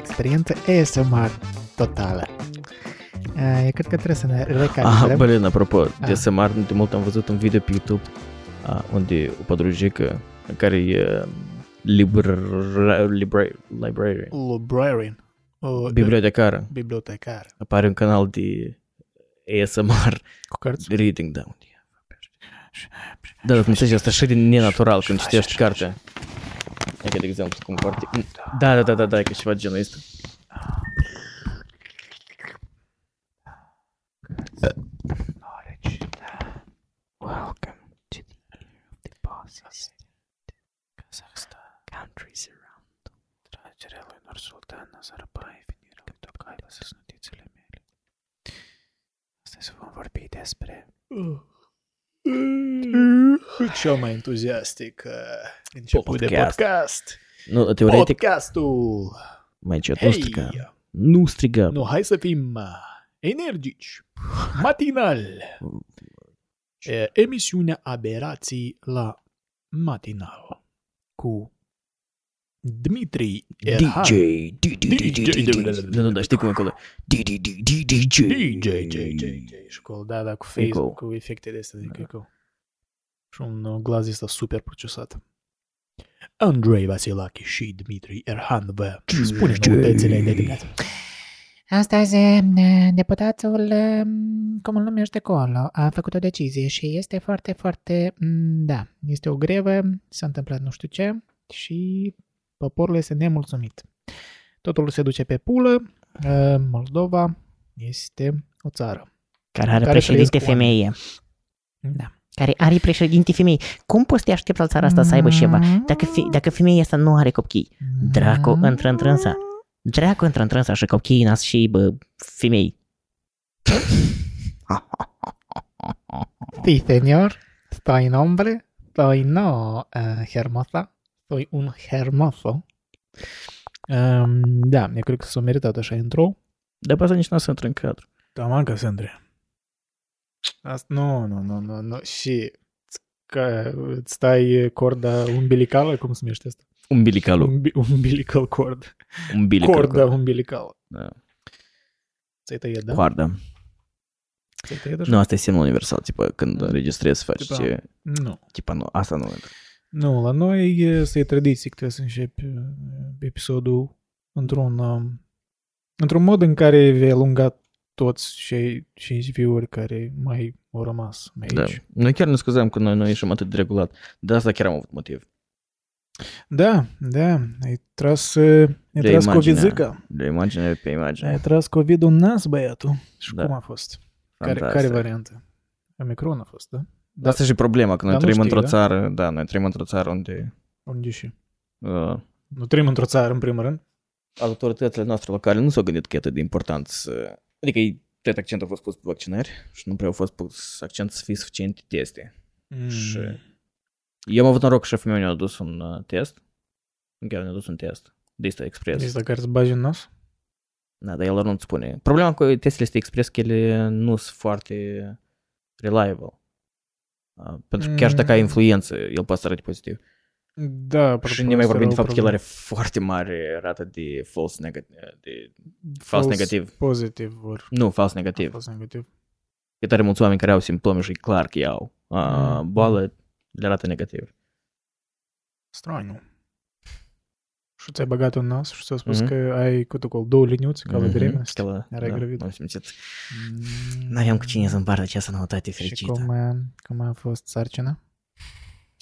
experiență ASMR totală. Uh, eu cred că trebuie să ne Ah, recalibrăm. blin, apropo, de Ah. SMR, de mult am văzut un video pe YouTube ah, unde o pădrujică care e libra, libra, librarian, Librarian. O, bibliotecară. bibliotecar. Apare un canal de ASMR Cu cărți? reading, da, unde e. Da, dar cum înțelegi, asta așa de nenatural când citești cartea. E ca de exemplu, cum foarte... Da, da, da, da, da, e ca ceva de genul ăsta. Welcome to the year of the bosses. Kazakhstan. Countries around. Tragerea lui Nursultan Nazarbayev în Irak tocmai sunt notițele mele. Astăzi vom vorbi despre cel mai entuziastic uh, început de Podcast. podcast. Nu, teoretic, Podcastul. mai încet, nu striga. Hei! Nu striga. Nu, hai să fim uh, energici. Matinal. E, emisiunea Aberații la Matinal cu Dmitri Erhan. DJ, DJ, Nu, nu, da, știi cum e acolo? DJ, DJ, DJ. DJ, DJ, DJ. Și cu, da, da, cu face, Echo. cu efecte de astea, zic echo. Și un uh, glas ăsta super procesat. Andrei Vasilachi și Dmitri Erhan vă spune noutățile de dimineață. Astăzi, eh, deputatul, eh, cum îl numește acolo, a făcut o decizie și este foarte, foarte, mm, da, este o grevă, s-a întâmplat nu știu ce și poporul este nemulțumit. Totul se duce pe pulă, eh, Moldova este o țară. Care are Care președinte trăiesc oameni. femeie. Da. Care are președinte femeie. Cum poți să te aștepți la țara asta să aibă ceva? Dacă, fi, dacă femeia asta nu are copii, dracu intră în trânsa. Dracu intră în trânsa și copiii nas și bă, femei. Sí, señor. Estoy nombre. Soy no uh, hermosa. Soy un hermoso. Um, da, eu cred că s-a meritat așa intro. Dar pe asta nici n-a să intră în cadru. Da, man, că Sandre. Asta, nu, nu, nu, nu, nu. Și că îți stai corda umbilicală, cum se numește asta? Umbilicalul. Umbi, umbilical cord. Umbilical. Corda umbilicală. Da. Ți-ai tăiat, da? Coardă. Ți-ai tăiat așa? Nu, asta e semnul universal, tipă, când înregistrezi, faci Tipa- ce... Nu. Tipa, nu, asta nu intră. Nu, la noi este e tradiție că trebuie să începi uh, episodul într-un, um, într-un mod în care vei alunga toți cei 5 view-uri care mai au rămas aici. Da. Noi chiar ne scuzăm că noi nu ieșim atât de regulat. De asta chiar am avut motiv. Da, da, ai tras, uh, ai De tras imaginea. COVID-zica. De imagine pe imagine. Ai tras COVID-ul în nas, băiatul. Și Da. cum a fost? Care, Fantastic. care variantă? Omicron a fost, da? Da. Asta e și problema, că noi Dar nu trăim știi, într-o da? țară, da, noi trăim într-o țară unde Unde și? uh, Nu trăim într-o țară, în primul rând. autoritățile noastre locale nu s-au gândit că e atât de important să... Adică ei, tot accentul a fost pus pe vaccinări și nu prea a fost pus accent să fie suficiente teste. Mm. Și eu am avut noroc că șeful meu ne-a dus un uh, test. Chiar ne-a dus un test. De asta expres. Este care îți bagi în nas? Da, dar el nu-ți spune. Problema cu testele este expres că ele nu sunt foarte reliable. Uh, pentru că chiar și dacă ai Mm. influență, el poate să arate pozitiv. Da, apropo, și ne mai asta vorbim era de o faptul că el problemă. are foarte mare rată de false negativ. De fals negativ. Pozitiv vor. Nu, fals negativ. Fals negativ. E tare mulți oameni care au simptome și e clar că iau uh, Mm. boală, le arată negativ. Straniu. Și ți-ai băgat un nas și ți-a spus Mhm. că ai cât acolo două liniuțe ca la Mhm, beremenște. ca la- Erai da, gravid. am simțit. Mm. N-aveam cu cine să împartă această noutate Și fericită. cum, uh, cum a fost sarcina?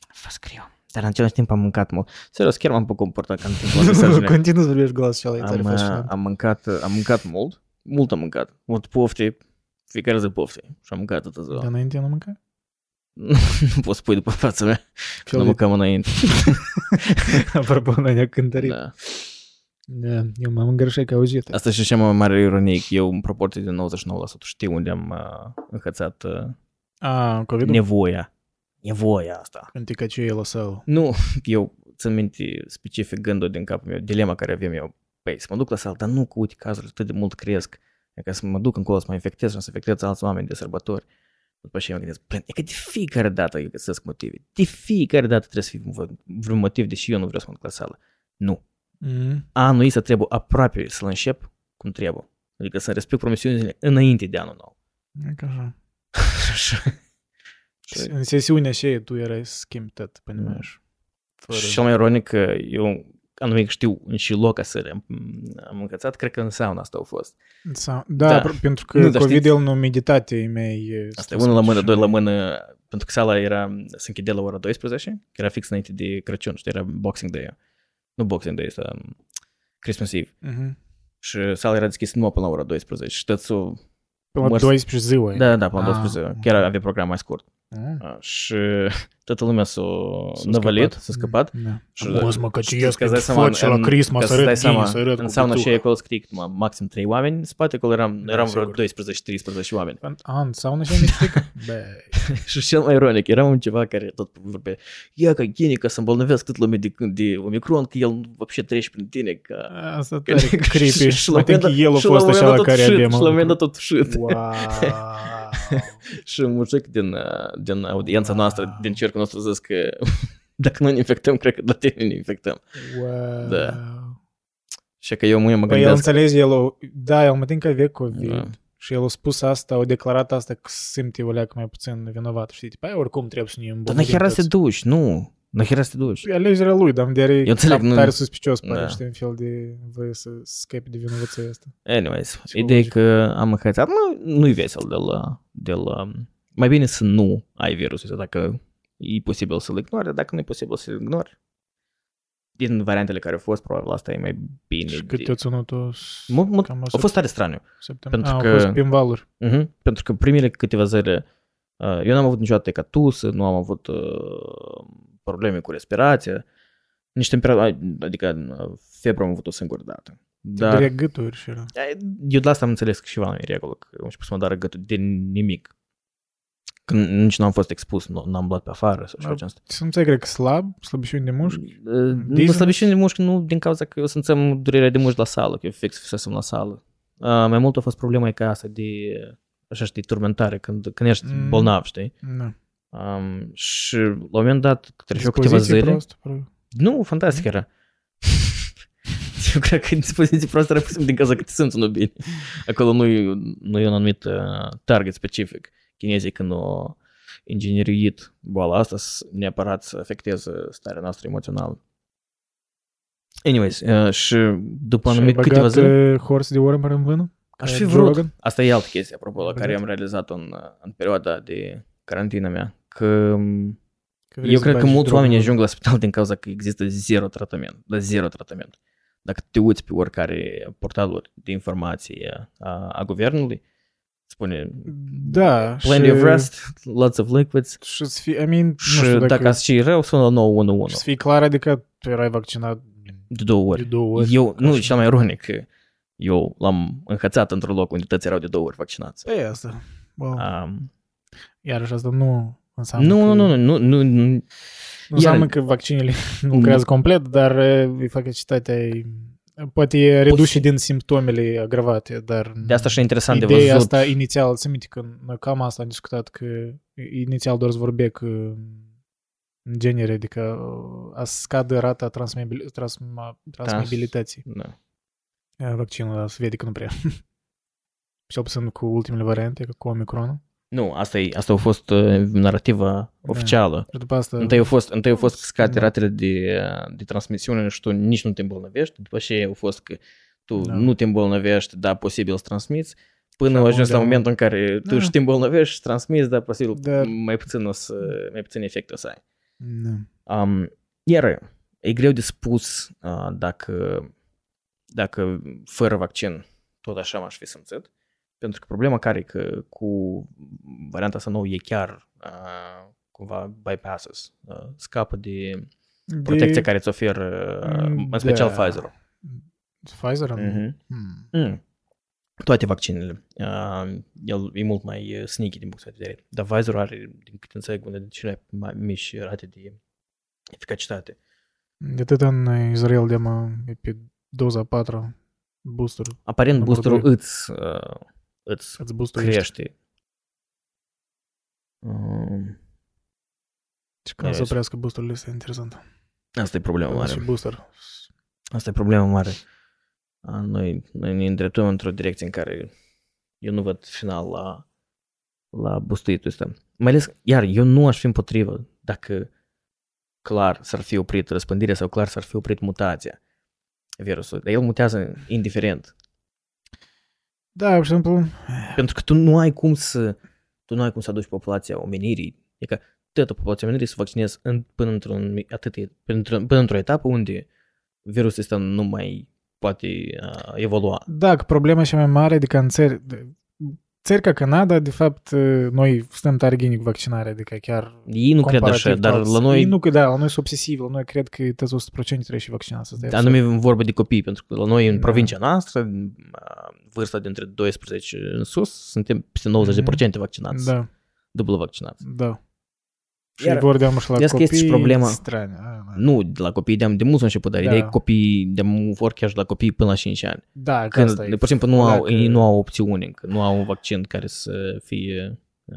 A fost greu. Dar în același timp am mâncat mult. Serios, chiar m-am comportat ca în timpul mesajului. Continuu să vorbești glas și ăla e tare am, uh, fascinant. am mâncat, am mâncat mult, mult am mâncat. Mult pofte, fiecare zi pofte. Și am mâncat toată ziua. Dar înainte nu mâncai? Nu poți spui după fața mea, că nu Fel mâncam înainte. de- Apropo, noi ne-a cântărit. Da. Da, eu m-am îngreșat ca auzit. Asta și cea mai mare ironie, că eu în proporție de 99% știu unde am uh, înhățat uh, A, covid nevoia. Nevoia asta. Când te căciuie la sală. Nu, eu țin minte specific gândul din capul meu, dilema care avem eu. Păi, să mă duc la sală, dar nu că, uite, cazurile atât de mult cresc, e ca să mă duc încolo să mă infectez și să infectez alți oameni de sărbători. După aceea mă gândesc, plin, e că de fiecare dată eu găsesc motive. De fiecare dată trebuie să fie vreun motiv, deși eu nu vreau să mă duc la sală. Nu. Mm. anul ăsta trebuie aproape să-l încep cum trebuie. Adică să respect promisiunile înainte de anul nou. E ca așa. Și- În sesiunea și tu erai să schimbi tot, понимаешь? Fără... Și cel mai ironic că eu anume că știu în și loc să am, am învățat, cred că în sauna asta au fost. Sau- Da, Da. da. pentru că Nu, nu, dar COVID știți- el nu meditate e mai... e, Asta să e unul la zic, mână, și doi la mai- mână, pentru că sala era, se închidea la ora 12, că era fix înainte de Crăciun, știi, era Boxing Day. Nu Boxing Day, este um, Christmas Eve. Mhm. Și sala era deschisă numai până la ora 12 și tot s-o... Până la Mărs- 12 ziua. Da, da, până la Ah, 12, chiar avea program mai scurt. Ah, A, Și toată lumea s-a s-a năvălit, scăpat. s-a scăpat. Da. Și- Boss, mă, că știți ies că îți când dai seama, faci la în- Christmas, ca să să-ți arăt dai bine, seama, să arăt În cu sauna și butuca. acolo scrie numai maxim 3 oameni, în spate acolo eram, Da, eram vreo sigur. 12-13 oameni. A, în sauna și miștic? Bă, și cel mai ironic, era un ceva care tot vorbea, ia ca genie ca să îmbolnăvesc cât lume de, de Omicron, că el вообще trece prin tine, că... asta tare creepy. Și la Mă un tem moment că dat- el a și la fost un așa moment la dat care tot avem. shit, Și la un moment dat tot shit. Wow. Și un mucic din, uh, din audiența noastră, din cercul nostru zis că dacă nu ne infectăm, cred că la tine ne infectăm. Wow. Da. Și că eu mâine mă Păi el gândesc... înțelegi, el o, da, el mă tem că avea COVID. Da. Și el a spus asta, a declarat asta că se simte o leacă mai puțin vinovat, știi? Păi oricum trebuie să ne Dar îmbolnăvim nahera să te toți. duci, nu. Nahera să te duci. E alegerea lui, dar de are Eu înțeleg, cap nu- tare suspicios, pare, Da. știi, în fel de voie să scape de vinovăția asta. Anyways, Psihologic. ideea e că am înhățat, nu, nu-i vesel de la, de la... Mai bine să nu ai virusul ăsta dacă e posibil să-l ignori, dar dacă nu e posibil să-l ignori. Din variantele care au fost, probabil asta e mai bine. Și cât de- te-a ținut-o Mă, mă, cam o a fost tare straniu. săptămână? pentru A, că- au fost prin valuri. Uh-huh. Pentru că primele câteva zile uh, eu n-am avut niciodată ca tusă, nu am avut uh, probleme cu respirația, nici temperatură, adică uh, febră am avut o singură dată. Dar... Dar Direct gâturi și era. eu de asta am înțeles că și la în regulă, că am început să mă doară gâtul de nimic. Că nici nu am fost expus, nu, n-am luat pe afară sau Da. așa asta. Să nu cred că slab, slăbiciuni de mușchi. Nu Dizziness? slăbiciune de mușchi, nu din cauza că eu simțeam durerea de mușchi la sală, că eu fix fusesem la sală. Uh, mai mult a fost problema e ca asta de, așa știi, turmentare, când, când ești Mm. bolnav, știi? Da. Um, și la un moment dat, că treceau câteva Dispoziție zile. prost, pro- Nu, fantastic era. Eu cred că dispoziție proastă era puțin din cauza că te simți nu bine. Acolo nu e, nu e un anumit uh, target specific. Chinezii când au inginieriit boala asta să neapărat să afecteze starea noastră emoțională. Anyways, uh, și după Și ai anumit câteva băgat zile, uh, horse de Warhammer în vână? aș Ca fi Joe vrut. Rogan? Asta e altă chestie, apropo, la Ai care băgat? am realizat-o în, uh, în perioada de carantină mea. Că Că vrei eu să cred că bagi mulți drogul oameni în- ajung la spital din cauza că există zero tratament, dar zero tratament. Dacă te uiți pe oricare portaluri de informație a, a guvernului, spune Da, plenty și, of rest, lots of liquids și să fii, I mean, nu și știu dacă, dacă, ați și rău, sună la 911 și să fii clar, adică tu erai vaccinat de două ori. de două ori. Eu, ca nu, și- cel mai ironic, că eu l-am înhățat într-un loc unde toți erau de două ori vaccinați. Pe asta. Bă, Um, iarăși asta nu înseamnă nu, că, nu, nu, nu, nu, nu, nu înseamnă Iar- că vaccinele nu Nu. lucrează complet, dar uh, eficacitatea e poate reduce din simptomele agravate, dar de asta și e interesant de ideea văzut. asta inițial, ți minte că noi cam asta am discutat, că inițial doar să vorbea că în genere, adică uh, a scadă rata transmibil, transma, transmibilității Da. a vaccinului, dar se vede că nu prea. Cel puțin cu ultimele variante, că cu Omicron. Nu, asta, e, asta a fost uh, narrativa oficială. Și după asta... Întâi au fost, întâi au fost că scade Da. ratele de, de transmisiune și tu nici nu te îmbolnăvești, după aceea au fost că tu Da. nu te îmbolnăvești, dar posibil să transmiți, până Și au ajuns acum la de- momentul în care tu Da. și te îmbolnăvești și transmiți, dar posibil Dar- mai puțin o să, mai puțin efect o să ai. Da. Um, iar e greu de spus uh, dacă, dacă fără vaccin tot așa m-aș fi simțit, pentru că problema care e că cu varianta asta nouă e chiar uh, cumva bypasses, uh, scapă de protecția De- care îți oferă Mm, în special da. Pfizer-ul. Pfizer? Mhm. Hmm. Mm. Toate vaccinele. Uh, el e mult mai uh, sneaky din punctul de vedere. Dar Pfizer are, din câte înțeleg, una dintre cele mai mici rate de eficacitate. De atât în Israel de mă, e pe doza 4 booster. Aparent Numărul boosterul doi. îți, uh, îți Îți booster crește. Um, Și când să Yes. oprească boosterul este interesant. asta e problema Și mare. booster. Asta e problema mare. A, Noi, noi ne îndreptăm într-o direcție în care eu nu văd final la, la bustuitul ăsta. Mai ales, iar, eu nu aș fi împotrivă dacă clar s-ar fi oprit răspândirea sau clar s-ar fi oprit mutația virusului. Dar el mutează indiferent. Da, pur și simplu, Pentru că tu nu ai cum să tu nu ai cum să aduci populația omenirii. E că toată populația omenirii să vaccinezi în, până, într-un, atât, până, într-o, până într-o etapă unde virusul ăsta nu mai poate uh, evolua. da, că problema cea mai mare, adică în țări, de- țări ca Canada, de fapt, noi stăm tare gine cu vaccinarea, adică chiar Ei nu cred așa, comparativ dar cu alții. la noi Ei nu, că da, la noi sunt obsesivi, la noi cred că toți 100% trebuie și vaccinați. Asta e anume vorba de copii, pentru că la noi în Da. provincia noastră, uh, vârsta dintre 12 în sus, suntem peste 90% vaccinați, Da, dublu vaccinați. da. Și Iar- vorbeam și la vezi că copii, este și problema. strane. a, da. Nu, de la copii de-am de mult s-a început, dar Da. ideea e copii de vor chiar și la copii până la 5 ani. Da, că Când, asta e. de, pur și simplu, nu au, Dacă ei nu au opțiune, încă, nu au un vaccin care să fie uh,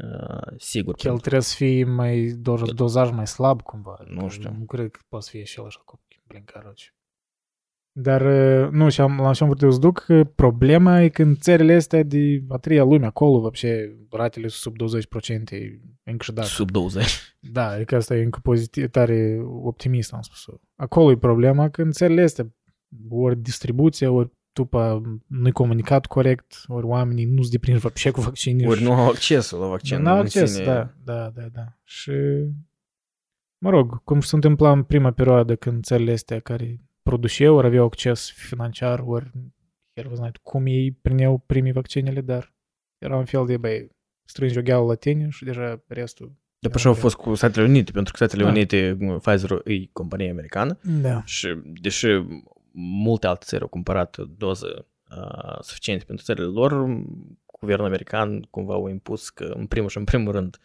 sigur. că el pentru- trebuie să fie mai do- dozaj mai slab cumva. Nu știu. Nu cred că poate să fie și el așa copii, blin caroci. Dar, uh, nu, și-am, la ce am să duc, problema e când țările astea de a treia lume acolo, văbșe, ratele sunt sub 20% încă și dacă. Sub 20. Da, adică asta e încă pozitiv, tare optimist, am spus Acolo e problema când țările astea, ori distribuție, ori după nu-i comunicat corect, ori oamenii nu-ți deprind văbșe cu vaccinul Ori nu au accesul la vaccin. Nu au acces, sine... da, da, da, da. Și, mă rog, cum se întâmpla în prima perioadă când țările astea care produceau, ori aveau acces financiar, ori, chiar vă знаете, cum ei prineau primii vaccinele, dar era un fel de, băi, strângi o gheală la tine și deja restul... După așa au fost cu Statele Unite, pentru că Statele Da. Unite, Pfizer e companie americană Da. și deși multe alte țări au cumpărat doză uh, suficiente pentru țările lor, guvernul american cumva au impus că în primul și în primul rând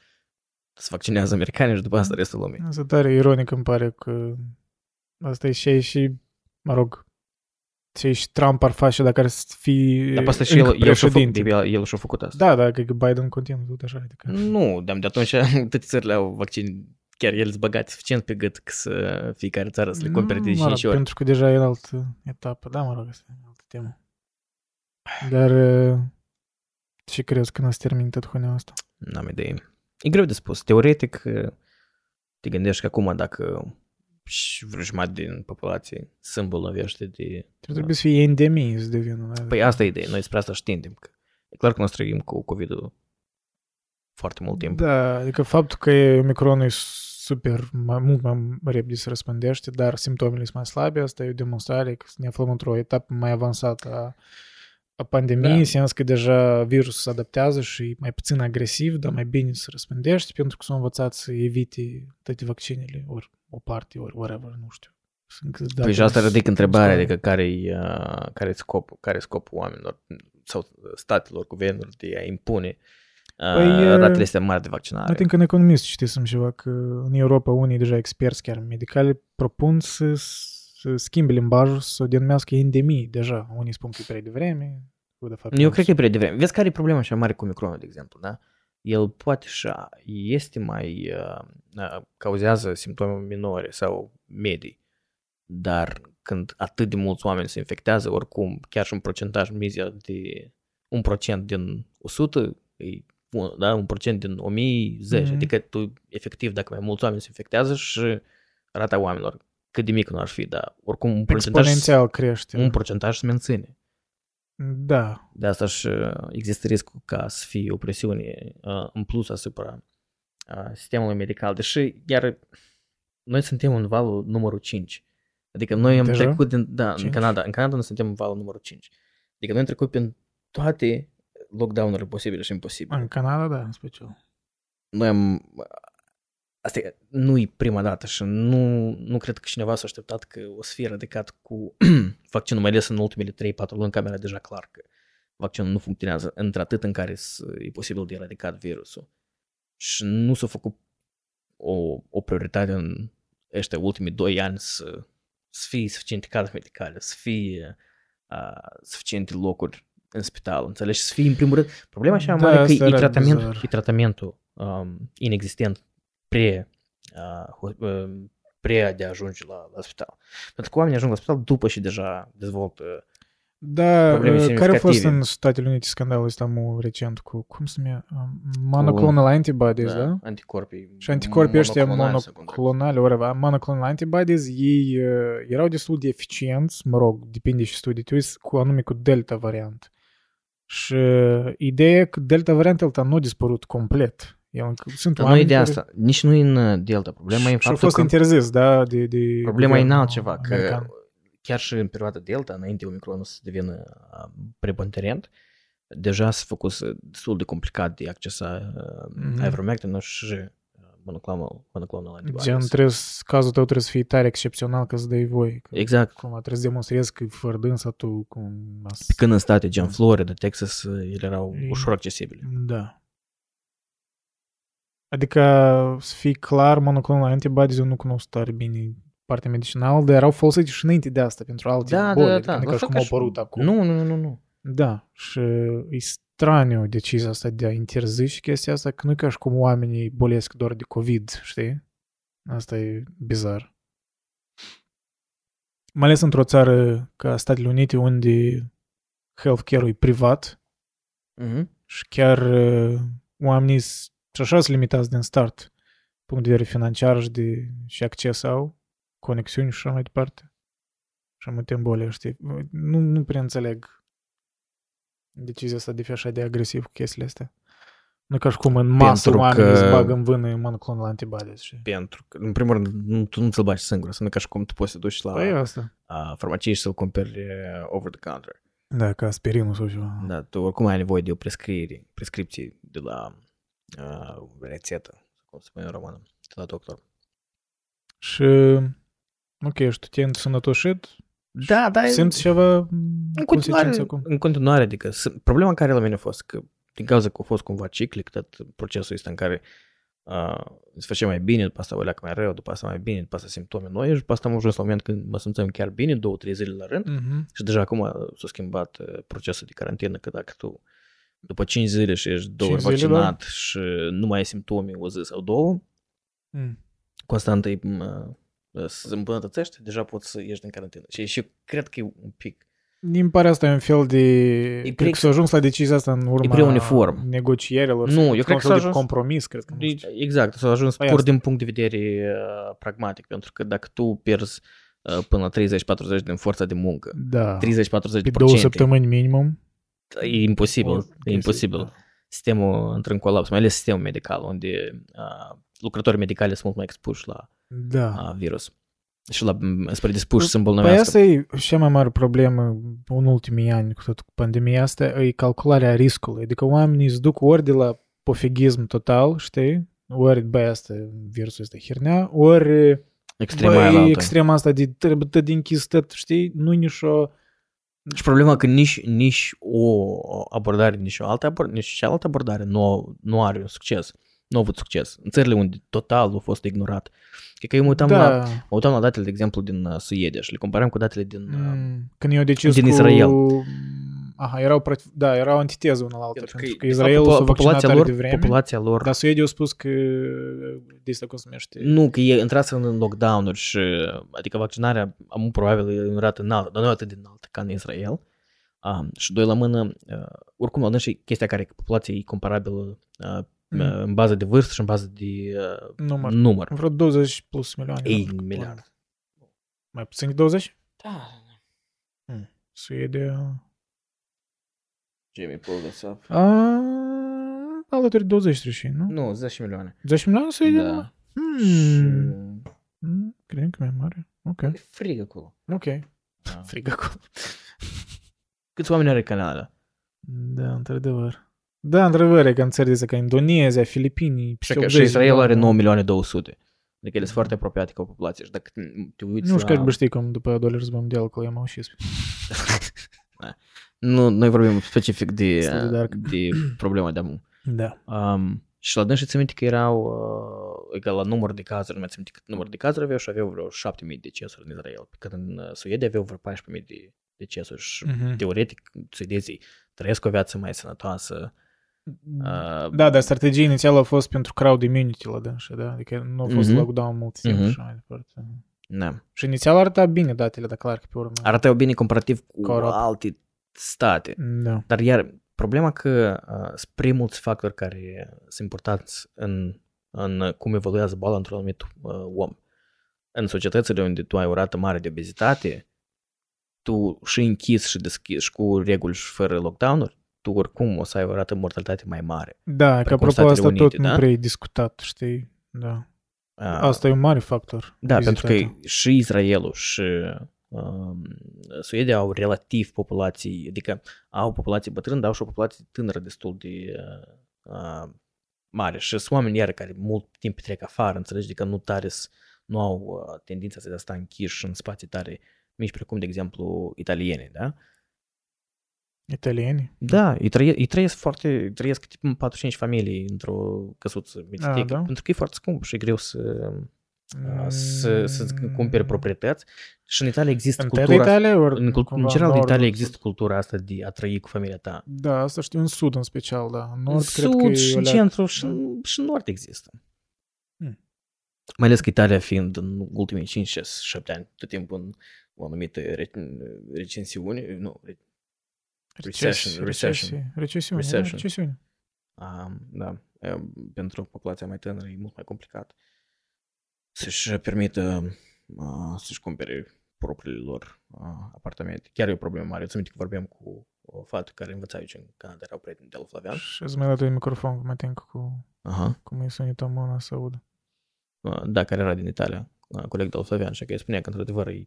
se vaccinează americanii și după asta restul lumii. Asta tare ironic îmi pare că asta e și, și mă rog, ce și Trump ar face dacă ar fi Dar pe asta și încă el, el, și-a făcut, președinte. el, el și-a făcut asta. Da, da, că Biden continuă tot așa. Adică. Nu, de, de atunci toate țările au vaccin, chiar ele sunt băgați suficient pe gât că să fiecare țară să le cumpere de mă rog, 5 ori. Pentru că deja e în altă etapă. Da, mă rog, asta e altă temă. Dar uh, ce crezi că nu se termin tot huneul asta? N-am idee. E greu de spus. Teoretic, te gândești că acum dacă și vreo jumătate din populație se îmbolnăvește de... Trebuie să fie endemie să devină. Da? Păi asta e ideea. Noi despre asta știm. Că e clar că noi trăim cu COVID-ul foarte mult timp. Da, adică faptul că Omicron e super, mai, mult mai repede se răspândește, dar simptomele sunt mai slabe, asta e o demonstrare că ne aflăm într-o etapă mai avansată a, a pandemiei, Da. în sens că deja virusul se adaptează și e mai puțin agresiv, dar mai bine se răspândește, pentru că s-au învățat să evite toate vaccinele, ori o parte, ori whatever, nu știu. Sunt câți Păi date și asta nu- ridică nu întrebarea, stau. adică care-i, uh, care scopul, care scopul oamenilor sau statelor, guvernelor de a impune uh, Păi, uh, ratele astea mari de vaccinare. Mă tin că în economist citisem ceva că în Europa unii deja experți chiar medicale propun să, să schimbe limbajul, să o denumească endemie deja. Unii spun că e prea devreme. cu de fapt Eu nu cred că e prea devreme. Vezi care e problema cea mare cu Omicronul, de exemplu, da? El poate și este mai, uh, uh, cauzează simptome minore sau medii, dar când atât de mulți oameni se infectează, oricum, chiar și un procentaj mizia de un procent din 100, e, un- da, un procent din 1010, Mhm. adică tu, efectiv, dacă mai mulți oameni se infectează și rata oamenilor, cât de mică nu ar fi, dar oricum un procentaj, Exponențial crește. un procentaj se menține. Da. De asta și uh, există riscul ca să fie o presiune uh, în plus asupra uh, sistemului medical, deși iar noi suntem în valul numărul 5. Adică noi am Deja? trecut din, da, în Cinci? Canada, în Canada noi suntem în valul numărul 5. Adică noi am trecut prin toate lockdown-urile posibile și imposibile. În Canada, da, în special. Noi am asta e, nu e prima dată și nu, nu cred că cineva s-a așteptat că o să fie eradicat cu vaccinul, mai ales în ultimele 3-4 luni, cam era deja clar că vaccinul nu funcționează într-atât în care s- e posibil de eradicat virusul. Și nu s-a făcut o, o prioritate în ăștia ultimii 2 ani să, să fie suficiente cadre medicale, să fie uh, suficiente locuri în spital, înțelegi? Să fie în primul rând. Problema așa Da, mare că asta e, era tratament, bizar. e tratamentul um, inexistent pre, uh, ho- uh, spre de a ajunge la, la spital. Pentru că oamenii ajung la spital după și deja dezvoltă Da, Probleme uh, care a fost semnificative. în Statele Unite scandalul ăsta mu recent cu, cum se numea, Um, monoclonal antibodies, da? anticorpii. Și anticorpii ăștia monoclonali sau cum dracu. monoclonale, whatever, monoclonal antibodies, ei uh, erau destul de eficienți, mă rog, depinde și studii, tu uiți, cu anume cu delta variant. Și uh, ideea e că delta variant ăsta nu a dispărut complet. El, încă- sunt Dar nu e oameni de care- asta. Nici nu e în uh, Delta. Problema e în și a faptul fost că interzis, da, de, de problema e în guvernul altceva. Că american. chiar și în perioada Delta, înainte Omicronul să devină uh, preponderent, deja s-a făcut uh, destul de complicat de accesa Mhm. mm-hmm. ivermectin și uh, monoclonal, monoclonal antibodies. Gen, trebuie, să- cazul tău trebuie să fie tare excepțional ca să dai voi. Că, Exact. Cum trebuie să demonstrezi că fără dânsa tu cum... as- Când în state gen Florida, Texas, uh, ele erau E- ușor accesibile. Da. Adică, să fie clar, monoclonal antibodies eu nu cunosc tare bine partea medicinală, dar erau folosite și înainte de asta pentru alte Da, boli. da, adică da. nu e La ca și fel cum ca au și- apărut acum. Nu, nu, nu, nu. Da, și e straniu decizia asta de a interzice chestia asta, că nu e ca și cum oamenii bolesc doar de COVID, știi? Asta e bizar. Mai ales într-o țară ca Statele Unite, unde healthcare-ul e privat Mhm. și chiar uh, oamenii s- și așa sunt limitați din start, punct de vedere financiar și, de, și acces au, conexiuni și așa mai departe. Și multe îmbole, știi? Nu, nu prea înțeleg decizia asta de fi așa de agresiv cu chestiile astea. Nu ca și cum în masă Pentru oamenii că- îți bagă în vână monoclonal antibodies. Și... Pentru că, în primul rând, nu, tu nu ți-l bagi singur. Să nu e ca și cum tu poți să te duci la Păi asta. uh, farmacie și să-l cumperi uh, over the counter. Da, ca aspirinul sau ceva. Da, tu oricum ai nevoie de o prescriere, prescripție de la uh, rețetă, cum se spune în română, de la doctor. Și ok, și tu te-ai sănătoșit? Da, da, Simți ceva în consecințe continuare, acum? în continuare, adică s- problema care la mine a fost că din cauza că a fost cumva ciclic tot procesul ăsta în care uh, îți făcea mai bine, după asta o leacă mai rău, după asta mai bine, după asta simptome noi și după asta am ajuns la un moment când mă simțeam chiar bine, două, trei zile la rând Mhm. și deja acum s-a schimbat uh, procesul de carantină, că dacă tu după 5 zile și ești două ori Cinci zile, vaccinat și nu mai ai simptome o zi sau două, Mm. constant îi uh, se îmbunătățește, deja poți să ieși din carantină. Și, și eu cred că e un pic Din pare asta e un fel de... cred prea- că s-a ajuns la decizia asta în urma prea uniform. negocierilor. Nu, sau eu un cred că fel s-a de ajuns- compromis, cred că. nu Deci, știu. exact, s-a ajuns Păi pur asta. din punct de vedere uh, pragmatic, pentru că dacă tu pierzi uh, până la 30-40 din forța de muncă, Da. 30-40 Pe două săptămâni minimum. E imposibil, o e chestie, imposibil. da. Sistemul intră în colaps, mai ales sistemul medical, unde uh, lucrătorii medicali sunt mult mai expuși la Da. uh, virus și la m, spre dispuși să Păi îmbolnăvească. asta e cea mai mare problemă în ultimii ani cu tot cu pandemia asta, e calcularea riscului. Adică oamenii îți duc ori de la pofegism total, știi? Ori, băi, asta, virusul ăsta hernea, ori Extrema băi, aia la alta. extrema asta de trebuie tot de închis tot, știi? Nu nici o... Și problema că nici, nici o abordare, nici o altă abordare, nici cealaltă abordare nu, nu are un succes. Nu a avut succes. În țările unde total a fost ignorat. Cred că eu mă uitam, da. la, mă uitam la datele, de exemplu, din uh, Suedia și le comparam cu datele din... Uh, Mm, Când eu decis din cu... Israel. Aha, erau, prot- da, erau antiteză una la alta, pentru pentru, că, că de fapt, Israelul s-a popula- vaccinat populația tare lor, de vreme, populația lor dar Suedia a spus că de asta cum se numește. Nu, că e intrați în lockdown-uri și adică vaccinarea am probabil e în rată înaltă, dar nu atât de înaltă ca în Israel. Um, și doi la mână, uh, oricum la și chestia care populația e comparabilă uh, Mm. mm. în bază de vârstă și în bază de uh, Număr. număr. Vreo 20 plus milioane. Ei, nu? miliard. Mai puțin de 20? Da. Suedia... Jamie Paul Nesap. A, alături 20 și, nu? Nu, 10 milioane. 10 milioane să da. Numai? Hmm. Și... Cred că mai mare. Ok. Păi, e acolo. Ok. Da. Frig acolo. Câți oameni are Canada? Da, într-adevăr. Da, într-adevăr, e cam țări ca Indonezia, Filipinii, că, Și Israel da, are da. 9 milioane 200. Adică ele sunt foarte apropiate ca o populație și dacă te uiți Nu știu la... că știi cum după a doilea război mondial că eu m-au. Nu, noi vorbim specific de, Este de dark. de problema de acum. Da. Um, și la dâns și ți minte că erau, uh, egal la număr de cazuri, nu mai țin minte cât număr de cazuri aveau și aveau vreo 7.000 de decesuri în Israel. Pe când în uh, Suedia aveau vreo 14.000 de decesuri și Mhm. teoretic suedezii trăiesc o viață mai sănătoasă, Uh, Da, dar strategia inițială a fost pentru crowd immunity la dânsă, da? Adică nu a fost Mhm. lockdown mult timp Mhm. și așa mai departe. da. Și inițial arăta bine datele, dar clar că pe urmă... Arătau bine comparativ cu Cu Europa. alte state. Da. Dar iar, problema că uh, sunt prea mulți factori care sunt importanți în, în cum evoluează boala într-un anumit uh, om. În societățile unde tu ai o rată mare de obezitate, tu și închis și deschis și cu reguli și fără lockdown-uri, tu oricum o să ai o rată de mortalitate mai mare. Da, că Precum apropo Statele asta Unite, tot da? nu prea e discutat, știi? Da. Uh, Asta e un mare factor. Da, pentru că obezitatea. și Israelul și um, Suedia au relativ populații, adică au populație bătrână, dar au și o populație tânără destul de uh, uh, mare. Și sunt oameni iar care mult timp petrec afară, înțelegi, adică nu tare s- nu au uh, tendința să sta închiși în spații tare mici, precum, de exemplu, italienii, da? Italieni? Da, ei, trăie, ei trăiesc foarte, ei trăiesc tip în 4-5 familii într-o căsuță mititică, da? pentru că e foarte scump și e greu să, Mm. Să, să cumpere proprietăți. Și în Italia există În cultura... toată Italia? Ori în, cult- cumva în general, în nord, Italia sud? există cultura asta de a trăi cu familia ta. Da, asta știu, în sud în special, da. În În nord cred că sud e și o în leac- centru și, da. în- și în nord există. Hmm. Mai ales că Italia fiind în ultimii 5, 6, 7 ani, tot timpul în o anumită re- recensiune, nu, re- recession, recession. Recesiune, recesiune, da, Recession. recesiune. Um, da, um, pentru populația mai tânără e mult mai complicat să-și permită uh, să-și cumpere propriile lor uh, apartamente. Chiar e o problemă mare. Eu țin minte că vorbeam cu o fată care învăța aici în Canada, erau prieteni de la Flavian. Și îți mai dat un microfon, că mă tem cu Aha. cum e sunetul mâna să audă. Uh, da, care era din Italia, uh, coleg de la Flavian, și că îi spunea că într-adevăr e,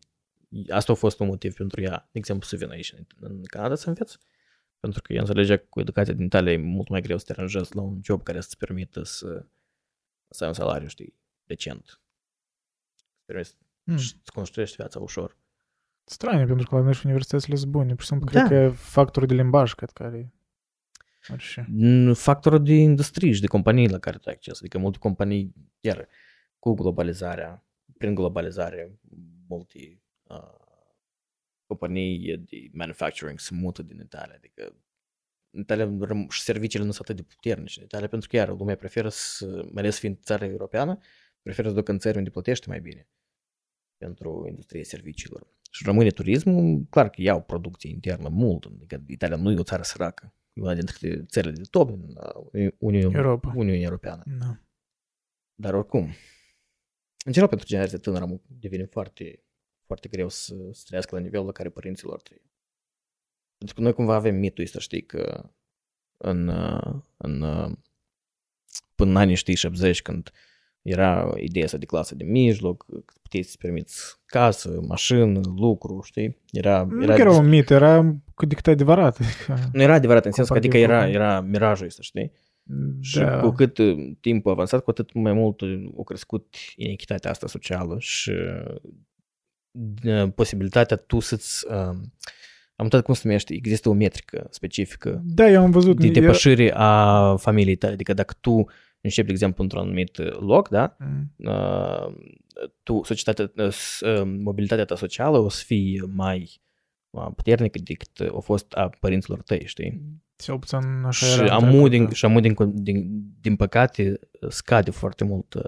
asta a fost un motiv pentru ea, de exemplu, să vină aici în, în Canada să înveți. Pentru că ea înțelegea că cu educația din Italia e mult mai greu să te aranjezi la un job care să-ți permită să, să ai un salariu, știi, decent. Să permiți Hmm. și să construiești viața ușor. Straniu, pentru că la noi și universitățile sunt bune. Pur și simplu, Da. cred că e factorul de limbaj, cred că are. Ar și. N- Factorul de industrie și de companii la care tu ai acces. Adică multe companii, iar cu globalizarea, prin globalizare, multe uh, companii de manufacturing se mută din Italia. Adică în Italia răm- și serviciile nu sunt atât de puternice în Italia, pentru că iar lumea preferă să, mai ales fiind țara europeană, preferă să ducă în țări unde plătește mai bine pentru industria serviciilor. Și rămâne turismul, clar că iau producție internă mult, adică Italia nu e o țară săracă, e una dintre țările de top din uh, Uniunea, Europa. Uniunea Europeană. Da. Dar oricum, în general pentru generația tânără am- devine foarte, foarte greu să, să trăiască la nivelul la care părinții lor trăiesc. Pentru că noi cumva avem mitul ăsta, știi, că în, uh, în, uh, până în anii, știi, 70, când era ideea asta de clasă de mijloc, că puteai să-ți permiți casă, mașină, lucru, știi? Era, Nu că era un mit, era cât de cât adevărat. Adică, nu era adevărat în sensul că adică era, Comparativ cu- era mirajul ăsta, știi? Și da. cu cât uh, timpul a avansat, cu atât mai mult uh, a crescut inechitatea asta socială și uh, posibilitatea tu să-ți... Uh, am uitat cum se numește, există o metrică specifică Da, eu am văzut. de era- depășire a familiei tale. Adică dacă tu începi, de exemplu, într-un anumit uh, loc, da, Mm. uh, tu, societatea, uh, s- uh, mobilitatea ta socială o să fie mai uh, puternică decât a fost a părinților tăi, știi? Cel puțin așa Și era în amul, trecut, din, da. și amul din, din, din păcate, scade foarte mult uh,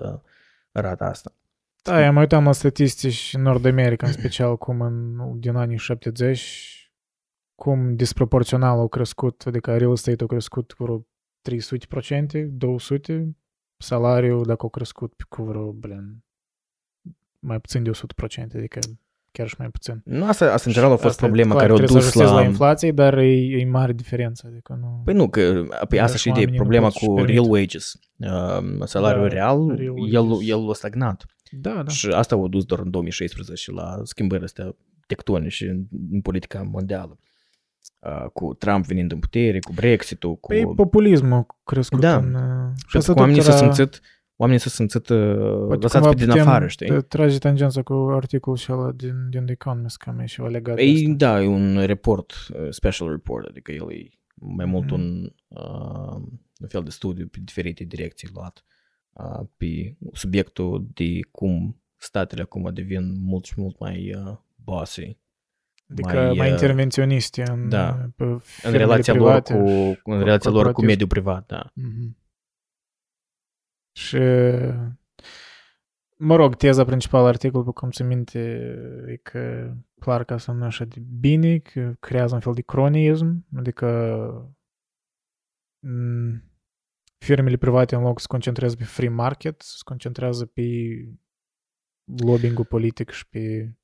rata asta. Da, eu mă uitam la statistici în Nord America, în special cum în, din anii 70, cum disproporțional au crescut, adică real estate au crescut cu vreo 300%, 200%, salariul dacă au crescut cu vreo, blin, mai puțin de 100%, adică chiar și mai puțin. Nu, asta, asta în general a fost Asta e problema clar, care a trebuie dus să ajustezi la... la inflație, dar e, e mare diferență, adică nu... Păi nu, că păi Da, asta și și de oamenii nu problema pot să-și cu permit. real wages. Uh, salariul Da, real, real el, wages. el a stagnat. da, da. Și asta a dus doar în 2016 la schimbările astea tectonice în, în politica mondială. Uh, cu Trump venind în putere, cu Brexit-ul, cu... Păi populismul a crescut Da. în... uh, Și pentru asta că oamenii tot s-au era- simțit, oamenii s-au simțit uh, Poate lăsați cumva pe din putem afară, știi? te- Trage tangența cu articolul și ăla din, din The Economist, cam e ceva legat de Ei, asta. da, e un report, uh, special report, adică el e mai mult Mhm. un, uh, un fel de studiu pe diferite direcții luat uh, pe subiectul de cum statele acum devin mult și mult mai uh, bossy Adică mai, mai uh, intervenționiste în, da. pe în firmele relația lor private cu, și în relația lor cu corporatism. mediul privat, da. Mhm. Și, mă rog, teza principală a articolului, pe cum se minte, e că clar că asta nu e așa de bine, că creează un fel de cronism, adică m, firmele private în loc să se concentrează pe free market, se concentrează pe lobbying-ul politic și pe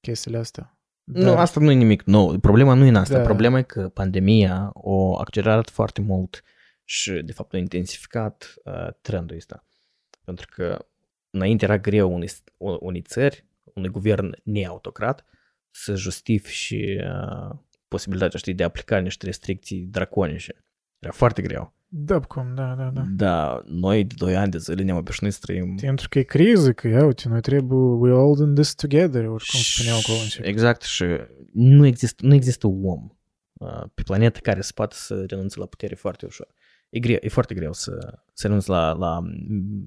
chestiile astea. Nu, asta nu e nimic nou. Problema nu e în asta. Da. Problema e că pandemia o accelerat foarte mult și, de fapt, a intensificat uh, trendul ăsta. Pentru că înainte era greu unei, unei țări, unui guvern neautocrat, să justifice uh, posibilitatea, știi, de a aplica niște restricții draconice. Era foarte greu. Da, cum, da, da, da. Da, noi de 2 ani de zile ne-am obișnuit să trăim Pentru că e criză, că ia uite, noi trebuie, we all in this together, oricum spuneau acolo în început. Exact și nu există, nu există om uh, pe planetă care să poată să renunțe la putere foarte ușor. E, greu, e foarte greu să, să renunți la, la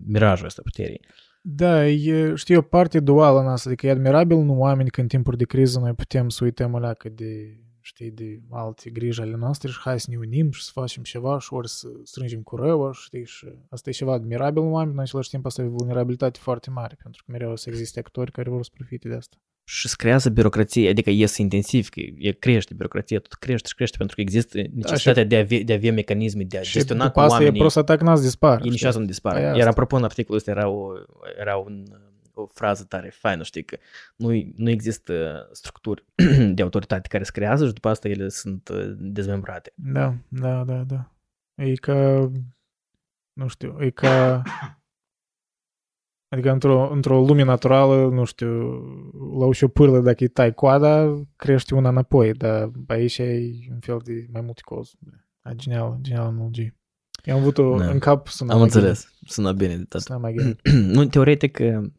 mirajul ăsta puterii. Da, e, știi, o parte duală în asta, adică e admirabil nu oameni că în timpuri de criză noi putem să uităm alea că de, știi, de alte griji ale noastre și hai să ne unim și să facem ceva și ori să strângem cu rău, știi, și asta e ceva admirabil în oameni, în același timp asta e o vulnerabilitate foarte mare, pentru că mereu o să existe actori care vor să profite de asta. Și se creează birocrație, adică ies intensiv, că e crește birocrația, tot crește și crește, pentru că există necesitatea de, a avea, de a avea mecanisme de a Și gestiona după cu asta e oamenii. prost atac n-ați dispar. Ei niciodată nu dispar. Păi Iar asta. apropo, în articolul ăsta era o, era un, o frază tare faină, știi, că nu, nu există structuri de autoritate care se creează și după asta ele sunt uh, dezmembrate. Da, da, da, da. E ca, nu știu, e ca, adică într-o, într-o lume naturală, nu știu, la o pârlă, dacă îi tai coada, crește una înapoi, dar aici e un fel de mai multe cozi. A, genial, genial analogie. Eu am avut-o Da. în cap să Am înțeles. Sună bine de tot. Să mai gândit. nu, teoretic, uh,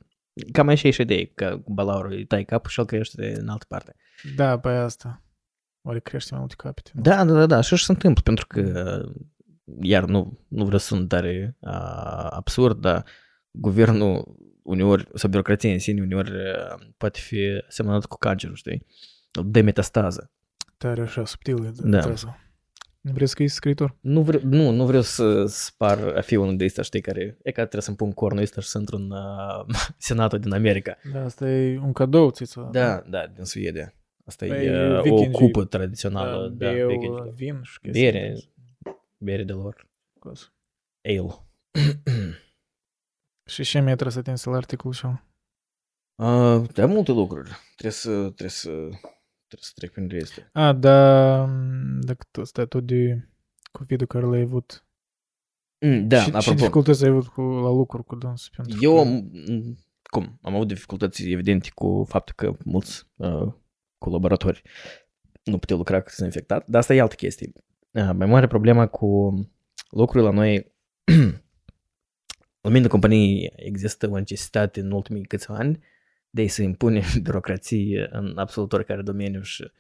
cam așa e și idee, că balaurul îi tai capul și el crește în altă parte. Da, pe asta. Ori crește mai multe capete. nu? Da, da, da, da, așa și se întâmplă, pentru că, iar nu, nu vreau să sunt tare a, absurd, dar guvernul uneori, sau birocrația în sine uneori a, poate fi semnat cu cancerul, știi? De metastază. Tare așa, subtil. Da. Da. Nu vreți să scrii scriitor? Nu, vreau, nu, nu vreau să spar a fi unul de ăsta, știi, care e ca trebuie să-mi pun cornul ăsta și să intru în uh, senatul din America. Da, asta e un cadou, ți Da, da, din Suedia. Asta Păi, e uh, o vikingii- cupă tradițională. Da, Da, beu vikingilor. vin și chestii. Bere. de Bere de lor. astea. Ale. Și ce mi-a tras atenție la articolul și Uh, da, multe lucruri. Trebuie să, trebuie să, trebuie să trec prin este. A, da, dacă tu stai tot de COVID-ul care l-ai avut. Mm, da, și, ce apropo, dificultăți ai avut cu, la lucru cu dânsul? Pentru eu că, am, m, cum, am avut dificultăți evidente cu faptul că mulți uh, colaboratori nu puteau lucra că sunt infectat, dar asta e altă chestie. Uh, mai mare problema cu lucrurile la noi, la mine în companie există o necesitate în ultimii câțiva ani de a se impune birocrație în absolut oricare domeniu și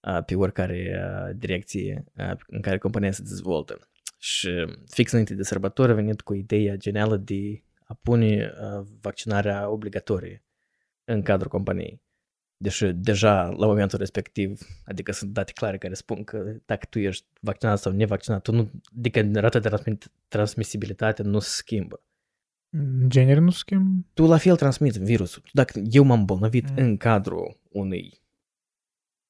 uh, pe oricare uh, direcție uh, în care compania se dezvoltă. Și fix înainte de sărbători a venit cu ideea genială de a pune uh, vaccinarea obligatorie în cadrul companiei. Deși deja la momentul respectiv, adică sunt date clare care spun că dacă tu ești vaccinat sau nevaccinat, tu nu, adică rata de transmi- transmisibilitate nu se schimbă. În genere nu schimb. Tu la fel transmiți virusul. Dacă eu m-am îmbolnăvit Mm. în cadrul unui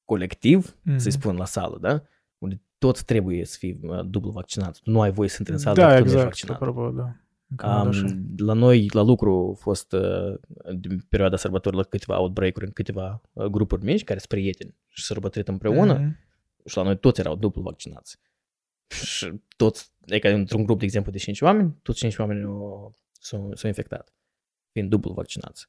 colectiv, Mhm. să-i spun la sală, da? Unde toți trebuie să fii uh, dublu vaccinat. Tu nu ai voie să intri în sală Da, dacă tu nu ești exact, vaccinat. apropo, da. În Canada așa. Um, la noi, la lucru, a fost uh, din perioada sărbătorilor câteva outbreak-uri în câteva uh, grupuri mici care sunt prieteni și sărbătorit împreună Mhm. și la noi toți erau dublu vaccinați. Și toți, adică într-un grup, de exemplu, de 5 oameni, toți 5 oameni au- s-au, s-au infectat, fiind dublu vaccinați.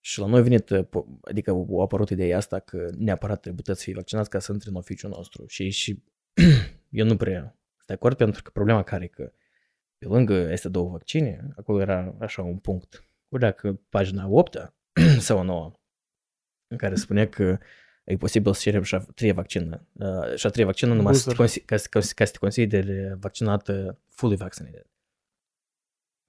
Și la noi a venit, uh, po- adică a apărut ideea asta că neapărat trebuie să fii vaccinați ca să intri în oficiul nostru. Și, și eu nu prea sunt de acord pentru că problema care e că pe lângă este două vaccine, acolo era așa un punct. Cu dacă pagina 8 sau 9, în care spunea că e posibil să cerem și șa treia vaccină. Uh, și a treia vaccină numai să te, Booster. consi- ca, să- ca, să- ca să te consideri vaccinat uh, fully vaccinated.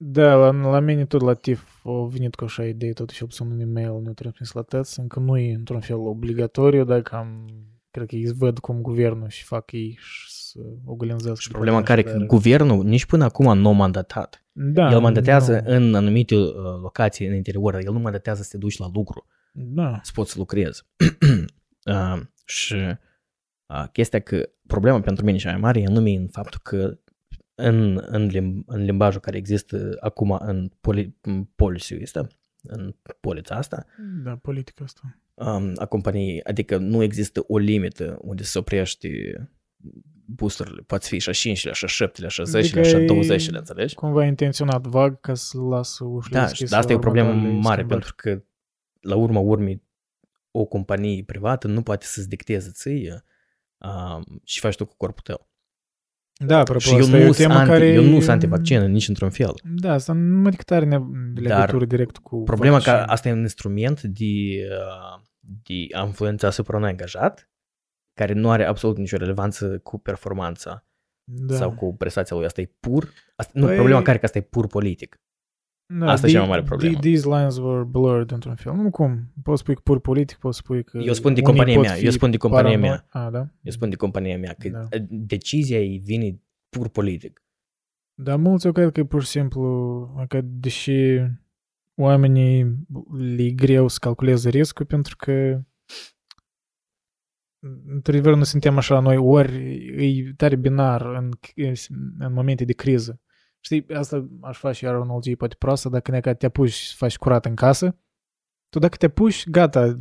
Da, la, la mine tot la TIF a venit cu așa idee, totuși opțiun un e-mail ne-a transmis la tăți, încă nu e într-un fel obligatoriu, dacă am, cred că ei văd cum guvernul și fac ei și să oglinzească. Și problema care că guvernul nici până acum nu a mandatat. da, El mandatează nu. în anumite uh, locații în interior, dar el nu mandatează să te duci la lucru, Da, să poți să lucrezi. uh, și uh, chestia că problema pentru mine cea mai mare e anume în faptul că în, în, limb, în limbajul care există acum în, poli, în policy ăsta, în polița asta, da, politica asta. um, a companiei, adică nu există o limită unde se oprește boosterele, poate fi și a 5 și a 7 și a 10 Adică și a e 20 înțelegi? Cumva intenționat vag ca să lasă ușile Da, deschise și asta e o la problemă următoarele mare, schimbări. pentru că la urma urmei o companie privată nu poate să-ți dicteze ție um, și faci tu cu corpul tău. Da, apropo, și eu asta e nu o sunt temă anti, care... eu nu sunt antivaccină nici într-un fel. Da, asta nu decât are ne- legătură direct cu Problema că vaccin. asta e un instrument de, uh, de a influența asupra unui angajat care nu are absolut nicio relevanță cu performanța da. sau cu prestația lui. Asta e pur... Asta, nu, Păi- problema care că asta e pur politic. Da, Asta e the- cea mai mare problemă. the- These lines were blurred într-un fel. Nu cum, poți spui că pur politic, poți spui că Eu spun de unii compania pot mea, fi eu spun de compania parano- mea. A, da? Eu spun de compania mea că Da. decizia ei vine pur politic. Dar mulți eu cred că e pur și simplu, că deși oamenii le greu să calculeze riscul pentru că într-adevăr nu suntem așa noi, ori e tare binar în, în momente de criză. Știi, asta aș face iar o analogie poate proastă, dacă ne te apuci să faci curat în casă, tu dacă te apuci, gata,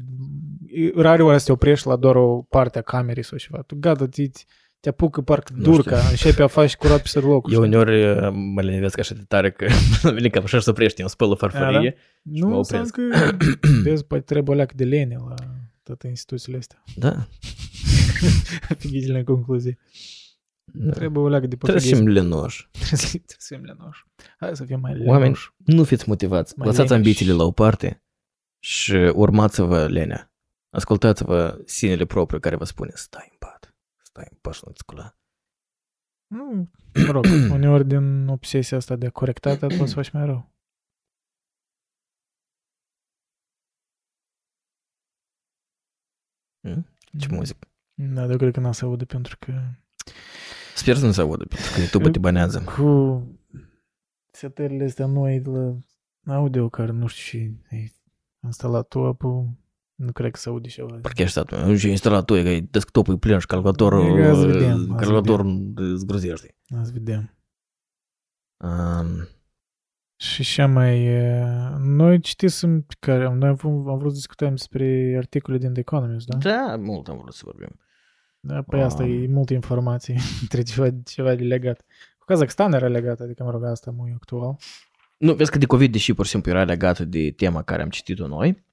rare ori să te oprești la doar o parte a camerei sau ceva. Tu gata, te, te apucă parcă Nu durca, știu. începe a faci curat pe locul. Eu știi? uneori uh, mă lenevesc așa de tare că vine ca așa să oprești, eu spăl o farfurie. mă Nu, înseamnă opresc. că vezi, poate trebuie o leacă de lene la toate instituțiile astea. Da. Ghidile în concluzie. Da. Trebuie o leacă de Trebuie să portughez. fim lenoși. Trebuie să trebuie să fim lenoși. Hai să fim mai lenoși. Oameni, nu fiți motivați. Mai Lăsați leneși. ambițiile la o parte și urmați-vă lenea. Ascultați-vă sinele propriu care vă spune stai în pat, stai în pat și nu-ți scula. Nu, mă rog, uneori din obsesia asta de corectate poți să faci mai rău. Hmm? Ce muzică. Da, dar eu cred că n-a să audă pentru că Sper să nu se audă, pentru că YouTube te banează. cu setările astea noi de la audio care nu știu și ai instalat tu apă, nu cred că se aude ceva. Parcă ești stat, nu știu, instalatul e, că e desktop-ul e plin și calculatorul, E, azi vedem, azi calculatorul zgrozește. Azi vedem. Um, Și ce mai... e, Noi citisem, care am, noi am, vrut- am vrut să discutăm despre articole din The Economist, da? da, mult am vrut să vorbim. Da, păi asta Um. e multe informații între ceva, ceva de legat. Cu Kazakhstan era legat, adică mă rog, asta e actual. Nu, vezi că de COVID, deși pur și simplu era legată de tema care am citit-o noi,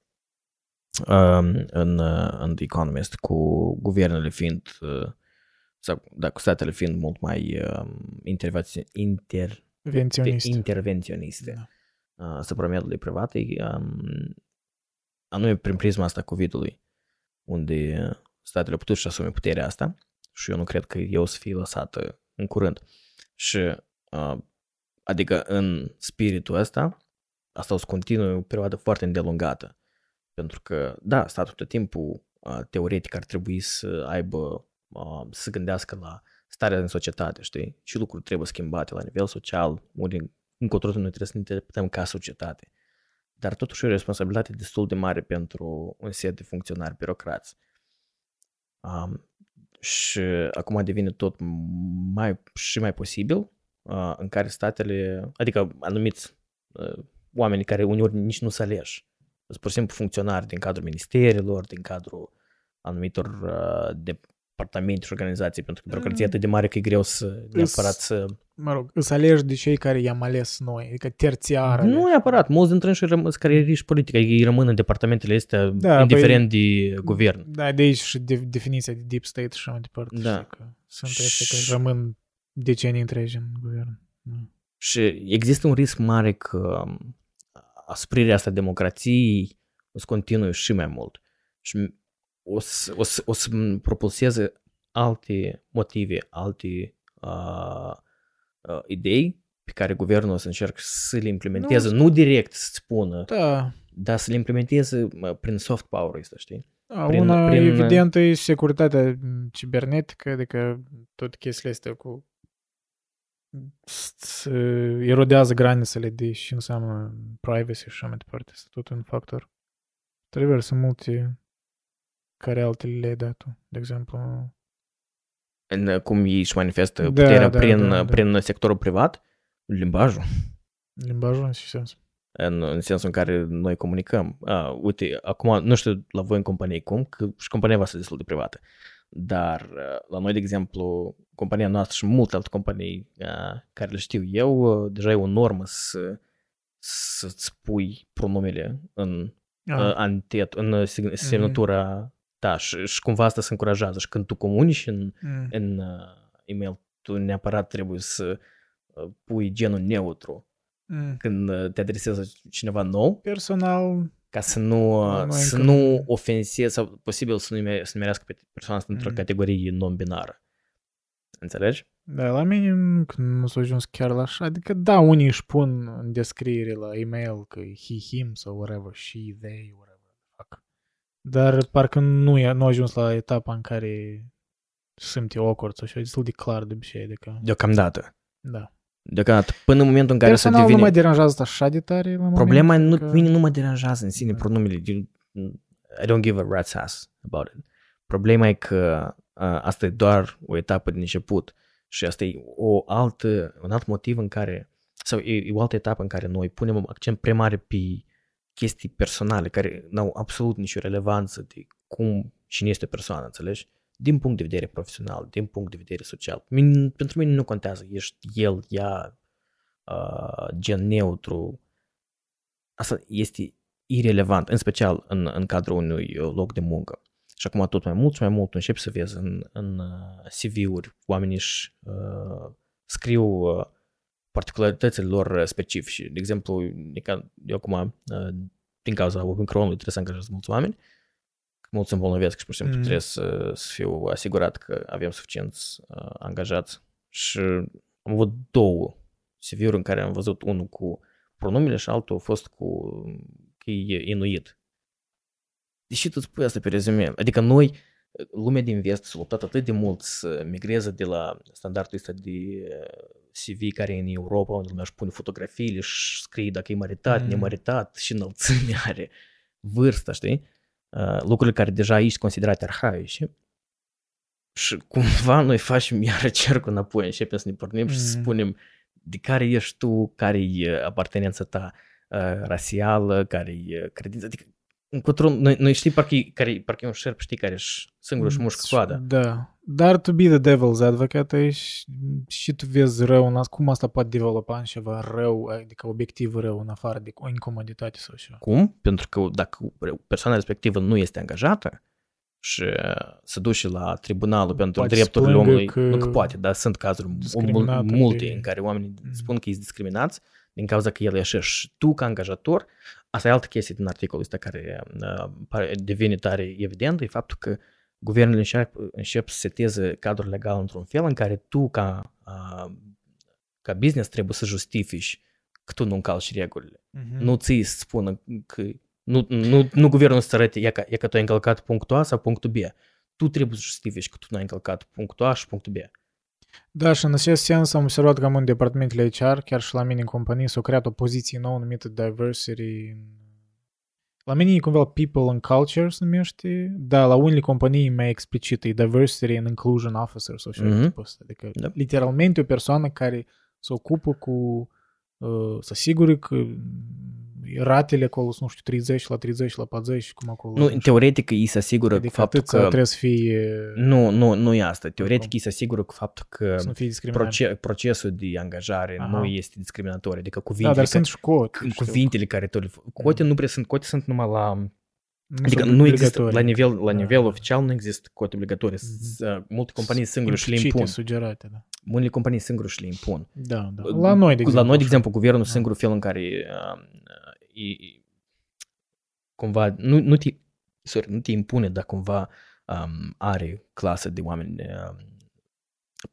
um, în, uh, în The Economist, cu guvernele fiind, uh, sau da, cu statele fiind mult mai um, intervenți- inter, Venționist. intervenționiste Da. uh, asupra mediului privat, e, um, anume prin prisma asta COVID-ului, unde statele au putut să asume puterea asta și eu nu cred că eu o să fie lăsată în curând. Și uh, adică în spiritul ăsta, asta o să continue o perioadă foarte îndelungată. Pentru că, da, statul tot timpul uh, teoretic ar trebui să aibă, uh, să gândească la starea din societate, știi? Și lucruri trebuie schimbate la nivel social, unde încotro noi trebuie să ne interpretăm ca societate. Dar totuși e o responsabilitate destul de mare pentru un set de funcționari birocrați. Um, și acum devine tot mai și mai posibil uh, în care statele, adică anumiți uh, oameni care uneori nici nu se aleși, sunt pur și simplu funcționari din cadrul ministerilor, din cadrul anumitor uh, departamente și organizații, pentru că birocrația e atât de mare că e greu să neapărat să... Mă rog, îți alegi de cei care i-am ales noi, adică terțiarele. Nu neapărat, mulți dintre ei rămân carierist politic, adică ei rămân în departamentele astea, Da, indiferent de guvern. Da, de aici și de, definiția de deep state și așa mai departe. Da. știi Că sunt ăștia care rămân decenii întregi în guvern. Da. Și există un risc mare că um, asprirea asta democrației o să continue și mai mult. Și o să, o să, o să propulseze alte motive, alte uh, uh, idei pe care guvernul o să încerc să le implementeze, nu, nu direct să spună, Da. dar să le implementeze mă, prin soft power ăsta, știi? Da, Prin- una prin- evidentă e securitatea cibernetică, adică tot chestiile astea cu să erodează granițele de și înseamnă privacy și așa mai departe. Este tot un factor. Trebuie sunt multe care altele le-ai dat tu. De exemplu, În uh, cum ei își manifestă Da, puterea da, prin, da, da. prin sectorul privat, limbajul. limbajul în ce sens. în, în sensul în care noi comunicăm. A, uite, acum, nu știu la voi în companie cum, că și compania voastră e destul de privată, dar uh, la noi, de exemplu, compania noastră și multe alte companii uh, care le știu eu, uh, deja e o normă să, să-ți pui pronumele în, Ah, uh, antet, în sig- semnătura ta și, și cumva asta se încurajează și când tu comunici în, mm, în uh, e-mail, tu neapărat trebuie să uh, pui genul neutru mm. când uh, te adresezi cineva nou, Personal, ca să nu, Da, uh, noi să încă nu nu- ofensezi sau posibil să, nume, să numerească pe persoana asta într-o Mhm. categorie non-binară. Înțelegi? da, la mine nu, nu s-a ajuns chiar la așa. Adică da, unii își pun în descriere la e-mail că e he, him sau whatever, she, they, whatever. Fuck. Dar parcă nu, e, nu a ajuns la etapa în care simte awkward sau așa, e destul de clar de obicei, adică, Deocamdată. da. Deocamdată. Până în momentul în care să Personal nu devine... mă deranjează asta așa de tare la moment. Problema nu, că- pe mine nu mă deranjează în sine Da. pronumele. You- I don't give a rat's ass about it. Problema e că uh, asta e doar o etapă din început și asta e o altă, un alt motiv în care, sau e, e o altă etapă în care noi punem accent prea mare pe chestii personale care n-au absolut nicio relevanță de cum, cine este persoana, înțelegi? Din punct de vedere profesional, din punct de vedere social. Mine, pentru mine nu contează, ești el, ea, uh, gen neutru. Asta este irelevant, în special în, în cadrul unui uh, loc de muncă. Și acum tot mai mult și mai mult începi să vezi în, în uh, CV-uri oamenii își uh, scriu uh, particularitățile lor uh, specifice. De exemplu, e ca- eu acum, uh, din cauza Omicronului, trebuie să angajez mulți oameni, mulți se îmbolnăvesc și pur și simplu Mm. trebuie să, să fiu asigurat că avem suficienți uh, angajați. Și am avut două CV-uri în care am văzut unul cu pronumele și altul a fost cu că e inuit. Deși tu spui asta pe rezume, adică noi, lumea din vest s-a luptat atât de mult să migreze de la standardul ăsta de uh, CV care e în Europa, unde lumea își pune fotografiile și scrie dacă e maritat, Mm. nemaritat și înălțime are, vârsta, știi? Uh, lucrurile care deja aici sunt considerate arhaice. Și cumva noi facem iară cercul înapoi, începem să ne pornim și să Mm. spunem de care ești tu, care e apartenența ta uh, rasială, care e credința, adică încotro, noi, noi știi parcă, e- care, parcă e un șerp, știi, care își singur își mușcă coada. Da. Dar to be the devil's advocate aici și tu vezi rău în asta, cum asta poate developa în ceva rău, adică obiectiv rău în afară de o incomoditate sau așa. Cum? Pentru că dacă persoana respectivă nu este angajată și uh, se duce la tribunalul pentru Poate drepturile să plângă omului, că nu că poate, dar sunt cazuri discriminată mul- multe de- în care oamenii Mhm. spun că sunt discriminați din cauza că el e așa și tu ca angajator, asta e altă chestie din articolul ăsta care uh, pare- devine tare evident, e faptul că guvernele încep, încep să seteze cadrul legal într-un fel în care tu ca, uh, ca business trebuie să justifici că tu nu încalci regulile. Mhm. Nu ți să spună că nu, nu, nu guvernul să arate e că, e că tu ai încălcat punctul A sau punctul B. Tu trebuie să justifici că tu nu ai încălcat punctul A și punctul B. Da, și în acest sens am observat că în departamentele HR, chiar și la mine în companie, s-a creat o poziție nouă numită diversity. La mine e cumva people and culture se numește, dar la unele companii e mai explicit, e diversity and inclusion officer sau ceva Mhm. tipul ăsta. Adică Da. literalmente o persoană care se ocupă cu uh, să asigure că ratele acolo sunt, nu știu, 30 la 30 la 40, cum acolo. Nu, în teoretic ei se asigură adică cu faptul atâția că... trebuie să fie, Nu, nu, nu e asta. Teoretic Cum? ei se asigură cu faptul că să nu fie discriminare. proce- procesul de angajare Aha. nu este discriminatoriu. Adică Da, cuvintele, dar care, sunt școte. c- cuvintele care tu le... Cote nu prea sunt, cote sunt numai la... Nu Adică sunt nu există, la obligatorii. nivel, la Da, nivel da. oficial nu există cote obligatorii. S- uh, Multe companii singure și le Implicite, impun. sugerate, da. Unele companii singure și le impun. Da, da. La noi, de exemplu. La noi, de așa. exemplu, guvernul, Da. singurul fel în care uh, e, e, cumva nu, nu, te, sorry, nu te impune, dar cumva um, are clasă de oameni um,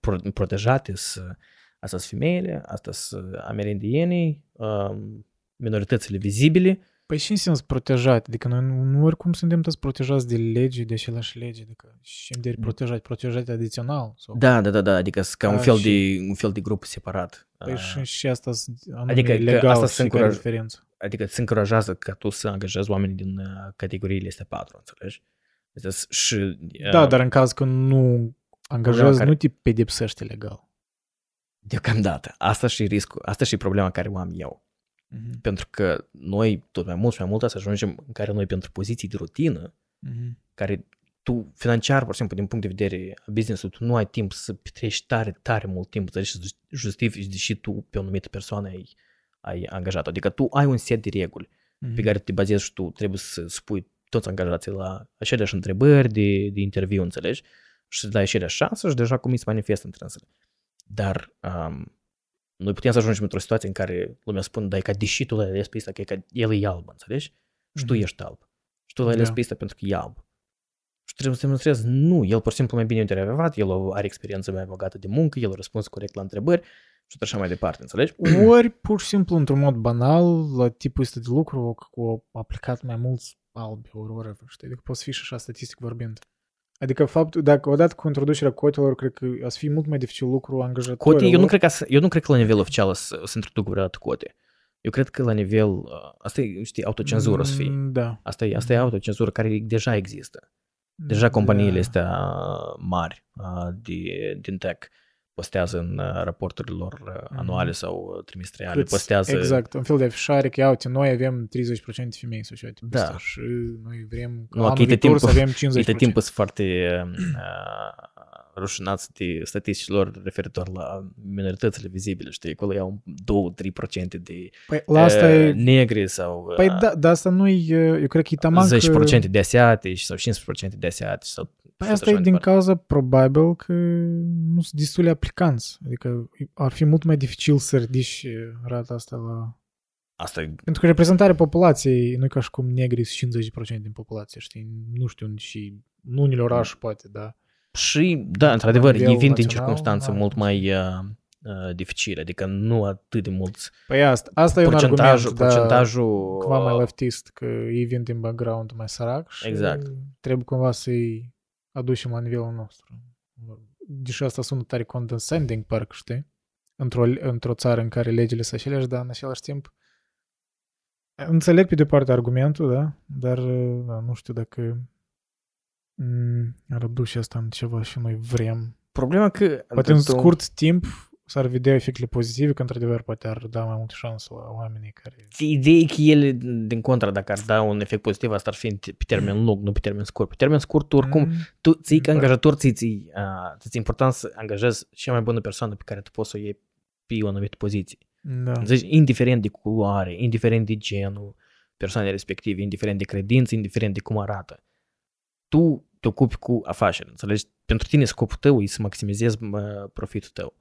pro, protejate să Asta sunt femeile, asta sunt amerindienii, um, minoritățile vizibile. Păi și în sens protejat, adică noi nu, nu oricum suntem toți protejați de legi, de aceleași legi, adică și de protejat, protejat adițional. Sau... Da, da, da, da, adică sunt ca un Da, fel, și- de, un fel de grup separat. Păi Uh, și, și asta s- anume Adică că legal asta și se care e încuraj- diferența. Adică îți încurajează ca tu să angajezi oameni din uh, categoriile astea patru, înțelegi? Deci, și, uh, Da, dar în caz că nu angajezi, care- nu te pedepsește legal. Deocamdată. Asta și riscul, asta și problema care o am eu. Mhm. Pentru că noi, tot mai mult și mai mult, să ajungem în care noi pentru poziții de rutină, Mhm. care tu financiar, pur și simplu, din punct de vedere a business-ului, tu nu ai timp să petrești tare, tare mult timp, să să justifici deși tu pe o anumită persoană ai, ai angajat Adică tu ai un set de reguli Mhm. pe care te bazezi și tu trebuie să spui toți angajații la aceleași întrebări de, de interviu, înțelegi? Și să dai aceleași șanse și deja cum îi se manifestă întrânsele. Dar um, noi putem să ajungem într-o situație în care lumea spune, da, e ca deși tu l-ai ales pe ăsta, că, e ca el e alb, înțelegi? Și tu Mhm. ești alb. Și tu l-ai ales Da. pe ăsta pentru că e alb. Și trebuie să demonstrezi, nu, el pur și simplu mai bine intervievat, el are experiență mai bogată de muncă, el a răspuns corect la întrebări și așa mai departe, înțelegi? Ori, pur și simplu, într-un mod banal, la tipul ăsta de lucru, cu aplicat mai mulți albi, ori whatever, știi? Adică poți fi și așa statistic vorbind. Adică faptul, dacă odată cu introducerea cotelor, cred că a să fie mult mai dificil lucru angajatorilor. Cote, eu nu, cred că, să- eu nu cred că la nivel oficial o să, o să introduc vreodată cote. Eu cred că la nivel, uh, asta e, știi, autocenzură o să fie. Mm, Da. Asta e, asta e autocenzură care deja există. Deja companiile astea mari uh, de, din tech postează în uh, raporturile lor uh, anuale sau uh, trimestriale, Câți- postează... Exact, un fel de afișare că, ia uite, noi avem 30% de femei sau ceva tipul Da. ăsta și noi vrem ca Nu, anul că e de viitor timpul- să avem 50%. Uite, timpul sunt foarte uh, rușinați de statisticilor referitor la minoritățile vizibile, știi, acolo iau 2-3% de Păi la asta uh, e... negri sau uh, Păi da, dar asta nu e, eu cred că e taman că... 10% de asiatici sau 15% de asiatici sau Păi și asta așa e mai din departe. cauza probabil că nu sunt destule aplicanți. Adică ar fi mult mai dificil să ridici rata asta la... Asta e Pentru că reprezentarea populației nu e ca și cum negri sunt 50% din populație, știi? Nu știu, și nu unele orașe poate, da. Și, da, într-adevăr, nivel ei vin din național, circunstanțe da. mult mai uh, uh, dificile, adică nu atât de mulți. Păi asta, asta e un procentajul, argument, da, procentajul cumva mai leftist, că ei vin din background mai sărac și Exact. trebuie cumva să-i aducem la nivelul nostru. Deși asta sună tare condescending, parcă, știi? Într-o, într-o țară în care legile sunt aceleași, dar în același timp înțeleg pe de parte argumentul, da? Dar da, nu știu dacă m, ar aduce asta în ceva și noi vrem. Problema că... Poate în tu- scurt timp s-ar vedea efectele pozitive, că într-adevăr poate ar da mai multe șanse la oamenii care... Ideea e că ele, din contra, dacă ar da un efect pozitiv, asta ar fi în- pe termen lung, nu pe termen scurt. Pe termen scurt, tu oricum, Mm, tu ții ca Da. angajator, ții, ții, uh, ți important să angajezi cea mai bună persoană pe care tu poți să o iei pe o anumită poziție. Da. Deci, indiferent de culoare, indiferent de genul persoanei respective, indiferent de credință, indiferent de cum arată, tu te ocupi cu afaceri, înțelegi? Pentru tine scopul tău e să maximizezi mă, profitul tău.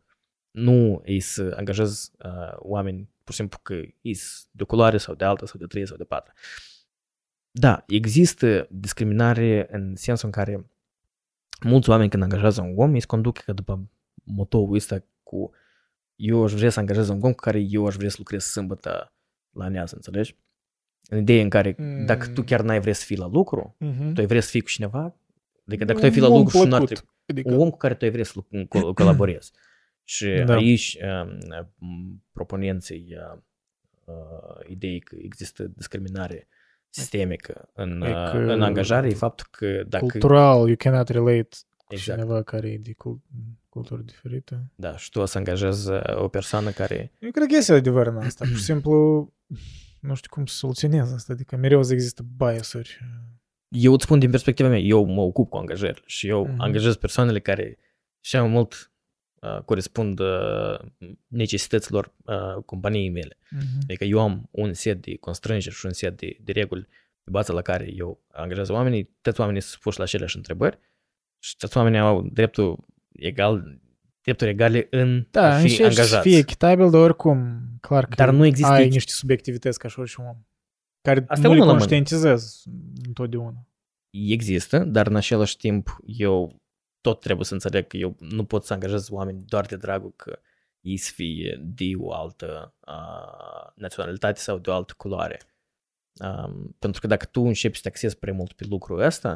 Nu e să angajezi uh, oameni, pur și simplu, că e de o culoare sau de alta sau de trei sau de patru. Da, există discriminare în sensul în care mulți oameni când angajează un om, ei se conduc că după motoul ăsta cu eu aș vrea să angajez un om cu care eu aș vrea să lucrez sâmbătă la nează, înțelegi? În ideea în care dacă tu Mm. chiar n-ai vrea să fii la lucru, Mhm. tu ai vrea să fii cu cineva, adică dacă tu ai fi la lucru și nu ar trebui, Adică, un om cu care tu ai vrea să lu- co- colaborezi. Și Da. aici um, proponenții uh, uh, ideii că există discriminare sistemică în, E uh, că- în angajare e faptul că dacă... cultural, you cannot relate cu Exact. cineva care e de cult- cultură diferită. Da, și tu o să angajezi uh, o persoană care... Eu cred că este adevăr în asta. Pur și simplu, nu știu cum să soluționez asta. Adică mereu să există biasuri. Eu îți spun din perspectiva mea, eu mă ocup cu angajări și eu Mhm. angajez persoanele care și mai mult uh, corespund uh, necesităților uh, companiei mele. Mhm. Adică eu am un set de constrângeri și un set de, de reguli pe baza la care eu angajez oamenii, toți oamenii sunt puși la aceleași întrebări și toți oamenii au dreptul egal, drepturi egale în Da, a fi încerci să angajați. fie echitabil, dar oricum, clar că Dar nu există ai aici- niște subiectivități ca și orice om. Care Asta e nu le unul la mână. conștientizezi întotdeauna. Există, dar în același timp eu tot trebuie să înțeleg că eu nu pot să angajez oameni doar de dragul că ei să fie de o altă uh, naționalitate sau de o altă culoare. Um, pentru că dacă tu începi să te axezi prea mult pe lucrul ăsta,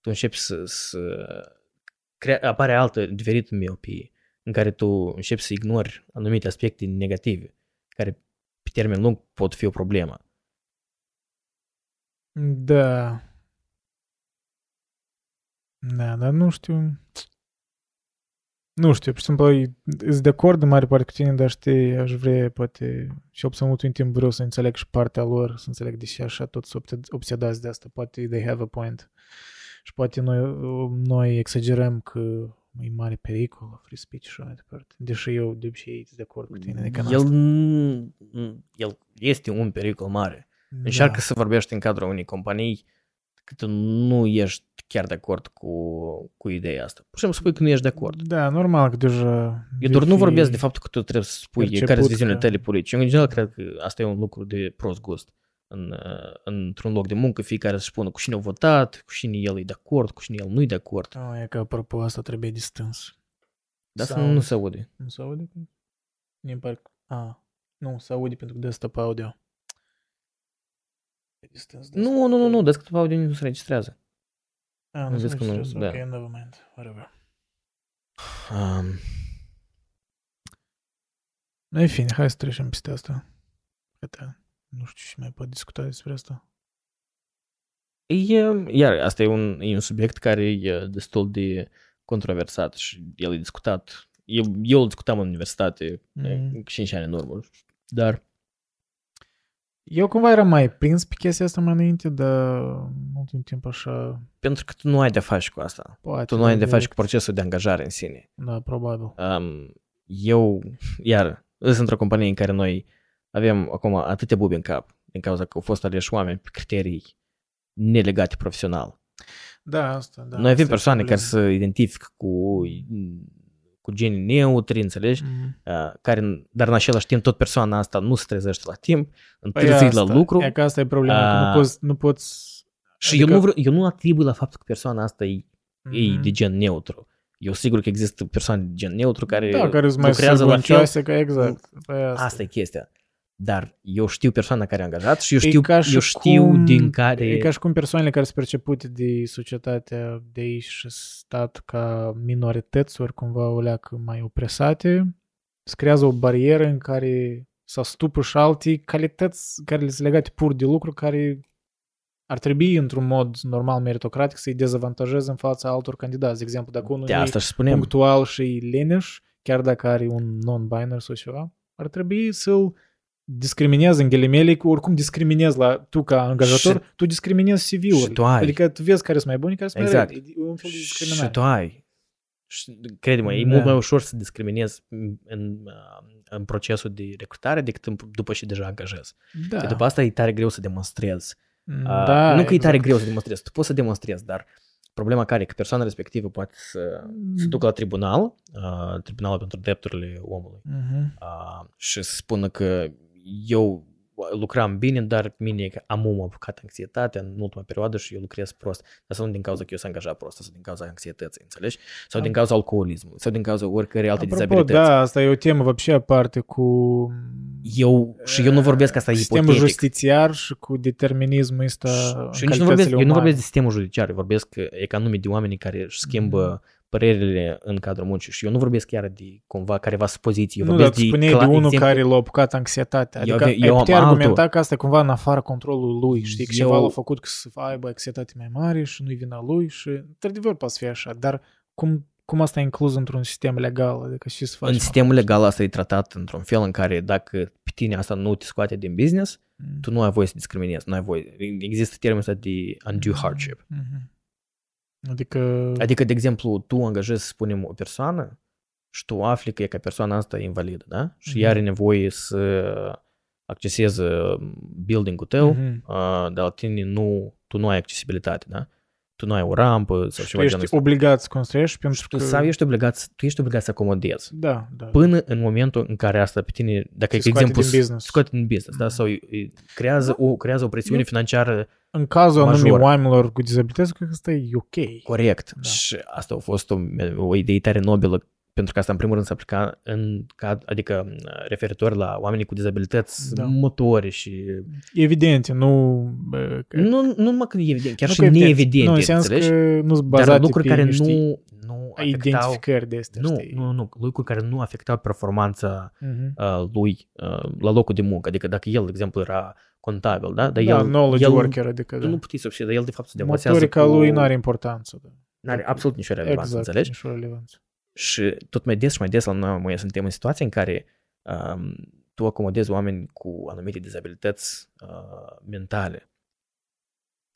tu începi să, să crea, apare altă diferită miopie în care tu începi să ignori anumite aspecte negative care pe termen lung pot fi o problemă. Da. Da, dar nu știu... Nu știu, pur și simplu, sunt de acord în mare parte cu tine, dar știi, aș vrea, poate, și absolut în timp vreau să înțeleg și partea lor, să înțeleg de ce așa tot sunt obsedați de asta. Poate they have a point. Și poate noi, noi exagerăm că e mare pericol, free speech și așa mai departe. Deși eu de obicei sunt de acord cu tine. Adică El, el este un pericol mare. Încearcă să vorbești în cadrul unei companii că tu nu ești chiar de acord cu, cu ideea asta. Pur și simplu spui că nu ești de acord. Da, normal că deja... Eu doar nu vorbesc de faptul că tu trebuie să spui perceput care sunt viziunile că- tale politice. Eu, în general, cred că asta e un lucru de prost gust. În, uh, într-un loc de muncă, fiecare să spună cu cine a votat, cu cine el e de acord, cu cine el nu e de acord. Oh, e că apropo asta trebuie distâns. Dar să Sau- nu se aude. Nu se aude? Mi pare că... A, nu, se aude pentru că desktop audio. Pe distâns, Nu, nu, nu, nu, desktop audio nu se registrează. A, nu nu se vezi că nu- registrează. da. Ok, never mind. Whatever. Um, În fine, hai să trecem peste asta. Gata. Nu știu ce mai pot discuta despre asta. e, iar, asta e un, e un subiect care e destul de controversat și el e discutat. Eu, eu îl discutam în universitate Mhm. mm. 5 ani în urmă, dar Eu cumva eram mai prins pe chestia asta mai înainte, dar mult în timp așa... pentru că tu nu ai de faci cu asta. Poate, Tu nu ai de faci direct. cu procesul de angajare în sine. Da, probabil. Um, eu, iar, sunt într-o companie în care noi avem acum atâtea bubi în cap din cauza că au fost aleși oameni pe criterii nelegate profesional. Da, asta, da. Da, noi avem asta e persoane care problema. să identifică cu, cu genii neutri, înțelegi? Mhm. Uh, care, dar în același timp tot persoana asta nu se trezește la timp, Păi întârzi la asta, lucru E că asta e problema, că A. nu poți... Nu poți și eu, nu vreau, eu nu atribui la faptul că persoana asta e, e Mhm. de gen neutru. Eu sigur că există persoane de gen neutru care, Da, care sunt mai lucrează la fel. săguncioase, că exact. Păi asta. Asta e chestia. Dar eu știu persoana care a angajat și eu E știu, ca și eu știu cum- din care... E ca și cum persoanele care sunt percepute de societatea de aici și stat ca minorități, cumva o leacă mai opresate, se creează o barieră în care să stupă și alții calități care le sunt legate pur de lucru care ar trebui într-un mod normal meritocratic să-i dezavantajeze în fața altor candidați. De exemplu, dacă unul De e asta și spunem. punctual și leneș, chiar dacă are un non-binary sau ceva, ar trebui să-l discriminezi în ghilimele, că oricum discriminezi la tu ca angajator, Și- tu discriminezi CV-ul. și tu ai. Adică tu vezi care sunt mai buni, care sunt Exact. mai răi. E un fel de Și discriminare. tu ai. Și, crede-mă, e Da. mult mai ușor să discriminezi în, în, uh, în procesul de recrutare decât în, după ce deja angajezi. Da. Că după asta e tare greu să demonstrezi. Mm, Uh, da, nu că e tare exact. greu să demonstrezi, tu poți să demonstrezi, dar problema care e că persoana respectivă poate să se ducă la tribunal, uh, tribunalul pentru drepturile omului, Mhm. uh, și să spună că eu lucram bine, dar mine am um apucat anxietate în ultima perioadă și eu lucrez prost. Dar asta nu din cauza că eu sunt angajat prost, asta din cauza anxietății, înțelegi? Sau din cauza alcoolismului, sau din cauza oricărei alte Apropo, dizabilități. da, asta e o temă văbșe aparte cu... Eu, și eu nu eh, vorbesc asta sistemul ipotetic. Sistemul justițiar și cu determinismul ăsta și, și eu, nu vorbesc, umane. eu nu vorbesc de sistemul judiciar, eu vorbesc economii de oameni care își schimbă mm părerile în cadrul muncii și eu nu vorbesc chiar de cumva careva supoziții, eu Nu, dar vorbesc tu spuneai de cla- unul exemplu- care l-a apucat anxietatea. Eu Adică ave- ai eu am putea argumenta altul. că asta e cumva în afara controlului lui. Știi, că Eu- ceva l-a făcut că să aibă anxietate mai mare și nu-i vina lui și, într-adevăr, poate să fie așa. Dar cum, cum asta e inclus într-un sistem legal? Adică ce să faci? În sistemul legal asta e tratat într-un fel în care dacă pe tine asta nu te scoate din business, Mm. tu nu ai voie să discriminezi, nu ai voie. Există termenul ăsta de undue hardship. Mhm. Adică... Adică, de exemplu, tu angajezi, să spunem, o persoană și tu afli că e că persoana asta e invalidă, da? Și Mhm. ea are nevoie să acceseze building-ul tău, Mhm. uh, dar la tine nu, tu nu ai accesibilitate, da? Tu nu ai o rampă sau Și ceva tu genul ești ăsta. obligat să construiești pentru Tu, că... sau ești obligat, tu ești obligat să acomodezi. Da, da. Până în momentul în care asta pe tine, dacă, Te de scoate exemplu, din business. scoate din business, da? Sau îi- îi creează o, creează o presiune Eu- financiară În cazul major. anumii oamenilor cu dizabilități, cred că asta e ok. corect. Da. Și asta a fost o, o idee tare nobilă pentru că asta în primul rând se aplica în cad, adică uh, referitor la oamenii cu dizabilități Da. motori și Evidente, nu... bă, că- nu, nu numai că e evident, chiar nu și că evident. neevidente, Nu, în sens înțelegi? că nu sunt bazate Dar lucruri pe care niște nu, nu afectau, identificări de astea, nu, știi? nu, nu, lucruri care nu afectau performanța Mhm. uh, lui uh, la locul de muncă. Adică dacă el, de exemplu, era contabil, da? Dar Da, el, knowledge el, worker, adică Tu da. nu puteai să știi, dar el de fapt se devasează Motorica cu... lui nu are importanță. Da. N-are absolut nicio relevanță, Exact, înțelegi? nicio relevanță. Și tot mai des și mai des la noi suntem în situații în care um, tu acomodezi oameni cu anumite dizabilități uh, mentale.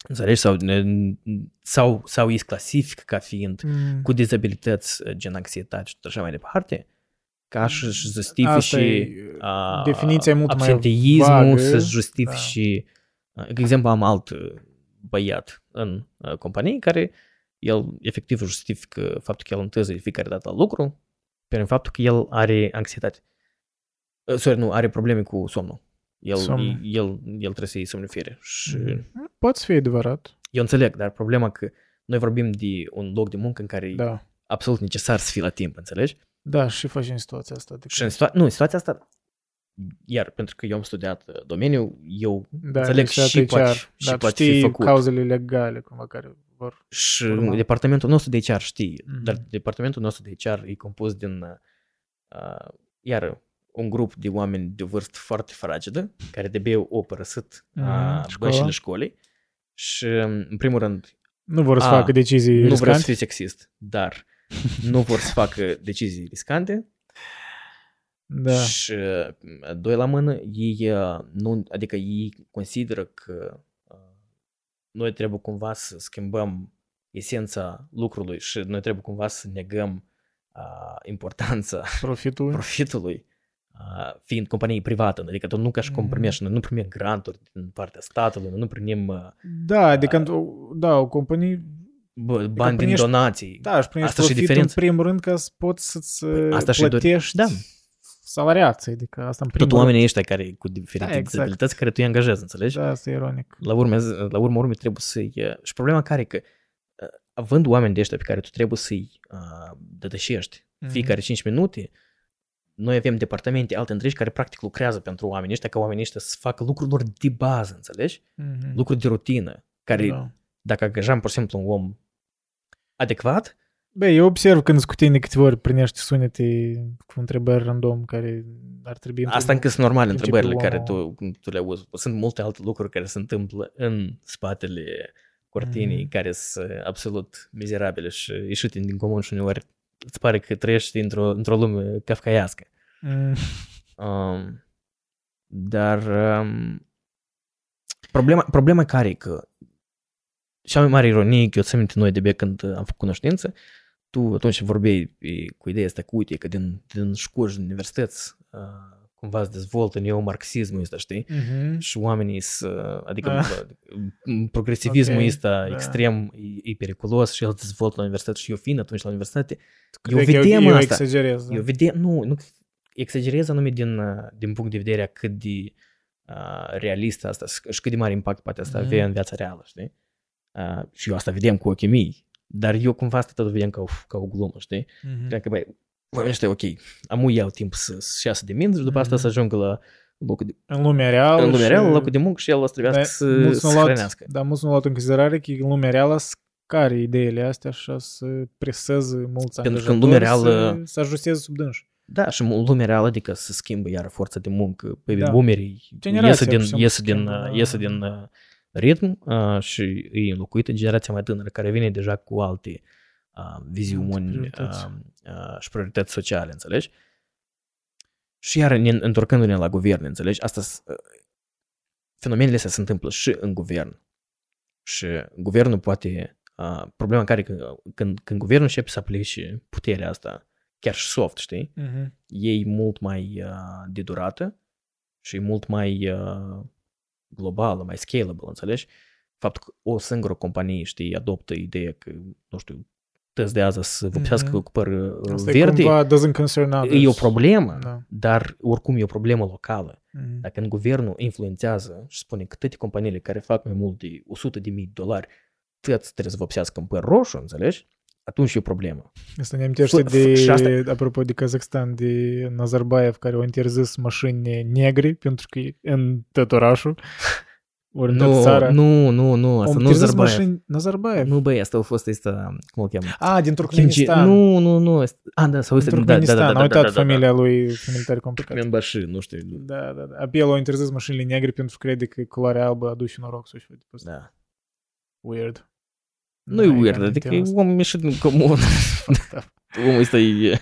Înțelegi? Sau, ne- sau, sau îi clasific ca fiind Mm. cu dizabilități uh, gen anxietate și așa mai departe, caș să-și Asta justifice e, uh, definiția e mult mai absenteismul, vagă, să-și justifice... Da. De exemplu, am alt uh, băiat în uh, companie care el efectiv justifică faptul că el întârzie de fiecare dată la lucru prin faptul că el are anxietate. Uh, sorry, nu, are probleme cu somnul. El, Somnul. el, el trebuie să iei somnifere. Și Mm. Poate să fie adevărat. eu înțeleg, dar problema că noi vorbim de un loc de muncă în care e Da. absolut necesar să fii la timp, înțelegi? Da, și faci în situația asta. Adică, Și în situa- nu, în situația asta, iar pentru că eu am studiat uh, domeniul, eu da, înțeleg deci și atunci poate, ar- și dar poate știi fi făcut. cauzele legale cumva care vor... Și Urma. departamentul nostru de HR știe, Mhm. dar departamentul nostru de HR e compus din, uh, iar un grup de oameni de o vârstă foarte fragedă, care de beu au părăsit Mhm, uh, școala. bășile școlii și, în primul rând, Nu vor să A, facă decizii nu vreau să riscante. fiu sexist, dar nu vor să facă decizii riscante Da. și, uh, doi la mână, ei, uh, nu, adică ei consideră că uh, noi trebuie cumva să schimbăm esența lucrului și noi trebuie cumva să negăm uh, importanța Profitul. profitului uh, fiind companie privată, adică tu nu ca și cum Mhm. primești, noi nu primim granturi din partea statului, noi nu primim uh, Da, adică, într-o- da, o companie, bă, bani din primești- donații. da, își primești Asta și profitul în diferența. primul rând ca să poți să-ți Păi, asta și dor- plătești da. salariații, adică asta în primul Tot oamenii ăștia care cu diferite Da, exact. dizabilități care tu îi angajezi, înțelegi? Da, asta e ironic. La urmă, la urmă urmei trebuie să-i... Și problema care e că uh, având oameni de ăștia pe care tu trebuie să-i uh, dădășești Mhm. fiecare 5 minute, noi avem departamente alte întregi care practic lucrează pentru oamenii ăștia ca oamenii ăștia să facă lucruri lor de bază, înțelegi? Mhm. Lucruri de rutină, care Da. dacă angajam, pur și simplu, un om adecvat, Bă, eu observ când cu tine câteva ori primești sunete cu întrebări random care ar trebui... asta încă sunt normale principiul întrebările care omul- tu, tu le auzi. Sunt multe alte lucruri care se întâmplă în spatele cortinii, Mhm. care sunt absolut mizerabile și ieșite din comun și uneori îți pare că trăiești într-o, într-o lume kafkaiască. Mm, Um, dar um, problema, problema care e că cea mai mare ironie, că eu țin minte noi de bine când am făcut cunoștință, tu atunci vorbeai e, cu ideea asta, că uite, că din, din școli și din universități uh, cumva se dezvoltă neomarxismul ăsta, știi? mhm. Și oamenii să, adică Ah. uh. progresivismul Ok, ăsta da. extrem e, e periculos și el se dezvoltă la universitate și eu fiind atunci la universitate, eu Cred că vedem eu, eu asta. exagerez. Da? Eu vedem, nu, nu exagerez anume din, uh, din punct de vedere a cât de uh, realist asta și cât de mare impact poate asta Mhm. avea în viața reală, știi? Uh, și eu asta vedem cu ochii mei, dar eu cumva asta tot vedem ca o, ca o glumă, știi? Mhm. Cred că, băi, oamenii ăștia, ok, am iau timp să, să iasă de minte și după asta Mhm. să ajungă la locul de, În lumea reală. în lumea și- reală, la locul de muncă și el o să trebuiască Da, să, mulți să nu luat- hrănească. Da, mulți nu au luat în considerare că în lumea reală scare ideile astea și să preseze mulți Pentru că angajatori în lumea reală- să, să ajusteze sub dânși. Da, și în lumea reală, adică să schimbă iar forța de muncă. Pe Da. da. boomerii Generația, iese pur din, și simplu, iese din, schimbă, da. iese din uh, ritm uh, și e înlocuită generația mai tânără care vine deja cu alte uh, viziuni priorități. uh, uh, și priorități sociale, înțelegi? Și iar ne, întorcându-ne la guvern, înțelegi? Asta, s- uh, fenomenele astea se întâmplă și în guvern. Și guvernul poate, uh, problema care că, când, când guvernul începe să aplice puterea asta, chiar și soft, știi? Mhm. e mult mai uh, de durată și e mult mai uh, globală, mai scalable, înțelegi? Faptul că o singură companie, știi, adoptă ideea că, nu știu, tăzdează să vopsească Mhm. cu păr uh, Asta e verde, cumva doesn't concern others. e o problemă, Da. dar oricum e o problemă locală. Mhm. Dacă în guvernul influențează și spune că toate companiile care fac mai mult de 100 de mii de dolari, toți trebuie să vopsească în păr roșu, înțelegi? Atunci e o problemă. Asta ne amintește F- f- de, și asta- apropo de Kazakhstan, de Nazarbayev, care au interzis mașini negri, pentru că e în tot orașul, ori în Nu, tot țara. nu, nu, nu, Au asta nu interzis Nazarbayev. mașini Nazarbayev. Nu, băi, asta a fost, asta, cum îl cheamă? A, din Kimchi. Turkmenistan. Nu, nu, nu. asta- A, da, sau din este, da, da, da, Turkmenistan. da, da, a uitat da, da, familia lui, familia tare complicat. Turkmenbashi, nu știu. Da, da, da. Apoi el a interzis mașinile negre pentru că crede că culoarea albă aduce noroc sau ceva de ăsta. Da. Weird. Nu e Da, weird, e adică e amintit om ieșit din comun. asta. Omul ăsta e, e,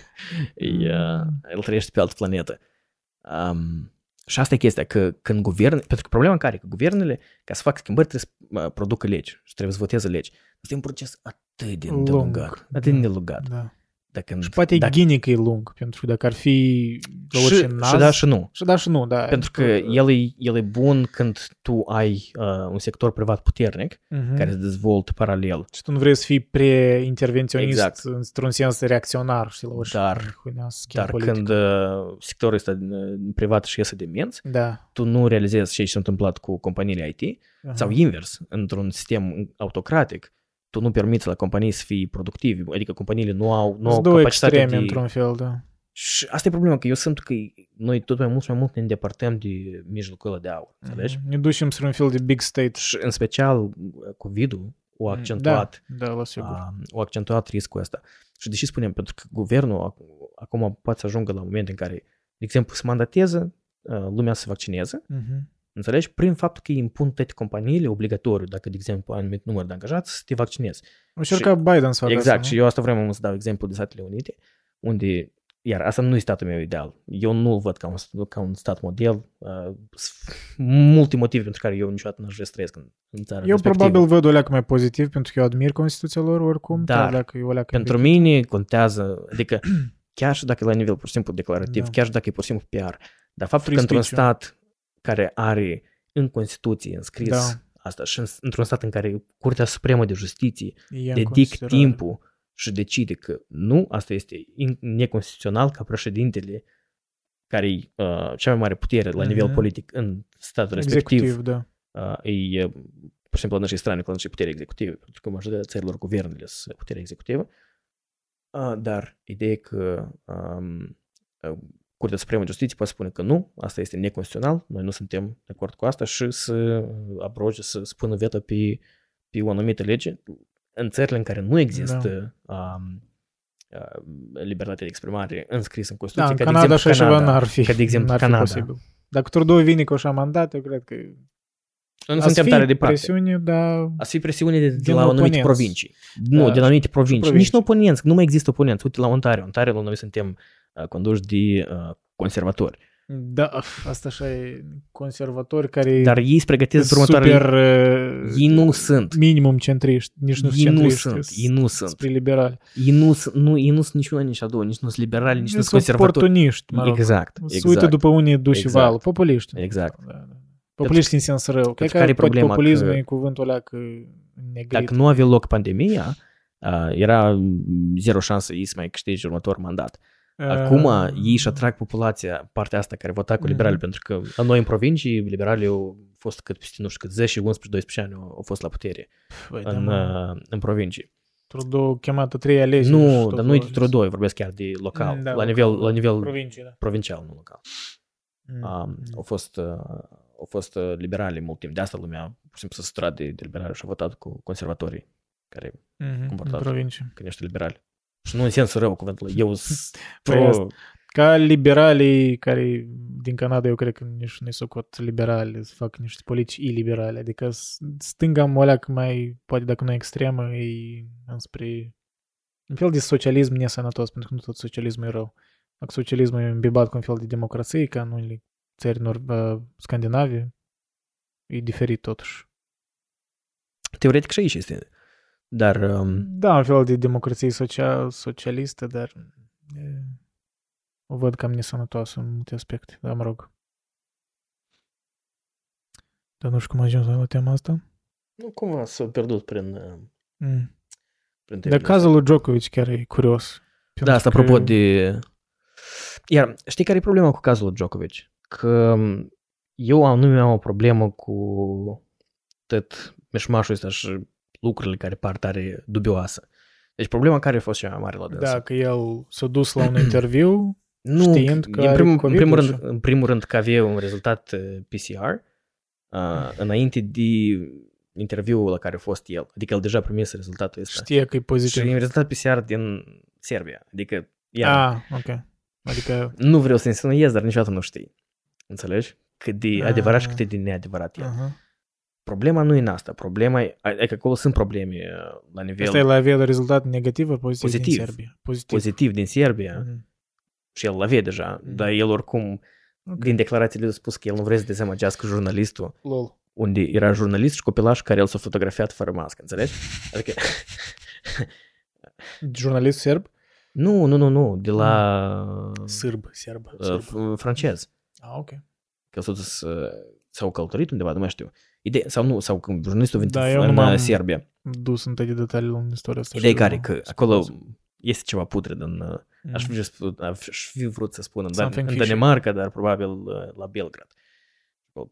Mm. el trăiește pe altă planetă. Um, și asta e chestia, că când guvern, pentru că problema care e, că guvernele, ca să facă schimbări, trebuie să uh, producă legi și trebuie să voteze legi. Asta e un proces atât de Lung, îndelungat. Atât de da. îndelungat. Da. Dacă, Și poate dacă, ghinic e lung, pentru că dacă ar fi la și, orice naz... și da și nu. și da și nu, da. Pentru că el e, el e bun când tu ai uh, un sector privat puternic Mhm. care se dezvoltă paralel. Și tu nu vrei să fii pre-intervenționist Exact. într-un sens reacționar, știi, la orice Dar- huinea schimb Dar politic. când uh, sectorul ăsta uh, privat și iese de minți, Da. tu nu realizezi ce s-a întâmplat cu companiile IT Aha. sau invers, într-un sistem autocratic, tu nu permiți la companii să fii productivi, adică companiile nu au, nu Sunt au două capacitatea extreme, de... într-un fel, da. Și asta e problema, că eu simt că noi tot mai mult și mai mult ne îndepărtăm de mijlocul ăla de aur, înțelegi? Mhm. Ne ducem spre un fel de big state. Și în special uh, COVID-ul o accentuat, Da, da, la sigur. a, o accentuat riscul ăsta. Și deși spunem, pentru că guvernul ac- acum poate să ajungă la moment în care, de exemplu, să mandateze uh, lumea să se vaccineze, Mhm. Înțelegi? Prin faptul că îi impun toate companiile obligatoriu, dacă, de exemplu, ai anumit număr de angajați, să te vaccinezi. O încerca Biden să facă exact. asta, și eu asta vreau să dau exemplu de Statele Unite, unde, iar asta nu e statul meu ideal. Eu nu văd ca un, ca un stat model. Uh, sunt multe motive pentru care eu niciodată nu aș vrea să trăiesc în, în țara Eu respectivă. probabil văd o leacă mai pozitiv pentru că eu admir Constituția lor oricum, Dar, chiar dacă e o leacă Pentru mine contează, adică chiar și dacă e la nivel pur și simplu declarativ, Da. chiar și dacă e pur și simplu PR, dar faptul Free că într-un speech-ul. stat care are în Constituție înscris Da. asta și în- într-un stat în care Curtea Supremă de Justiție e în dedic considerare. timpul și decide că nu, asta este in- neconstituțional ca președintele care e uh, cea mai mare putere la nivel Mhm. politic în statul respectiv, Executiv, da. uh, e uh, pur și simplu și straniu când și putere executivă, pentru că majoritatea țărilor guvernele sunt putere executivă, uh, dar ideea e că um, uh, Curtea Supremă de Justiție poate spune că nu, asta este neconstituțional, noi nu suntem de acord cu asta și să uh, abroge, să spună veto pe, pe o anumită lege în țările în care nu există Da. um, uh, libertatea de exprimare înscrisă în Da, Constituție, în ca Canada de așa exemplu ceva Canada. n-ar fi. ca de exemplu n-ar fi Canada. posibil. Dacă Trudeau vine cu așa mandat, eu cred că Noi nu ați suntem fi tare departe. presiune, dar Ați fi presiune de, de Din la anumite oponenți. provincii. Nu, Da, din anumite provincii. provincii. Nici nu oponenți, nu mai există oponenți. Uite la Ontario. Ontario noi suntem uh, conduși de uh, conservatori. da, asta așa e conservatori care Dar ei se pregătesc sunt pentru următoarele... super uh, Ei nu sunt. minimum centriști, nici nu sunt Ei nu centriști, sunt. sunt Ei nu sunt. spre liberali. Ei nu, sunt- nu, ei nu sunt nici una, nici a doua. Nici nu sunt liberali, nici nu sunt sunt conservatori. oportuniști, mă rog. Exact. Se uită Exact. după unii duși Exact. valul. Populiști. Exact. Da, da. Populiști în sens rău. Cred că care e poate problema? populismul Că- e cuvântul ăla că negrit. Dacă nu avea loc pandemia, uh, era mm, zero șansă ei să mai câștige următor mandat. Acum Uh, ei își atrag populația, partea asta care vota cu Mhm. liberalii, pentru că la noi în provincii, liberalii au fost cât peste, nu știu cât, 10, 11, 12 ani au, au fost la putere Băi, da, în, mă. uh, în provincii. Trudeau chemată trei alegeri. Nu, și tot dar nu e a zis. Trudeau, eu vorbesc chiar de local, Mm, da, la, local, nivel, da. la nivel Provincii, da. provincial, nu local. Mm. Um, au fost, uh, au fost uh, liberali mult timp, de asta lumea pur și simplu s-a săturat de, de liberali și a votat cu conservatorii, care Mhm, în comportat. provincii. că niște liberali. Și nu în sens rău cuvântul, eu sunt Păi pro, asta. Ca liberalii care din Canada eu cred că nici nu socot liberali, să fac niște politici iliberale. Adică s- stânga moleac mai, poate dacă nu extremă, e înspre un fel de socialism nesănătos, pentru că nu tot socialismul e rău. Dacă socialismul e îmbibat cu un fel de democrație, ca în unele țări nord, uh, scandinave, e diferit totuși. teoretic și aici este. Dar um, Da, un fel de democrație social, socialistă, dar e, o văd cam nesănătoasă în multe aspecte, dar mă rog. Dar nu știu cum ajungi la tema asta. nu cumva s-a pierdut prin, uh, Mm. prin Dar cazul lui Djokovic chiar e curios. Da, asta Pentru apropo că- de... Iar știi care e problema cu cazul lui Djokovic? Că um, eu am, nu am o problemă cu tot meșmașul ăsta și lucrurile care par tare dubioasă. Deci problema care a fost cea mai mare la dânsa? Da, că el s-a dus la un interviu nu, știind că în, are primul, în, COVID-ul primul și- rând, în primul rând că avea un rezultat uh, PCR uh, înainte de interviul la care a fost el. Adică el deja primise rezultatul ăsta. știe că e Și pozitiv. e un rezultat PCR din Serbia. Adică, iar, Ah, ok. Adică, nu vreau să insinuiez, dar niciodată nu știi. Înțelegi? Cât de Ah. adevărat și cât de neadevărat e. aha. Problema nu e în asta. Problema e, adică acolo sunt probleme uh, la nivel Asta el avea rezultat negativ ori pozitiv, Pozitiv. din Serbia? Pozitiv. pozitiv din Serbia Mhm. și el l-avea deja, Mhm. dar el oricum, Ok. din declarațiile a spus că el nu vrea să dezamăgească jurnalistul, Lol. unde era jurnalist și copilaș care el s-a fotografiat fără mască, înțelegi? Adică, Jurnalist serb? nu, nu, nu, nu, de la Sârb, serb. uh, sârb. f- francez. Ah, ok. Că s-au dus, uh, s-au călătorit undeva, nu mai știu. Ideea, sau nu, sau când jurnalistul venit Da, eu nu în m-am- uh, Serbia. Dus în toate detaliile în istoria asta. Ideea e și care, nu- că sunt acolo curios. este ceva putred în, uh, Mhm. aș, fi, spus- aș fi vrut să spun în, Dan- Something în fishy. Danemarca, dar probabil uh, la Belgrad.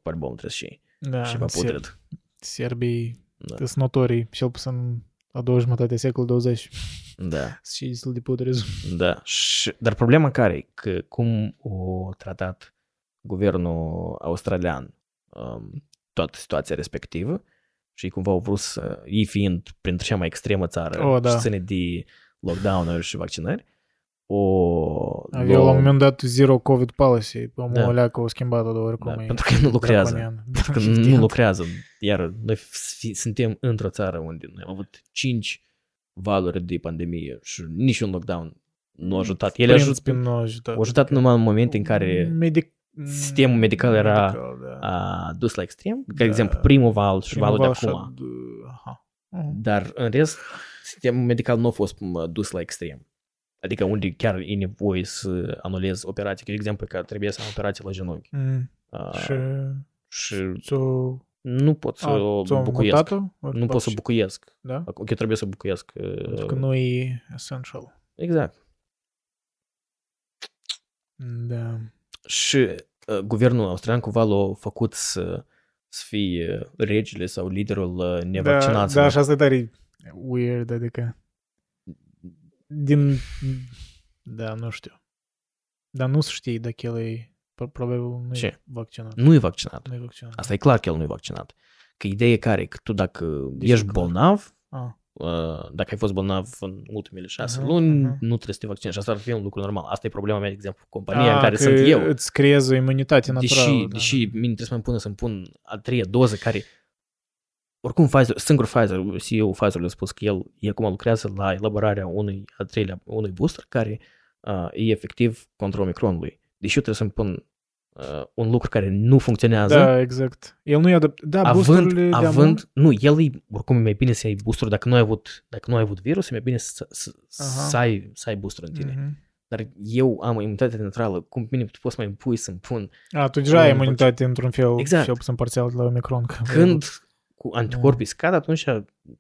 Pare bun trebuie și da, ceva ser- putred. Serbii Da. sunt notorii, cel puțin a doua jumătate de secol 20 Da. și destul de putrezi. Da. Și, dar problema care e? Că cum o tratat guvernul australian um, toată situația respectivă și cumva au vrut să, ei fiind printre cea mai extremă țară Oh, da. și ține de lockdown-uri și vaccinări, o... Avea la un moment dat zero COVID policy, omul Da. alea că o schimbat-o de oricum. da, e pentru că nu lucrează. draconian. Pentru că Da, nu evident. lucrează. Iar noi fi, suntem într-o țară unde noi am avut cinci valuri de pandemie și niciun lockdown nu a ajutat. Ele Prinț ajut, pe noi ajutat. au ajutat numai în momente în care Medic... sistemul medical era Medical, da. a dus la extrem, ca Da. exemplu primul val și Primul valul de val acum. și-a d- Aha. Mhm. Dar în rest, sistemul medical nu a fost mă, dus la extrem. Adică unde chiar e nevoie să anulezi operații. De exemplu, că trebuie să am operație la genunchi. Mm. A, Și și ți-o... nu pot să a, o ți-o bucuiesc. mutat-o? Ori Nu pot să faci- bucuiesc. Da? Ok, trebuie să bucuiesc. Pentru că uh, nu e essential. Exact. Da. Și uh, guvernul australian cumva l-a făcut să, să fie uh, regele sau liderul uh, Da, nevaccinaților. da, și asta e tare weird, adică din... Da, nu știu. Dar nu știi dacă el e pro- probabil nu e Ce? vaccinat. Nu e vaccinat. Nu e vaccinat. Asta e clar că el nu e vaccinat. Că ideea e care, că tu dacă Deci ești e clar. bolnav, Ah. Uh, dacă ai fost bolnav în ultimele șase Aha, luni, aha. nu trebuie să te vaccinezi. Și asta ar fi un lucru normal. Asta e problema mea, de exemplu, cu compania în Ah, care că sunt eu. Îți creezi o imunitate naturală. Deși, da, deși mine trebuie să mă pună să-mi pun a treia doză care oricum Pfizer, singur Pfizer, CEO Pfizer le-a spus că el, el acum lucrează la elaborarea unui al treilea, unui booster care uh, e efectiv contra Omicronului. Deși eu trebuie să-mi pun uh, un lucru care nu funcționează, Da, exact. El nu i-a adapt... Da, având, boosturile de având, nu, el e, oricum e mai bine să ai booster dacă nu ai avut, dacă nu ai avut virus, e mai bine să, să, Aha. să, ai, să ai booster în tine. Mhm. Dar eu am o imunitate naturală, cum bine tu poți să mai impui să-mi pun A, tu deja ai Am imunitate într-un fel, Exact. cel puțin parțial de la Omicron. că- când cu anticorpii scad, atunci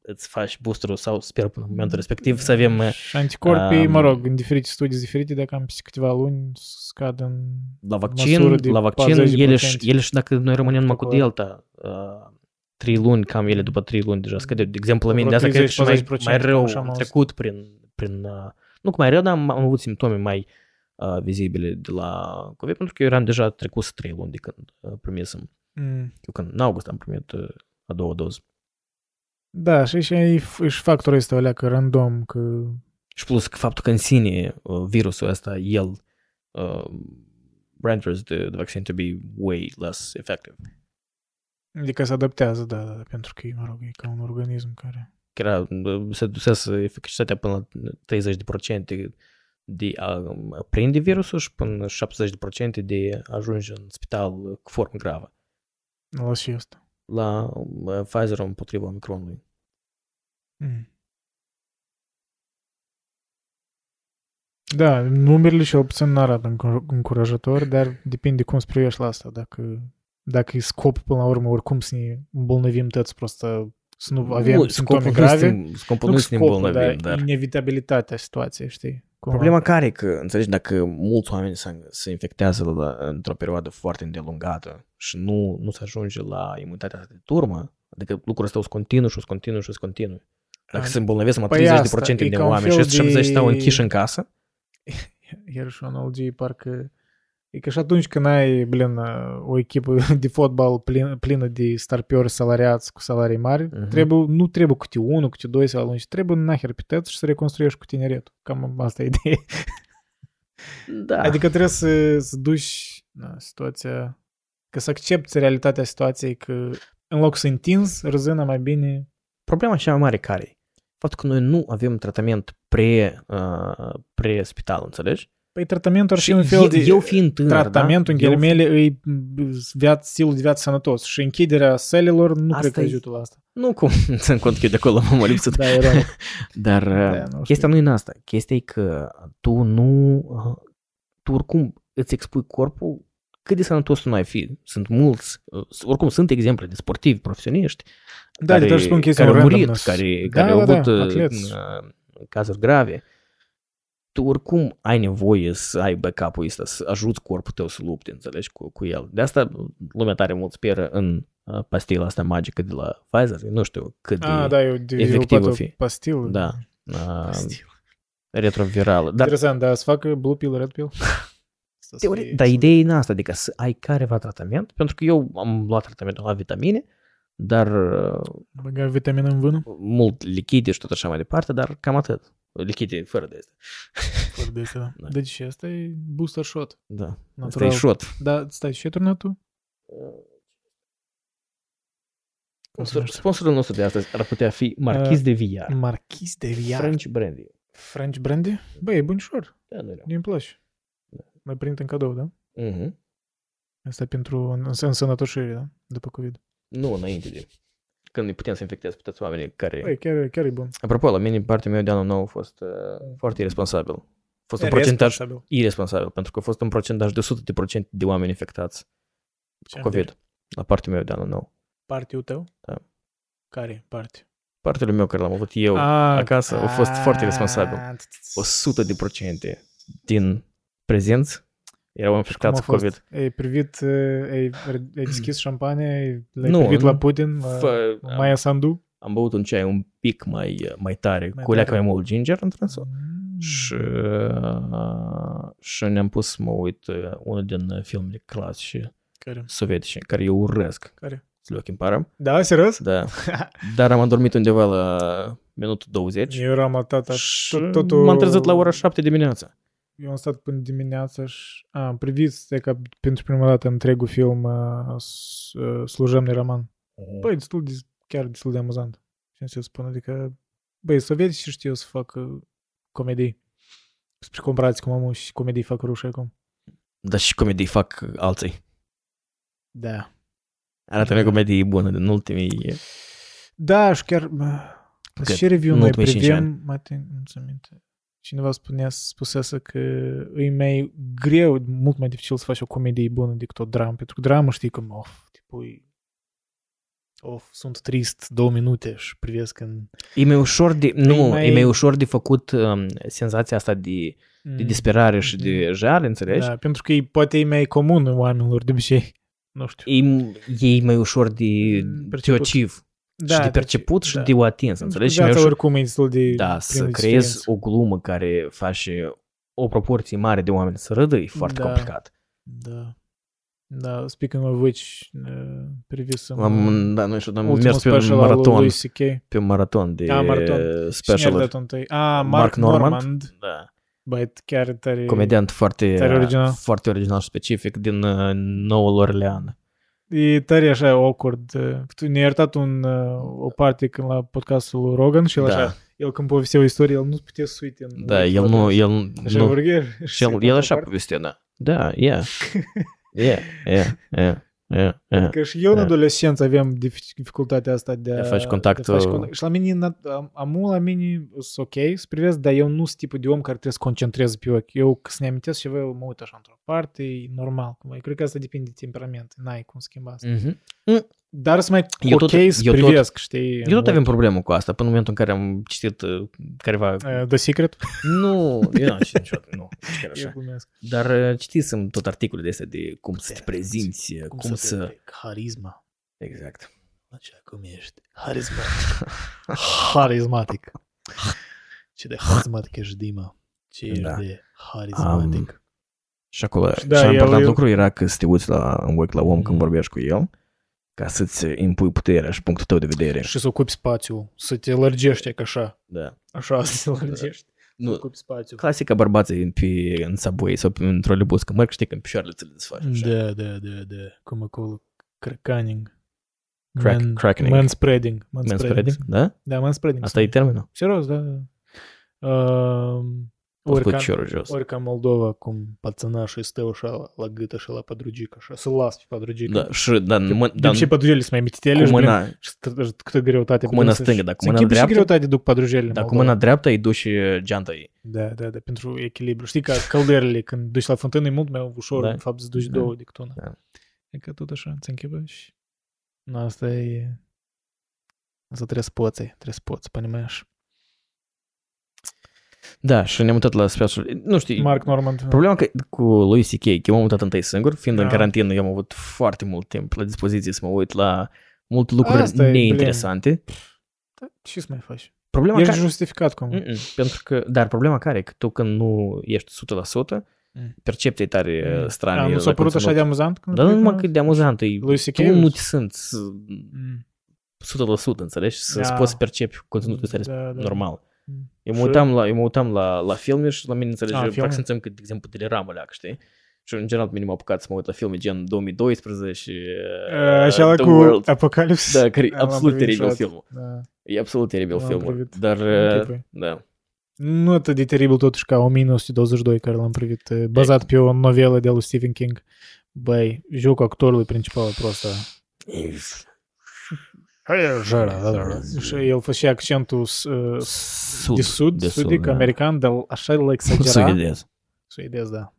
îți faci boosterul sau sper până în momentul respectiv să avem uh, Și anticorpii, um, mă rog, în diferite studii diferite, dacă am peste câteva luni, scad în... la măsură vaccin, de la vaccin, 40%. ele și, ele și dacă noi rămânem numai cu Acolo. Delta, uh, trei luni, cam ele după trei luni deja scade. De exemplu, la mine, de Vreo asta cred că și mai, 30-40%, mai rău așa am am auzit. trecut prin, prin uh, nu că mai rău, dar am, am avut simptome mai uh, vizibile de la COVID, pentru că eu eram deja trecut trei luni de când uh, primisem. Mm. Eu când în august am primit uh, a doua doză. Da, și aici e f- și factorul ăsta, alea, că random, că... Și plus că faptul că în sine uh, virusul ăsta, el uh, renders the, the vaccine to be way less effective. Adică se adaptează, da, da, da, pentru că, mă rog, e ca un organism care... Că era, uh, se dusese eficacitatea până la 30% de a um, prinde virusul și până 70% de a ajunge în spital uh, cu formă gravă. La și asta. La uh, Pfizer împotriva Omicronului. Mm. Da, numerele și puțin nu arată încur- încurajator, dar depinde cum îți privești la asta. Dacă, dacă e scop până la urmă oricum să ne îmbolnăvim toți, prost să nu avem Nu, simptome scopul grave. Nu, este- scopul nu nu este să ne scopul, îmbolnăvim, dar dar... inevitabilitatea situației, știi? Cumva. Problema care e că, înțelegi, dacă mulți oameni se, se infectează la, într-o perioadă foarte îndelungată și nu, nu se ajunge la imunitatea de turmă, adică lucrul ăsta o să continuu și o să continuu și o să continuu. Dacă se îmbolnăvesc numai Păi 30% asta, e din ca un oameni fel și 70 stau de- închiși în casă, Iar și o analogie, parcă e ca și atunci când ai, blin, o echipă de fotbal plin, plină de starpiori salariați cu salarii mari, Mhm. trebuie, nu trebuie câte unul, câte doi sau alungi, trebuie naher pe tăți și să reconstruiești cu tineretul. Cam asta e ideea. da. Adică trebuie să, să duci na, situația, că să accepti realitatea situației, că în loc să întinzi răzâna mai bine Problema cea mai mare care e? Faptul că noi nu avem tratament pre, uh, pre-spital, înțelegi? Păi tratamentul ar Și fi un fel eu, de... eu fiind tânăr, tratamentul, în da? Eu- ghilimele, e viață, stilul de viață sănătos și închiderea celelor nu Asta cred că e- ajută la asta. Nu cum țin cont că eu de acolo m-am lipsit. Da, era. Dar Da, da, nu chestia știu. nu e în asta. Chestia e că tu nu... uh, Tu oricum îți expui corpul cât de sănătos tu nu ai fi. Sunt mulți, uh, oricum sunt exemple de sportivi profesioniști Da, care, de trebuie să spun chestia care au murit, randomness. care, Da, care au da, da, avut uh, atleți. uh, cazuri grave. Tu oricum ai nevoie să ai backup-ul ăsta, să ajuți corpul tău să lupte, înțelegi, cu, cu el. De asta lumea tare mult speră în uh, pastila asta magică de la Pfizer. Nu știu cât de... Ah, da, eu de efectiv eu o fi. pastil. Da. Uh, Pastil. retrovirală. Dar, Interesant, dar să facă blue pill, red pill? Asta să teori, fie- dar ideea e în asta, adică să ai careva tratament, pentru că eu am luat tratamentul la vitamine, dar uh, Băga vitamină în vână? mult lichide și tot așa mai departe, dar cam atât. Lichide fără de asta. Fără de asta, da. Da. Deci asta e booster shot. Da. Asta Natural. e shot. Da, stai, ce ai turnat tu? Sponsor, sponsorul nostru de astăzi ar putea fi Marchis Uh, de VR. Marchis de Viar. French brandy. French brandy? Băi, e bunișor. Da, nu Mi-mi place. Mai print în cadou, da? uh-huh. Asta e pentru în, în sănătoșire, da? După COVID. Nu, înainte de... Când îi putem să infecteze pe toți oamenii care... Băi, chiar, chiar e bun. Apropo, la mine, partea mea de anul nou a fost uh, foarte irresponsabil. A fost un procentaj Responsabil. irresponsabil, pentru că a fost un procentaj de 100% de oameni infectați Ce cu COVID la partea mea de anul nou. Partiul tău? Da. Care parte? Partele meu care l-am avut eu Ah, acasă a fost foarte ah, responsabil. 100% din prezenți erau infectați cu Cum a fost? COVID. Ai privit, uh, ai, ai deschis șampanie, ai- l-ai Nu, privit nu. la Putin, la Fă, Maia Sandu? am băut un ceai un pic mai, mai tare, Mai cu leacă tare. mai mult ginger într-o Mm. și, uh, și ne-am pus să mă uit uh, unul din filmele clasice Care? sovietice, care eu urăsc. Care? Să le parăm. Da, serios? Da. Dar am adormit undeva la minutul 20 Eu eram la tata. și tot- totul- m-am trezit la ora 7 dimineața. Eu am stat până dimineața și a, am privit stai, ca pentru prima dată întregul film uh, s- uh, Slujăm de Roman. Băi, destul de, chiar destul de amuzant. Ce să spun, adică, băi, sovietii știu să facă comedii. Spre comparație cu mamă și comedii fac rușii acum. Dar și comedii fac alții. Da. Arată-mi Da. comedii bune din ultimii... Da, și chiar, bă, Cât? și review În noi ultimii cinci privim, mai țin, nu ți aminte. Cineva spunea, spusese că e mai greu, mult mai dificil să faci o comedie bună decât o dramă, pentru că dramă știi cum, of, tipul, e- of, sunt trist două minute și privesc în... E mai ușor de... Nu, mai- e mai ușor de făcut um, senzația asta de, de disperare și de jale, înțelegi? Da, pentru că e, poate e mai comun oamenilor de obicei. Nu știu. E, e mai ușor de Mm, perceput. teociv și de perceput și de o atins, Pentru că înțelegi? Și mai Viața ușor, oricum e destul de da, plină să de creezi suferință. o glumă care face o proporție mare de oameni să râdă e foarte Da. complicat. Da. Da, speaking of which, uh, privisem Am, da, noi și am ultimul mers pe un special al maraton, lui C.K. pe un maraton de Da, maraton. Cine a special dat întâi? Ah, Mark, Mark Normand. Normand. Da. Băi, chiar tare... Comediant foarte, Tare original. foarte original și specific din uh, Noul Orlean. E tare așa awkward. uh, Tu ne-ai iertat un, uh, o parte când la podcastul lui Rogan și el Da. așa, el când povestea o istorie, el nu putea să uite în... Da, el nu, el Așa nu, vorbea și el, el așa povestea, da. Da, yeah. Yeah, yeah, yeah, yeah, yeah. Că și eu în Da. adolescență aveam dif- dificultatea asta de a, De a face contactul- de a face contact. Și la mine, na- am, amul la mine, sunt ok să privesc, dar eu nu sunt tipul de om care trebuie să concentrez pe ochi. Eu, că să ne amintesc ceva, eu mă uit așa într-o parte, e normal. Cum, eu cred că asta depinde de temperament, n-ai cum schimba asta. Mhm. Dar să mai Eu ok tot- să eu tot- privesc, știi? Eu tot avem problemă cu asta, până în momentul în care am citit uh, careva... Uh, The Secret? Nu, eu n-am citit niciodată, nu, nici chiar Eu așa. glumesc. Dar uh, citisem tot articolele astea de cum să te prezinți, cum, să... Carisma. Exact. Așa cum ești. Harismatic. Harismatic. Ce de harismatic ești, Dima. Ce ești Da. de harismatic. Și acolo, Da, da, cel mai el- important el- lucru era că să te uiți la, în ochi la om când Mm. vorbești cu el, ca să-ți impui puterea și punctul tău de vedere. Și să ocupi spațiul, să te lărgești ca așa. Da. Așa să te lărgești. Să Nu, ocupi spațiul. clasica bărbații pe, în subway sau pe, în trolebus, că merg, știi, când picioarele ți le desfaci. așa. Da, da, da, da. Cum acolo, crackaning. Crack- Man- crackening. Manspreading. Manspreading, da? Da, manspreading. Asta e termenul? Serios, da. da. Uh, Poți ori, cu ca, ciorul jos. ori ca Moldova, cum pățănașul stă așa la, la gât, așa la pădrugică, așa, să las pe pădrugică. Da, și, da, Că mă, de da, obicei pădrugelele sunt mai mititele cu și, blin, mâna, și stă- câtă greutate. cu mâna blin, să- stângă, dar cu să mâna închipi și dreaptă, greutate duc pădrugelele. dar cu Moldova. mâna dreaptă îi duci uh, geanta ei. Da, da, da, pentru echilibru. Știi că călderele, când duci la fântână, e mult mai ușor, Da. în fapt, să duci Da. două decât una. Da. E că tot așa, ți închipă și... Nu, asta e... Asta trebuie să poți, trebuie să poți, понимаешь? Da, și ne-am mutat la special. Nu știu, Mark Normand. Problema că cu lui C.K. că eu m-am mutat întâi singur, fiind în Da. carantină, eu am avut foarte mult timp la dispoziție să mă uit la multe lucruri Asta e, neinteresante. Da, ce să mai faci? Problema Ești care... justificat cum. Mm-mm, pentru că, dar problema care e că tu când nu ești 100%, Mm. percepția e tare Mm. strane. A, nu la s-a părut așa de conținut. amuzant? când Dar ai nu numai uitat? cât de amuzant e. Lui C.K. Tu nu te simți Mm. 100%, înțelegi? Să Da. să poți să percepi conținutul ăsta Da, da. normal. Mm. Eu mă Și- uitam la, eu mă uitam la, la filme și la mine înțelege, A, practic filme? simțeam că, de exemplu, teleramă leac, știi? Și în general pe mine m-a apucat să mă uit la filme gen 2012 și uh, Așa la The cu World. Apocalips. Da, care e Da, l-am absolut privit teribil și filmul. Da. E absolut teribil L-am filmul. privit. Dar, Ok, uh, păi. da. Nu atât de teribil totuși ca 1922 care l-am privit, eh, bazat pe o novelă de lui Stephen King. Băi, jocul actorului principal e prost. Și el făcea accentul s- uh, Sud. de sud, de sudic, da. american, dar așa îl exagera. Suedez. Suedez, da.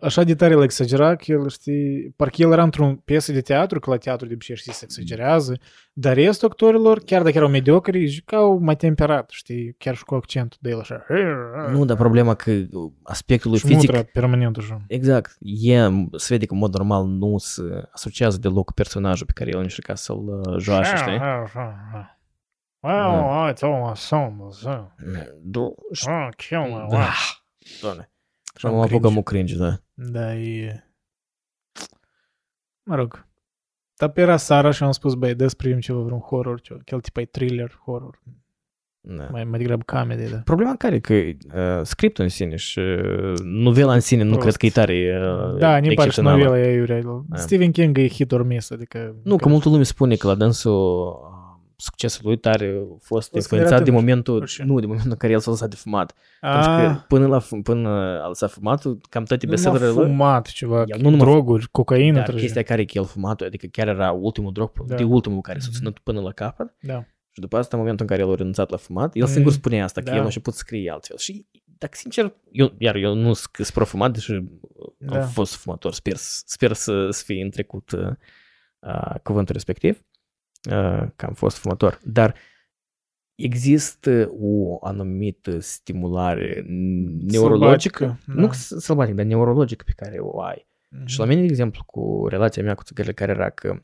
Așa de tare îl exagera că el, știi, parcă el era într-o piesă de teatru, că la teatru de obicei, știi, se exagerează, dar restul actorilor, chiar dacă erau mediocri, jucau mai temperat, știi, chiar și cu accentul de el așa. Nu, dar problema că aspectul lui și fizic mutra permanent așa. Exact. E, se vede că în mod normal nu se asociază deloc cu personajul pe care el încerca să-l uh, joace, știi? Wow, hai, Thomas, Thomas, Du- ah, kill my Da. wife. Doamne. Și Am am apucat cringe. mă cringe, da. Da, e... Mă rog. Dar pe era Sara și am spus, băi, dă privim ceva, vreun horror, ceva, chel tipa e thriller, horror, da. mai, mai degrabă comedy, da. Problema care e că uh, scriptul în sine și uh, novela în sine nu Prost. cred că e tare uh, Da, nu-mi pare și excepțională. novela e iurea. Da. Stephen King e hit or miss, adică... Nu, că multă lume spune că la dânsul uh, succesul lui tare a fost Fost influențat când de era momentul, orice. nu, de momentul în care el s-a lăsat de fumat. Pentru că Ah, până, la, f- până a lăsat fumatul, cam toate nu m-a bestsellerele lui, fumat ceva, El nu numai- droguri, cocaină, dar trebuie. chestia care e că el fumatul, adică chiar era ultimul drog, Da. de ultimul care s-a Mhm. ținut până la capăt. Da. Și după asta, în momentul în care el a renunțat la fumat, el Mm, singur spunea asta, că da. el a început să scrie altfel. Și, dacă sincer, eu, iar eu nu sunt profumat, deși Da. am fost fumător, sper, sper să, să fie în trecut uh, uh, cuvântul respectiv, uh, că am fost fumător. Dar există o anumită stimulare neurologică, Sălbatică, nu da. sălbatică, dar neurologică pe care o ai. Mhm. Și la mine, de exemplu, cu relația mea cu țigările care era că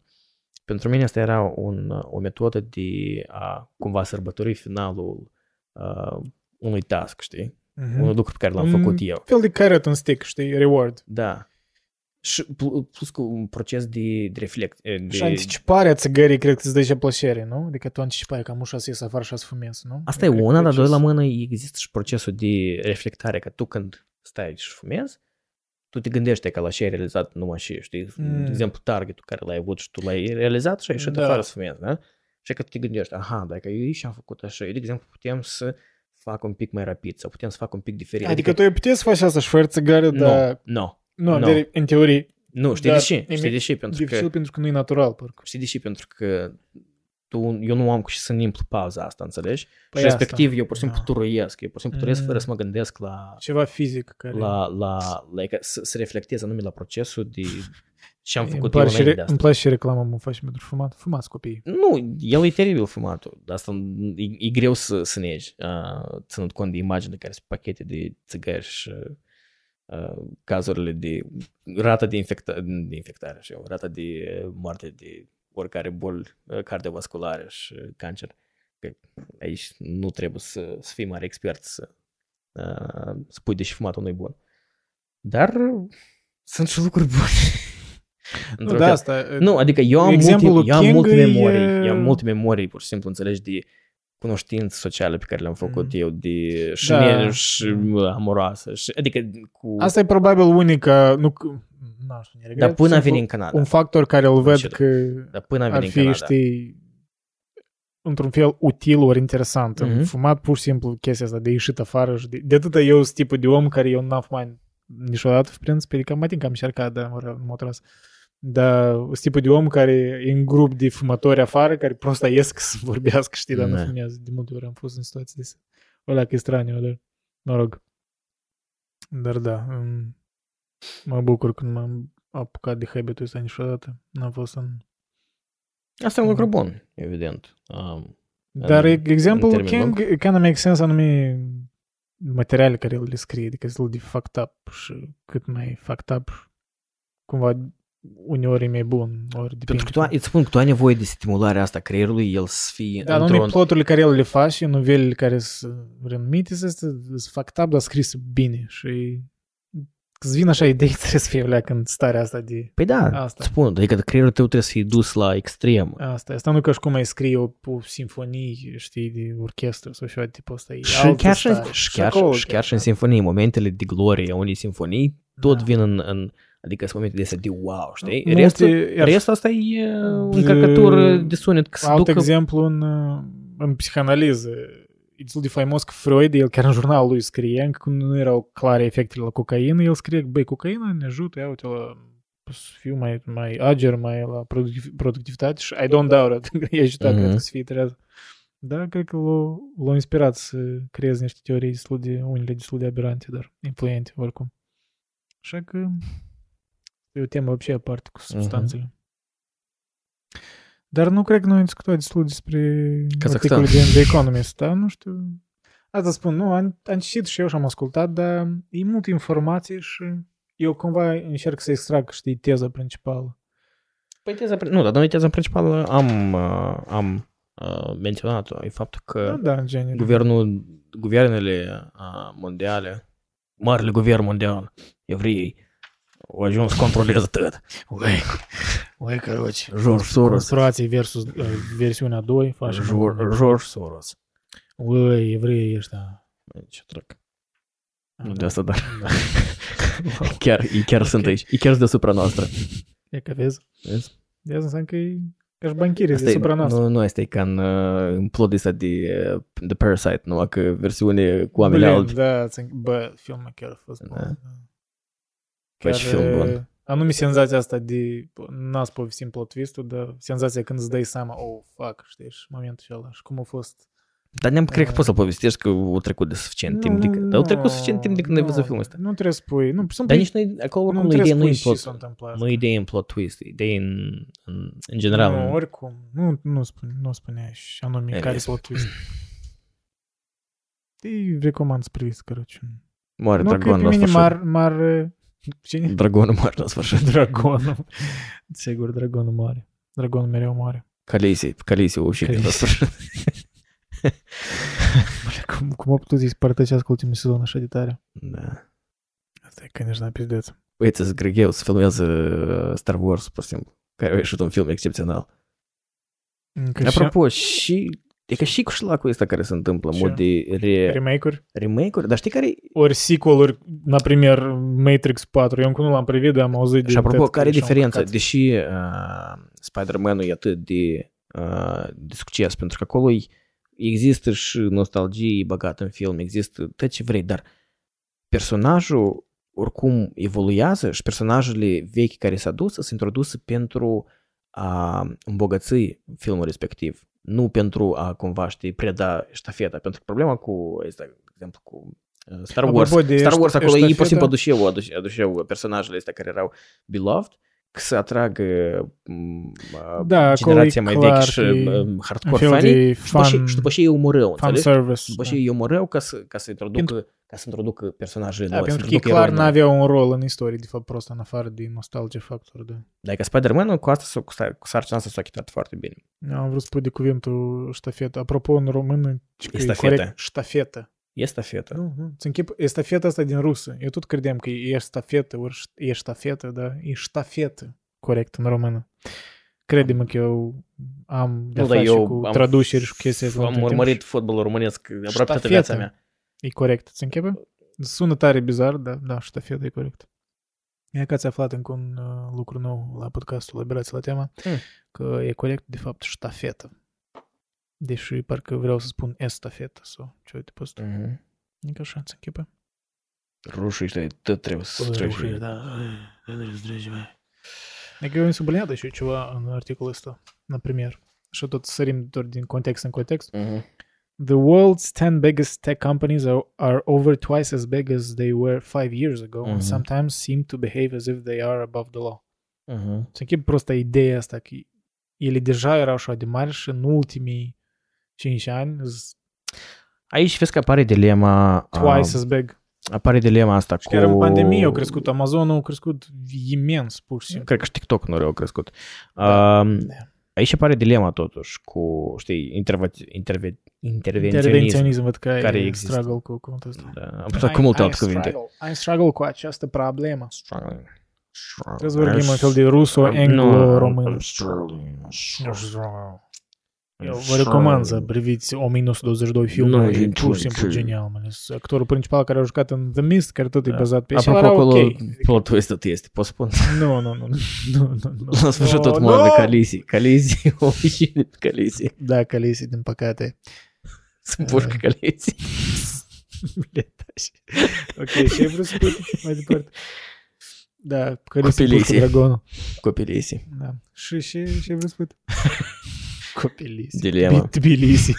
pentru mine asta era un, o metodă de a cumva sărbători finalul uh, unui task, știi? Mhm. Un lucru pe care l-am Un făcut eu. fel de carrot în stick, știi, reward. Da. Și pl- plus cu un proces de, de reflect. De... Și anticiparea țigării cred că îți dă și plăcere, nu? Adică tu anticipai că am ușa să ies afară și să fumez, nu? Asta e Cred că una, dar proces- doi la mână există și procesul de reflectare, că tu când stai și fumezi, tu te gândești că la ce ai realizat numai și, știi? Mm. De exemplu, targetul care l-ai avut și tu l-ai realizat și ai ieșit Da. afară să fumezi, da? Și că tu te gândești, aha, dacă eu și am făcut așa, eu, de exemplu, putem să fac un pic mai rapid sau putem să fac un pic diferit. Adică tu ai puteți să faci asta și fără țigară, nu, dar... nu, Nu, nu. de- în teorie, nu, știi Dar de ce? e Știi de ce? Pentru dificil că, pentru că nu e natural, parcă. știi de ce? Pentru că tu, eu nu am cu ce să nimplu pauza asta, înțelegi? Păi și asta, respectiv eu pur și simplu da. turuiesc, eu pur și simplu turuiesc Mm. fără să mă gândesc la, Ceva fizic care... la, la, la să, să reflectez anume la procesul de ce am îmi, făcut eu place, înainte de re- asta. îmi place și reclama mă faci pentru fumat. Fumați copii. Nu, el e teribil fumatul. Asta e, e greu să, să negi, uh, ținând cont de imaginile care sunt pachete de țigări și uh, cazurile de rata de, infecta, de infectare și rata de moarte de oricare boli uh, cardiovasculare și cancer. Că aici nu trebuie să, să fii mare expert să, uh, să pui deși fumatul nu e bun. Dar uh, sunt și lucruri bune. Nu, Într-un da, fel. asta... Nu, adică eu am, Exemplul multe, eu am King multe e- memorii, eu am multe memorii, pur și simplu, înțelegi, de cunoștințe sociale pe care le-am făcut Mm. eu, de și, Da. da. și mă, amoroasă, și, adică cu... Asta e probabil unica... Nu, că- nu știu, ne regret, dar până a simplu venit în Canada. Un factor care îl văd Și- că Dar până a ar venit în fi, Canada. știi, într-un fel util ori interesant. Am Mhm. fumat pur și simplu chestia asta de ieșit afară și de, de atâta eu sunt tipul de om care eu n-am fumat niciodată, în principiu, adică mai timp că am încercat, dar mă, m-a tras. Dar sunt tipul de om care e în grup de fumători afară, care prost iesc să vorbească, știi, dar nu Da. fumează. De multe ori am fost în situații de astea. Ăla că e straniu, dar mă rog. Dar da, um, mă bucur când m-am apucat de habitul ăsta niciodată. N-am fost în... Asta e un lucru bun, evident. Um, Dar în- e- exemplul în termen King kind of make sense anume materiale care el le scrie, adică sunt de fucked up și cât mai fucked up cumva uneori e mai bun, ori depinde. Pentru că tu, ai- îți spun că tu ai nevoie de stimularea asta a creierului, el să fie da, nu într-un... ploturile care el le face, novelele care sunt renumite, sunt sunt fucked up, dar scrise bine și îți vin așa idei, trebuie să fie alea când starea asta de... Păi da, Asta. asta. spun, adică creierul tău trebuie să fie dus la extrem. Asta, asta nu ca și cum ai scrie o, o simfonie, știi, de orchestră sau ceva de tipul ăsta. E Și altă chiar și, stare. și, chiar, acolo și chiar și în da. simfonii, momentele de glorie a unei simfonii, tot Da. vin în, în adică sunt momente de astea de wow, știi? Multe- Restul, iar- restul asta e uh, De- încărcătură de sunet, că se Alt ducă... exemplu în, uh, în psihanaliză. E destul de faimos că Freud, el chiar în jurnalul lui scrie, încă când nu erau clare efectele la cocaină, el scrie că, băi, cocaina ne ajută, ia uite, la, să fiu mai, mai ager, mai la productiv, productivitate și I don't doubt it. E ajutat, Mhm. cred că să fie treaz. Da, cred că l-a, l-a inspirat să creeze niște teorii destul de, unele destul de aberante, dar influente oricum. Așa că e o temă вообще aparte cu substanțele. Dar nu cred că noi am discutat destul despre Kazakhstan. articolul din The Economist, da? Nu știu. Asta spun, nu, am, am citit și eu și am ascultat, dar e multă informație și eu cumva încerc să extrag, știi, teza principală. Păi teza, pri- nu, dar noi teza principală am, uh, am uh, menționat-o, e faptul că Da, da, în genere. guvernul, guvernele uh, mondiale, marile guvern mondial, evreii, au ajuns să controleze tot. Ui, ui, căruci. George Soros. Conspirații versus uh, versiunea 2. Faci George, George Soros. Ui, evrei ăștia. Ce trec. Nu de asta, da. dar. Da. chiar, ei chiar okay. sunt aici. Ei chiar deasupra noastră. E că vezi. Vezi? De asta înseamnă că e ca și banchirii asta deasupra e, noastră. Nu, nu, asta e ca în, uh, în plot ăsta de uh, The Parasite, nu? Că versiune cu oameni albi. Da, bă, filmul chiar a fost da. bun. Da. Faci film bun. uh, Anume senzația asta de, n-ați povestit plot twist-ul, dar senzația când îți dai seama, oh, fuck, știi, și momentul acela, și cum a fost. Dar ne-am, cred că Uh, poți să povestești că au trecut de suficient timp. De, dar au trecut suficient timp de când ai văzut filmul ăsta. Nu trebuie să spui, nu, sunt Dar nici noi, acolo nu oricum, trebuie ideea să nu e spui în și s-a plot. întâmplat. Nu e idee în plot twist, idee în, în, în general. Nu, în- oricum, nu, nu, spune, nu spunea și anume E, care e- e plot twist. Îi recomand să priviți, corăci. Moare Nu, că dragon pe la mine sfârșit. mar, mar, cine? Dragonul moare la sfârșit. Dragonul. Sigur, dragonul moare. Dragonul mereu moare. Calisi, Calisi o ușit la Khaleesi. sfârșit. Cum, cum a putut să-i spărtăcească ultimul sezon așa de tare? Da. Asta e, конечно, pizdeț. Băieți, să greu să filmează uh, Star Wars, pur și simplu. Care a ieșit un film excepțional. Încă și Apropo, și... E că și cu șlacul ăsta care se întâmplă, Ce? mod de re... remake-uri? remake-uri, dar știi care Ori sequel-uri, na primer, Matrix 4, eu încă nu l-am privit, dar am auzit de... Și apropo, care e diferența? Deși uh, Spider-Man-ul e atât de, uh, de succes, pentru că acolo există și nostalgie, e în film, există tot ce vrei, dar personajul oricum evoluează și personajele vechi care s-a dus se introdus pentru a îmbogăți filmul respectiv nu pentru a cumva, știi, preda ștafeta, pentru că problema cu, este, de exemplu, cu uh, Star Apropo Wars, de Star Wars șta- acolo ei pur și ștafeta- simplu aduceau, aduceau, aduceau personajele astea care erau beloved, să atragă m, Da, generația acolo mai e veche clar și că e m, Un hardcore fel fanii. de Și după, și, fan, și după și ei omorâu, fan înțelegi? service. După da. și ei omorâu ca să, ca să introducă, ca să introducă personajele Da, noi, să pentru că ei introducă clar eroi noi. n-aveau un rol în istorie, de fapt, prost în afară de nostalgie factor, da. Dar e că Spider-Man cu asta, s-a- cu, sa- cu sarcina asta s-a achitat foarte bine. Eu am vrut să spui de cuvântul ștafetă. Apropo, în română, ce că e Estafetă. corect, ștafetă. Este feta. Nu, nu. Ți închip, estafeta asta din rusă. Eu tot credeam că e ștafetă, ori șt- e ștafetă, da? E ștafetă, corect, în română. Crede-mă că eu am de Nu, dar face eu cu am- traduceri și cu chestii astea. Am între timp urmărit fotbalul românesc aproape toată Ștafetă. viața mea. și E corect. Ți închepe? Sună tare bizar, dar da, ștafetă e corect. E că ați aflat încă un uh, lucru nou la podcastul Liberați la tema, Hmm. că e corect, de fapt, ștafetă. Deși parcă vreau să spun estafetă sau ceva de ăsta. Mhm. E ca așa, ți închepe? Rușii ăștia tot trebuie să treci. da. E că eu am subliniat și eu ceva în articolul ăsta, la premier. Și tot sărim doar din context în context. Mhm. The world's 10 biggest tech companies are, are over twice as big as they were five years ago and Mhm. sometimes seem to behave as if they are above the law. Mhm. Să închip prosta ideea asta că ele deja erau așa de mari și în ultimii 5 ani sunt Aici vezi că apare dilema... twice um, as big. apare dilema asta Și cu... chiar în pandemie au crescut, Amazon au crescut imens, pur și simplu. Cred că și TikTok nu au crescut. Da. Um, Da. Aici apare dilema totuși cu, știi, interve- interve- intervenționism. Intervenționism, văd că care care există. struggle cu cuvântul ăsta. Da, am pus cu multe alte cuvinte. Struggle, I struggle cu această problemă. Struggling. Trebuie să vorbim un fel de ruso-anglo-român. Eu vă recomand să priviți 1922 filmul, Nu, e e pur și simplu ce- genial, mai ales actorul principal care a jucat în The Mist, care tot e Da. bazat pe și Apropo, era acolo ok. plot twist tot este, pot spun. Nu, nu, nu, nu, nu, nu, nu. La sfârșit tot Nu, moare nu! Calisi. Calisi, o ieșit de Calisi. Da, Calisi, din păcate. Sunt pușcă Calisi. ok, și ai vrut să spui mai departe? Da, Calisi Copilisi. pușcă dragonul. Copilisi. Da. Și, și, și ai vrut să spui? Copilisi. Dilema. Bi- Tbilisi.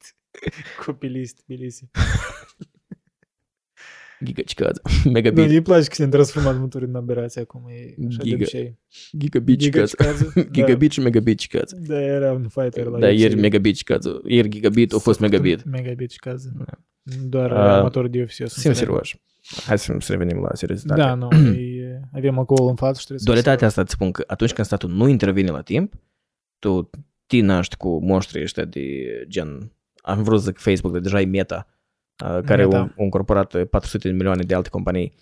Copilisi, Tbilisi. Gigacicază. Nu, Megabit. îi place că se transformat mături în aberație acum, e așa de Giga. obicei. Gigabicicază. Gigabit și megabicicază. Da, da era un fighter la Da, UFC. ieri megabicicază. Ieri gigabit, a fost megabit. Megabit și cază. Doar Uh, amatori de UFC o să Sim înțeleagă. serios. Hai să să revenim la seriozitate. Da, nu, e, avem alcool în față și trebuie să... Dualitatea asta îți spun că atunci când statul nu intervine la timp, tu te naști cu monștrii ăștia de gen, am vrut să zic Facebook, dar deja e Meta, uh, care Meta. a încorporat 400 de milioane de alte companii.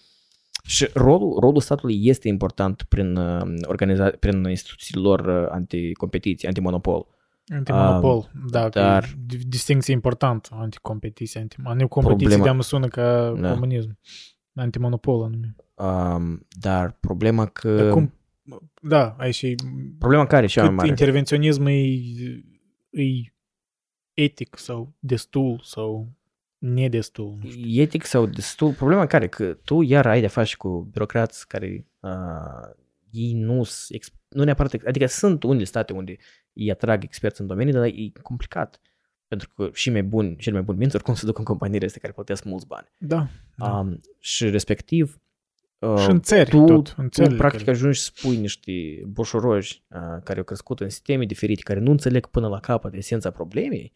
Și rolul, rolul statului este important prin, uh, organiza- prin instituțiile lor uh, anticompetiție, antimonopol. Antimonopol, da, dar- dar... distinție importantă, anticompetiție, anti, anticompetiție Problema- de-am sună ca Da. comunism. Antimonopol anume. Um, dar problema că... Dar cum, da, aici e, Problema care e cea mai cât mare? intervenționism e, e etic sau destul sau nedestul. nu știu. etic sau destul, problema care că tu iar ai de face cu birocrați care uh, ei nu s- ex- nu neapărat, ex- adică sunt unele state unde îi atrag experți în domeniu, dar e complicat. Pentru că și mai buni, cel mai buni minți oricum se duc în companiile astea care plătesc mulți bani. Da. da. Um, și respectiv uh, și în țări tu, tot, în tu țările practic care... ajungi să spui niște boșoroși uh, care au crescut în sisteme diferite, care nu înțeleg până la capăt esența problemei,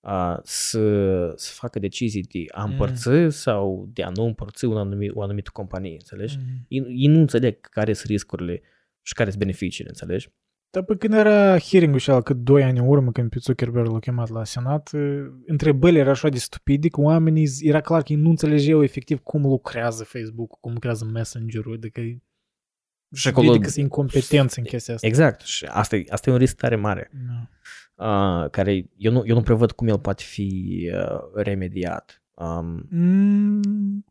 uh, să, să facă decizii de a Mm. împărți sau de a nu împărți un anumit, o anumită companie, înțelegi? Mhm. Ei, ei nu înțeleg care sunt riscurile și care sunt beneficiile, înțelegi? Dar pe când era hearing-ul și cât doi ani în urmă, când pe Zuckerberg l-a chemat la Senat, eh, întrebările erau așa de stupide că oamenii, z- era clar că ei nu înțelegeau efectiv cum lucrează Facebook, cum lucrează Messenger-ul, adică Și acolo- că sunt incompetenți în chestia asta. Exact. Și asta e, asta e un risc tare mare, Da. uh, care eu nu, eu nu prevăd cum el poate fi uh, remediat. Um, Mm,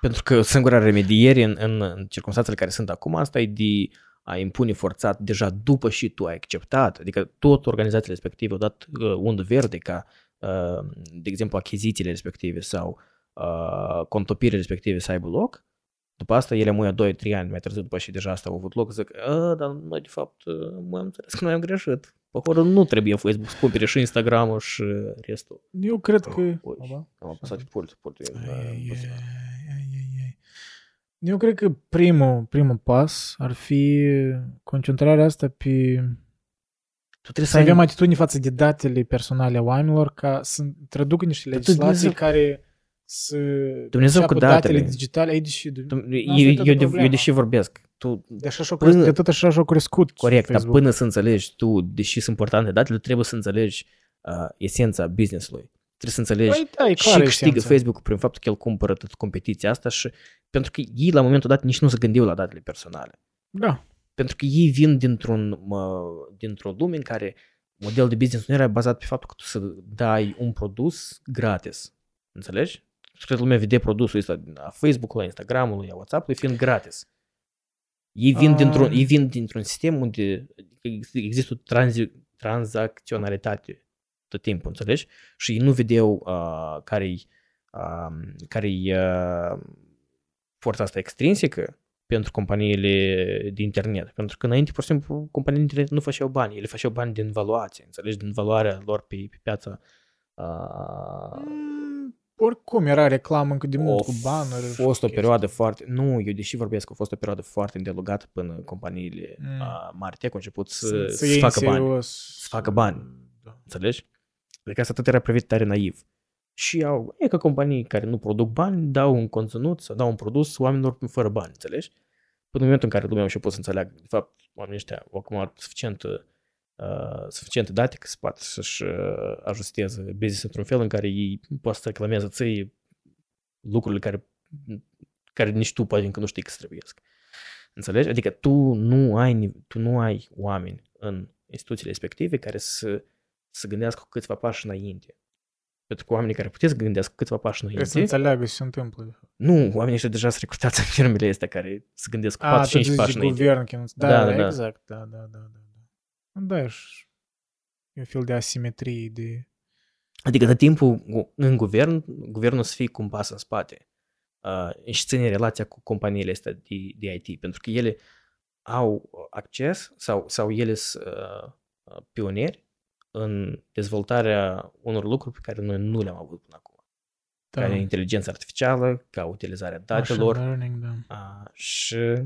Pentru că singura remediere în, în, în circunstanțele care sunt acum, asta e de a impune forțat deja după și tu ai acceptat. Adică tot organizațiile respective au dat uh, undă verde ca, uh, de exemplu, achizițiile respective sau uh, contopirile respective să aibă loc. După asta ele muia 2-3 ani mai târziu după și deja asta au avut loc, zic, a, dar noi de fapt uh, mai am înțeles că noi am greșit. Poporul nu trebuie Facebook să cumpere și Instagram-ul și restul. Eu cred că... Ui, Oba. Am apăsat pe pult, pultul. e, Ai, ai, uh, ai, ai, ai, ai. Eu cred că primul, primul pas ar fi concentrarea asta pe Tu trebuie să avem atitudine față de datele personale a oamenilor ca să traducă niște Dar legislații Dumnezeu- care să Dumnezeu cu înceapă datele. digitale. Ei, deși, Tu- Asta Eu, e eu, toată eu, de, problema. eu deși vorbesc, tu, de, așa și-au Până- crescut, de tot așa și-au crescut corect, dar Facebook. până să înțelegi tu, deși sunt importante datele, trebuie să înțelegi uh, esența business-ului. Trebuie să înțelegi Păi, da, e și clar câștigă esența. Facebook prin faptul că el cumpără tot competiția asta și pentru că ei la momentul dat nici nu se gândeau la datele personale. Da. Pentru că ei vin dintr-un, mă, dintr-o lume în care modelul de business nu era bazat pe faptul că tu să dai un produs gratis. Înțelegi? Și toată lumea vede produsul ăsta a Facebook-ului, a Instagram-ului, a WhatsApp-ului fiind gratis. Ei vin, Um. dintr-un, ei vin dintr-un sistem unde există o tranzi, tranzacționalitate tot timpul, înțelegi? Și ei nu vedeau uh, care-i, uh, care-i uh, forța asta extrinsică pentru companiile de internet. Pentru că înainte, pur și simplu, companiile de internet nu făceau bani. Ele făceau bani din valuație, înțelegi? Din valoarea lor pe, pe piața. Uh, Mm, oricum era reclamă încă de mult a cu banner. fost o perioadă foarte... Nu, eu deși vorbesc că a fost o perioadă foarte îndelugată până companiile Mm. uh, mari tech au început să, să, să, să iei în facă bani. serios. Să facă bani. Da. Înțelegi? Adică asta tot era privit tare naiv. Și au, e că companii care nu produc bani dau un conținut sau dau un produs oamenilor fără bani, înțelegi? Până în momentul în care lumea a început să înțeleagă, de fapt, oamenii ăștia au acum suficient, uh, suficiente date că se poate să-și uh, ajusteze business într-un fel în care ei pot să reclameze ție lucrurile care, care nici tu poate încă nu știi că se trebuiesc. Înțelegi? Adică tu nu ai, nive- tu nu ai oameni în instituțiile respective care să, să gândească cu câțiva pași înainte. Pentru că oamenii care puteți să gândească cu câțiva pași Trebuie să înainte, înțeleagă ce se întâmplă. de fapt. nu, oamenii ăștia deja sunt recrutați în firmele astea care să gândesc cu A, 4-5 tu zici pași de înainte. guvern, că nu- da, Da, da, da, da. exact, da, da, da, da. Da, da și e un fel de asimetrie, de... Adică de timpul gu- în guvern, guvernul să fie cu un pas în spate uh, și ține relația cu companiile astea de, de IT, pentru că ele au acces sau, sau ele sunt uh, uh, pionieri în dezvoltarea unor lucruri pe care noi nu le-am avut până acum. Da, Ca inteligența artificială, ca utilizarea machine datelor learning, da. uh, și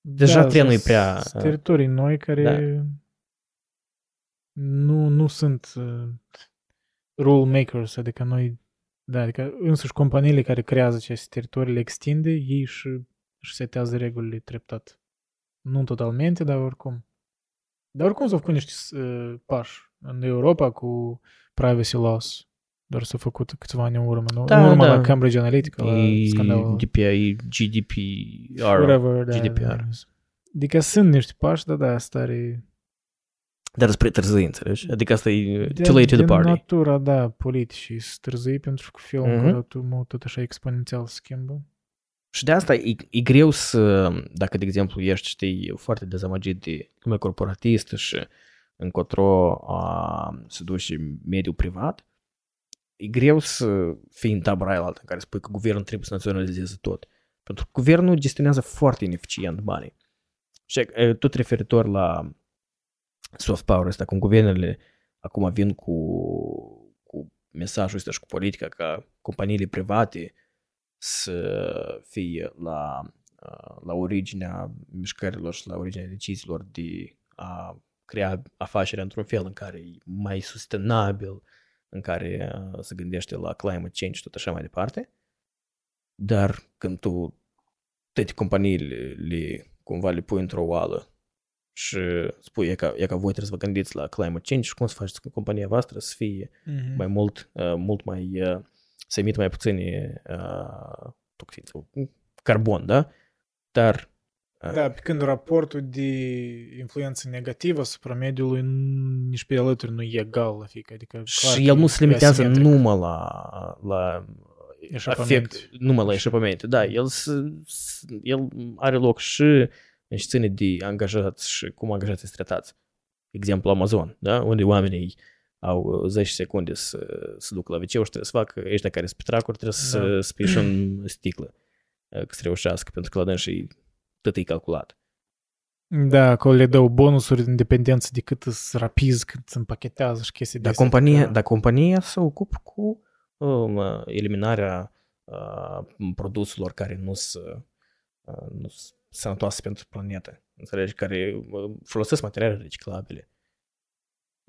Deja trenul e sunt prea, teritorii noi care da. nu, nu sunt uh, rule makers, adică noi, da, adică însuși companiile care creează aceste teritorii le extinde, ei și, și setează regulile treptat. Nu totalmente, dar oricum. Dar oricum s-au făcut niște uh, pași în Europa cu privacy laws. Doar s-au făcut câțiva ani în urmă. Nu? Da, în urmă da. la Cambridge Analytica, la e scandalul. DPI, e GDPR. Whatever, da, GDPR. Da. Adică sunt niște pași, dar da, asta are... Dar spre târzii, înțelegi? Adică asta e De, too late to the din party. natura, da, politicii sunt târzii pentru că felul Mhm. în care tu mă, tot așa exponențial se schimbă. Și de asta e, e greu să, dacă, de exemplu, ești, știi, foarte dezamăgit de lumea corporatistă și încotro a, se duci în mediul privat, e greu să fii în tabăra aia altă în care spui că guvernul trebuie să naționalizeze tot. Pentru că guvernul gestionează foarte ineficient banii. Și e, tot referitor la soft power ăsta, cum guvernele acum vin cu, cu mesajul ăsta și cu politica ca companiile private să fie la, uh, la originea mișcărilor și la originea deciziilor de a crea afacerea într-un fel în care e mai sustenabil, în care uh, se gândește la climate change și tot așa mai departe. Dar când tu toate companiile le, cumva le pui într-o oală și spui e ca, e ca voi trebuie să vă gândiți la climate change și cum să faceți ca compania voastră să fie Mm-hmm. mai mult, uh, mult mai, uh, să emită mai puține uh, toxini sau carbon, da? Dar uh, Da, pe când raportul de influență negativă asupra mediului n- nici pe alături nu e egal la fiecare. Adică, clar și că el nu e se limitează asimetric. numai la, la Eșapamente. afect, numai la eșapamente. Da, el, s- s- el are loc și în ce ține de angajați și cum angajații sunt tratați. Exemplu Amazon, da? unde oamenii au 10 secunde să se ducă la wc și trebuie să facă, ăștia care sunt pe tracuri trebuie să Da. spui și în sticlă uh, că să reușească, pentru că la dâns și tot e calculat. Da, acolo le dau bonusuri în dependență de cât îți rapizi, cât îți împachetează și chestii de Dar astea. compania, Da. dar compania se ocupă cu um, eliminarea uh, produselor care nu sunt uh, nu sunt sănătoase pentru planetă, înțelegi, care uh, folosesc materiale reciclabile.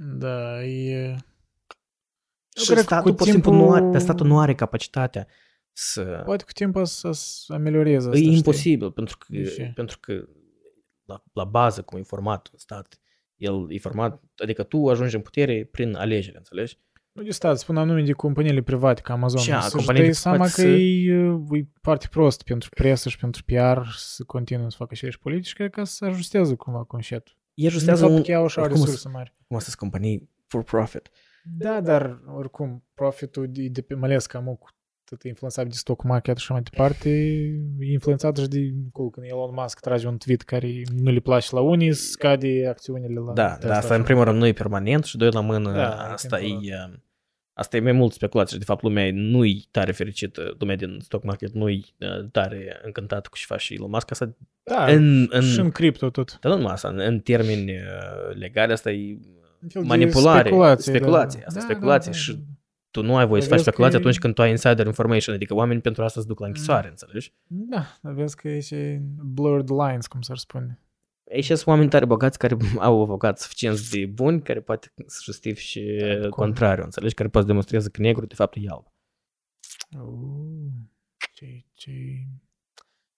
Da, e... Eu Și cred că statul, cu pur și simplu, nu timpul- are, dar statul nu are capacitatea să... Poate cu timpul să să amelioreze asta, E știi? imposibil, pentru că, De ce? pentru că la, la bază, cum e format un stat, el e format, adică tu ajungi în putere prin alegere, înțelegi? Nu de stat, spun anume de companiile private, ca Amazon. Ce, a, Să-și companiile dai seama că private e, e foarte prost pentru presă și pentru PR să continuă să facă aceleași politici, cred că să ajustează cumva conșetul. E ajustează un... un... că au așa oricum resurse mari. Cum să companii for profit. Da, dar oricum, profitul de, de pe, mai ales că am cu tot e influențat de stock market și așa mai departe, e influențat și de cool, când Elon Musk trage un tweet care nu le place la unii, scade acțiunile la Da, Tesla dar asta și în primul rând nu e permanent și doi la mână, Da, asta e... temporar. uh, Asta e mai mult speculație și de fapt lumea nu-i tare fericită, lumea din stock market nu-i uh, tare încântată cu ce face și Elon Musk. Asta Da, în, în, și în cripto tot. dar nu numai asta, în, în termeni uh, legali asta e Un fel de manipulare, speculație, speculație, da. asta Da, speculație da, da, și da. tu nu ai voie să Dar faci vezi că speculație e- atunci când tu ai insider information, adică oamenii pentru asta se duc la închisoare, înțelegi? Da, dar vezi că e blurred lines, cum s-ar spune. Aici sunt oameni tare bogați care au avocați suficienți de buni care poate să justifice cum? contrariul, înțelegi? Care poate să demonstreze că negru de fapt e alb. Uh, ce, ce,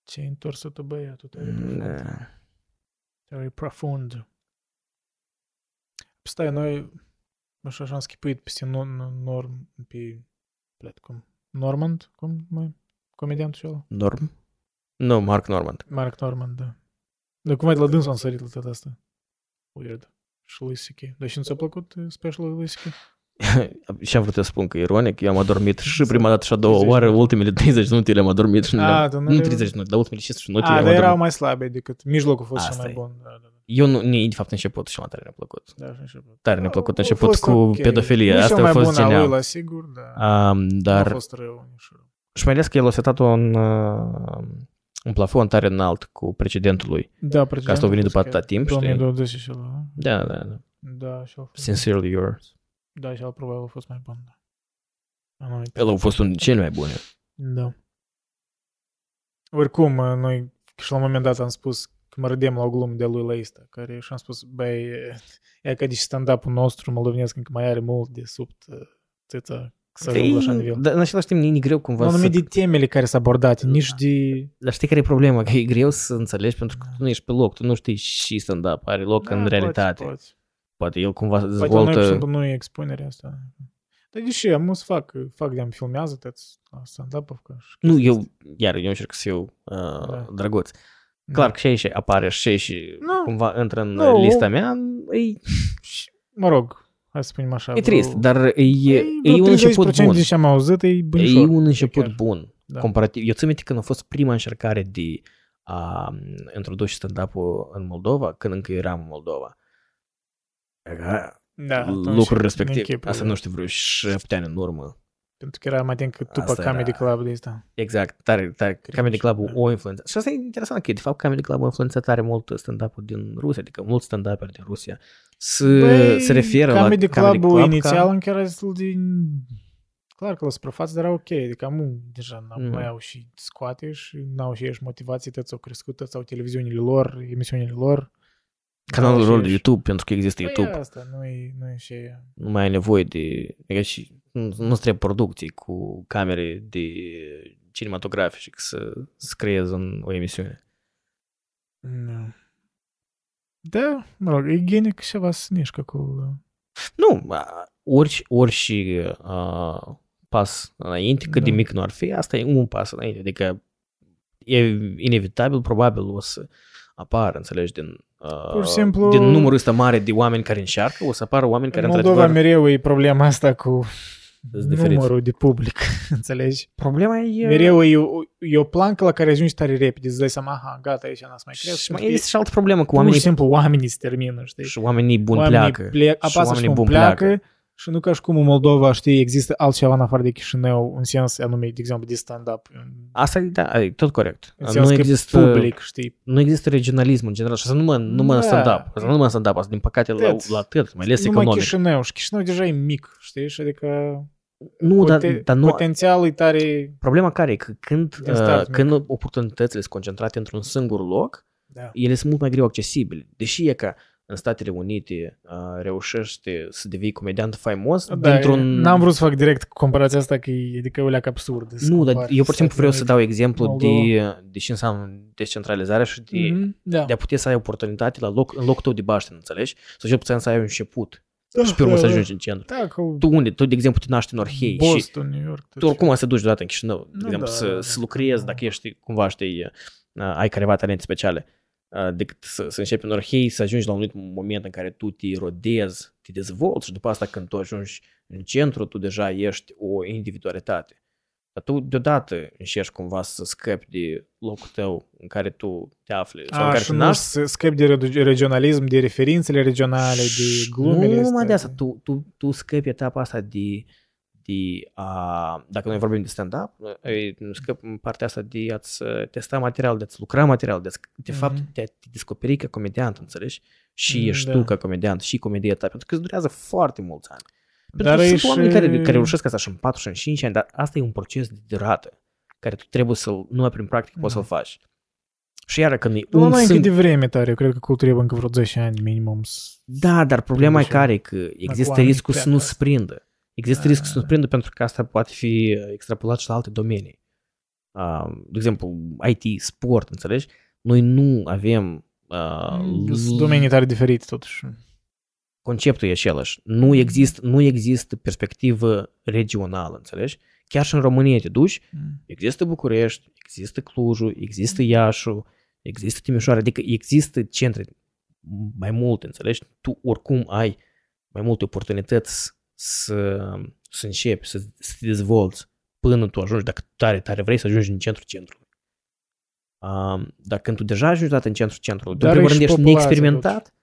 ce întorsă tu băiatul tare Mm, profund. Da. Tare profund. Stai, noi așa așa am schipuit peste no, no, norm, pe, plec, cum, Normand, cum, mai, comediantul ăla? Norm? Nu, Mark Normand. Mark Normand, da. Dar cum ai de la dânsul am sărit la tot asta? Weird. Și lui C.K. Dar și nu ți-a plăcut uh, specialul lui C.K.? și am vrut să spun că e ironic, eu am adormit și prima dată și a 30 doua oară, minute. ultimele 30 minute le-am adormit și nu, A, le-am, tu nu nu le- 30 minute, dar ultimele 15 minute A, le-am dar erau adormit. mai slabe decât mijlocul a fost cel Asta mai e. bun. Da, da, da. Eu nu, ni- de fapt început și m-a tare ne-a plăcut. Da, și început. Tare ne-a plăcut A început fost cu ok. pedofilie. Nu Asta cel a mai fost bun al lui, genial. la sigur, da. Um, Dar... dar a fost rău. nici rău. Și mai ales că el a setat un, uh, un plafon tare înalt cu precedentul lui. Da, Că asta a venit după atâta timp, știi? 2020 și ăla. Da, da, da. Da, și a fost. Sincerely yours. Da, și al probabil a fost mai bun. Da. Am uitat. El a fost un cel mai bun. Da. Oricum, noi și la un moment dat am spus că mă râdem la o glumă de lui Leista, care și am spus, băi, e ca de stand-up-ul nostru moldovenesc încă mai are mult de sub țâța să ajungă la așa nivel. Dar în același timp e greu cumva Nu să... numai de temele care sunt abordate, nici de... Dar știi care e problema? Că e greu să înțelegi pentru că tu nu ești pe loc, tu nu știi și stand-up are loc în Da, realitate. Poate, Poate el cumva poate. Poate la dezvoltă... noi, de exemplu, nu e expunerea asta. Dar deși am să fac, fac de-am filmează tăți la stand-up ca și Nu, chestii eu, iar eu încerc să fiu uh, Da. drăguț. astea. Clar că și aici apare și și Nu. cumva intră în Nu. lista mea, e, Și, mă rog, hai să spunem așa. e trist, vreo- dar e, e, vreo un început 30% bun. de ce am auzit e E bunișor. un început chiar. bun. Da. Comparativ. Eu țin minte când a fost prima încercare de a introduce stand-up-ul în Moldova, când încă eram în Moldova. Era Da, atunci lucrul ne respectiv. închipui, Asta da. nu știu, vreo șapte ani în urmă. Pentru că era mai timp cât după Asta Comedy era- Club de asta. Exact, tare, tare. Cred Comedy că și- Club-ul da. o influență. Și asta e interesant că, de fapt, Comedy Club a influențat tare mult stand-up-ul din Rusia, adică mulți stand-uperi din Rusia se, se referă Comedy la Comedy Club-ul Club inițial ca... încă era destul de... Clar că la suprafață, dar era ok. Adică nu, deja n- Mhm. mai au și scoate și n-au și ești motivații, toți au crescut, toți au televiziunile lor, emisiunile lor. Canalul N-au lor și de ești- YouTube, pentru că există Păi YouTube. asta, nu e, nu e și... Nu mai ai nevoie de... Adică și nu nu trebuie producții cu camere de cinematografice să, să creezi în o emisiune. Da. Da, mă rog, e genic și vas nișcă cu... Nu, a, orice, orice uh, pas înainte, cât de Da. mic nu ar fi, asta e un pas înainte. Adică e inevitabil, probabil o să apară, înțelegi, din, uh, Pur și simplu- din numărul ăsta mare de oameni care încearcă, o să apară oameni care În Moldova într-adevăr... mereu e problema asta cu Sunt diferiți. numărul de public, înțelegi? Problema e... Mereu e o, e o plancă la care ajungi tare repede, îți dai seama, aha, gata, aici n-ați mai cresc. Și pentru mai că este și altă problemă cu pur și oamenii simplu oamenii se termină, știi? și oamenii buni oamenii pleacă. plec, și apasă și oamenii cum buni pleacă, pleacă. Și nu ca și cum în Moldova, știi, există altceva în afară de Chișinău, în sens anume, de exemplu, de stand-up. În, Asta e, da, e tot corect. în sens Nu că există, public, știi? nu există regionalism în general și asta nu mă, nu mă Da. stand-up. Asta nu mă stand-up, asta din păcate la, Atât. la atât, mai ales Numai economic. Chișinău și Chișinău deja e mic, știi? Și adică Nu, dar, Poten- dar nu, Potențialul e tare... problema care e că când, Din start uh, când oportunitățile sunt concentrate într-un singur loc, Da. ele sunt mult mai greu accesibile. Deși e că în Statele Unite uh, reușești să devii comediant faimos Da, dintr-un... N-am vrut să fac direct comparația asta, că e, adică e o leacă absurd. să Nu, dar compari eu pur și simplu vreau să Statele dau exemplu Moldova. de, de ce înseamnă descentralizarea și de, Unite. Mhm, Da. de a putea să ai oportunitate la loc, în locul tău de baștină, înțelegi? Sau cel puțin să ai un început Da, și pe urmă da, să da. ajungi în centru. Da, că Tu unde? Tu, de exemplu, te naști în Orhei și Boston, New York. tot tu oricum ai să duci deodată în Chișinău, de Nu, exemplu, da, să, da, da. să lucrezi dacă ești, cumva știi, uh, ai careva talente speciale, uh, decât să, să începi în Orhei, să ajungi la un anumit moment în care tu te rodezi, te dezvolți și după asta când tu ajungi în centru, tu deja ești o individualitate. Dar tu deodată încerci cumva să scapi de locul tău în care tu te afli sau în A, care și te nu naști. să scapi de re- regionalism, de referințele regionale, de glumele Nu numai astea. de asta, tu, tu, tu scapi etapa asta de, de a, dacă noi vorbim de stand-up, e, scăpi partea asta de a-ți uh, testa material, de a-ți lucra material, de, a de fapt Mhm. de a te descoperi ca comediant, înțelegi? Și Mm, ești da. tu ca comediant și comedie ta, pentru că îți durează foarte mulți ani. Pentru Dar că e sunt și- oameni care, care reușesc asta și în 4 și în 5 ani, dar asta e un proces de durată, care tu trebuie să-l, numai prin practică poți Da. să-l faci. Și iară când e Nu un mai încă singur... de vreme tare, eu cred că cu trebuie încă vreo 10 ani minimum. s- Da, dar problema e Trebuie care că există oamenii riscul să pleacă nu asta. sprindă. Există Da, riscul să da, nu sprindă pentru că asta poate fi extrapolat și la alte domenii. Uh, de exemplu, IT, sport, înțelegi? Noi nu avem uh, Mm, Sunt domenii tare diferite totuși. conceptul e același. Nu există, nu există perspectivă regională, înțelegi? Chiar și în România te duci, Mm. există București, există Clujul, există Iașu, există Timișoara, adică există centre mai multe, înțelegi? Tu oricum ai mai multe oportunități să, să începi, să, să te dezvolți până tu ajungi, dacă tare, tare vrei să ajungi în centrul centrului. Um, dar când tu deja ajungi dată în centrul centrului, tu în Dar primul e rând și ești populația, neexperimentat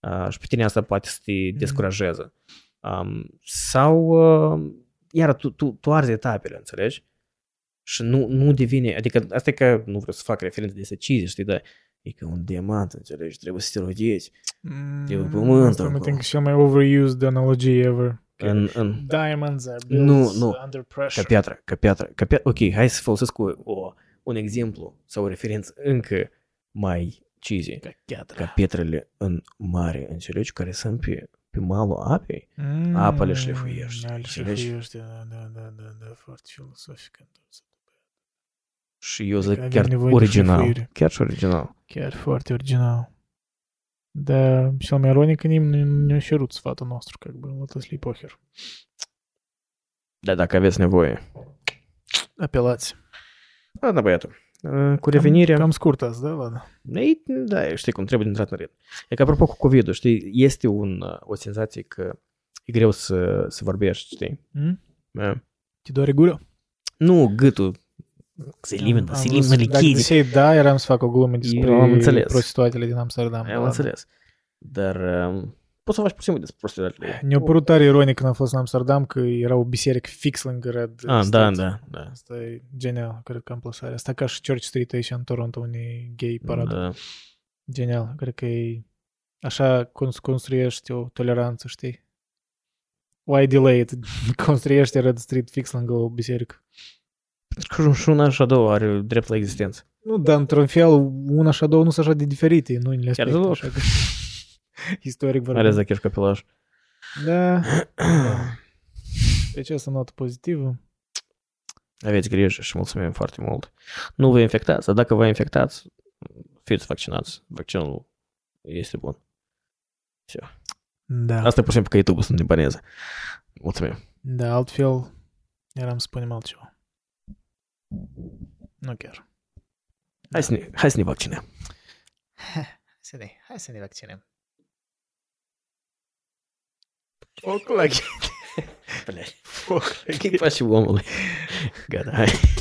uh, și pe tine asta poate să te descurajeze. Um, sau, uh, iar tu, tu, tu arzi etapele, înțelegi? Și nu, nu devine, adică asta e că nu vreau să fac referință de decizie, știi, dar e ca un diamant, înțelegi, trebuie să te rodezi E Mm, pământ Asta mă acolo. think cel mai overused analogie ever. În, în, Diamonds are built Nu, nu. under ca pressure. piatră, ca piatră, ca piatră. Ok, hai să folosesc o, o, un exemplu sau o referință încă mai cheesy. Ca piatră. Ca pietrele în mare, înțelegi, care sunt pe, pe malul apei, Mm, apa le șlefuiești, Da, le înțelegi? șlefuiești, da, da, da, da, da, foarte filosofic. și eu Adică zic avem chiar nevoie de original, șlefuire. chiar și original. Chiar foarte original. Da, cel mai ironic că nimeni nu ne-a cerut sfatul nostru, как бы, вот если похер. Dar dacă aveți nevoie. Apelați. Ладно, băiatul. Uh, Cu revenirea... Cam, cam scurt azi, da? Ladă. Ei, da, știi cum, trebuie intrat în ritm. E că apropo cu COVID-ul, știi, este un, uh, o senzație că e greu să, să vorbești, știi? Mm? Da. Te doare gura? Nu, gâtul. se Am- elimină, am se văzut- elimină Dacă lichide. ziceai da, eram să fac o glumă despre Eu am înțeles. prostituatele din Amsterdam. Am ladă. înțeles. Dar um, poți să faci pur și simplu despre prostituatele. Ne-a părut tare ironic când am fost în Amsterdam că era o biserică fix lângă Red Ah, da, State. da, da. Asta e genial, cred că amplasarea. Asta ca și Church Street aici în Toronto, unde e gay paradă. da. Genial, cred că e așa cons- construiești o toleranță, știi? Why delay it? Construiește Red Street fix lângă o biserică. Pentru că și una și a doua are drept la existență. Nu, dar într-un fel, una și a doua nu sunt așa de diferite în unele Chiar aspecte. deloc. Așa că... Istoric Mai ales vorbind. dacă ești copilaj. Da. Pe această notă pozitivă. Aveți grijă și mulțumim foarte mult. Nu vă infectați, dar dacă vă infectați, fiți vaccinați. Vaccinul este bun. Da. Asta e pur și simplu că YouTube sunt din paneză. Mulțumim. Da, altfel eram să spunem altceva. Nu chiar. Hai să ne, hai să ne vaccinăm. Să ne, hai să ne vaccinăm. Foc la Foc la Faci omului. Gata, hai.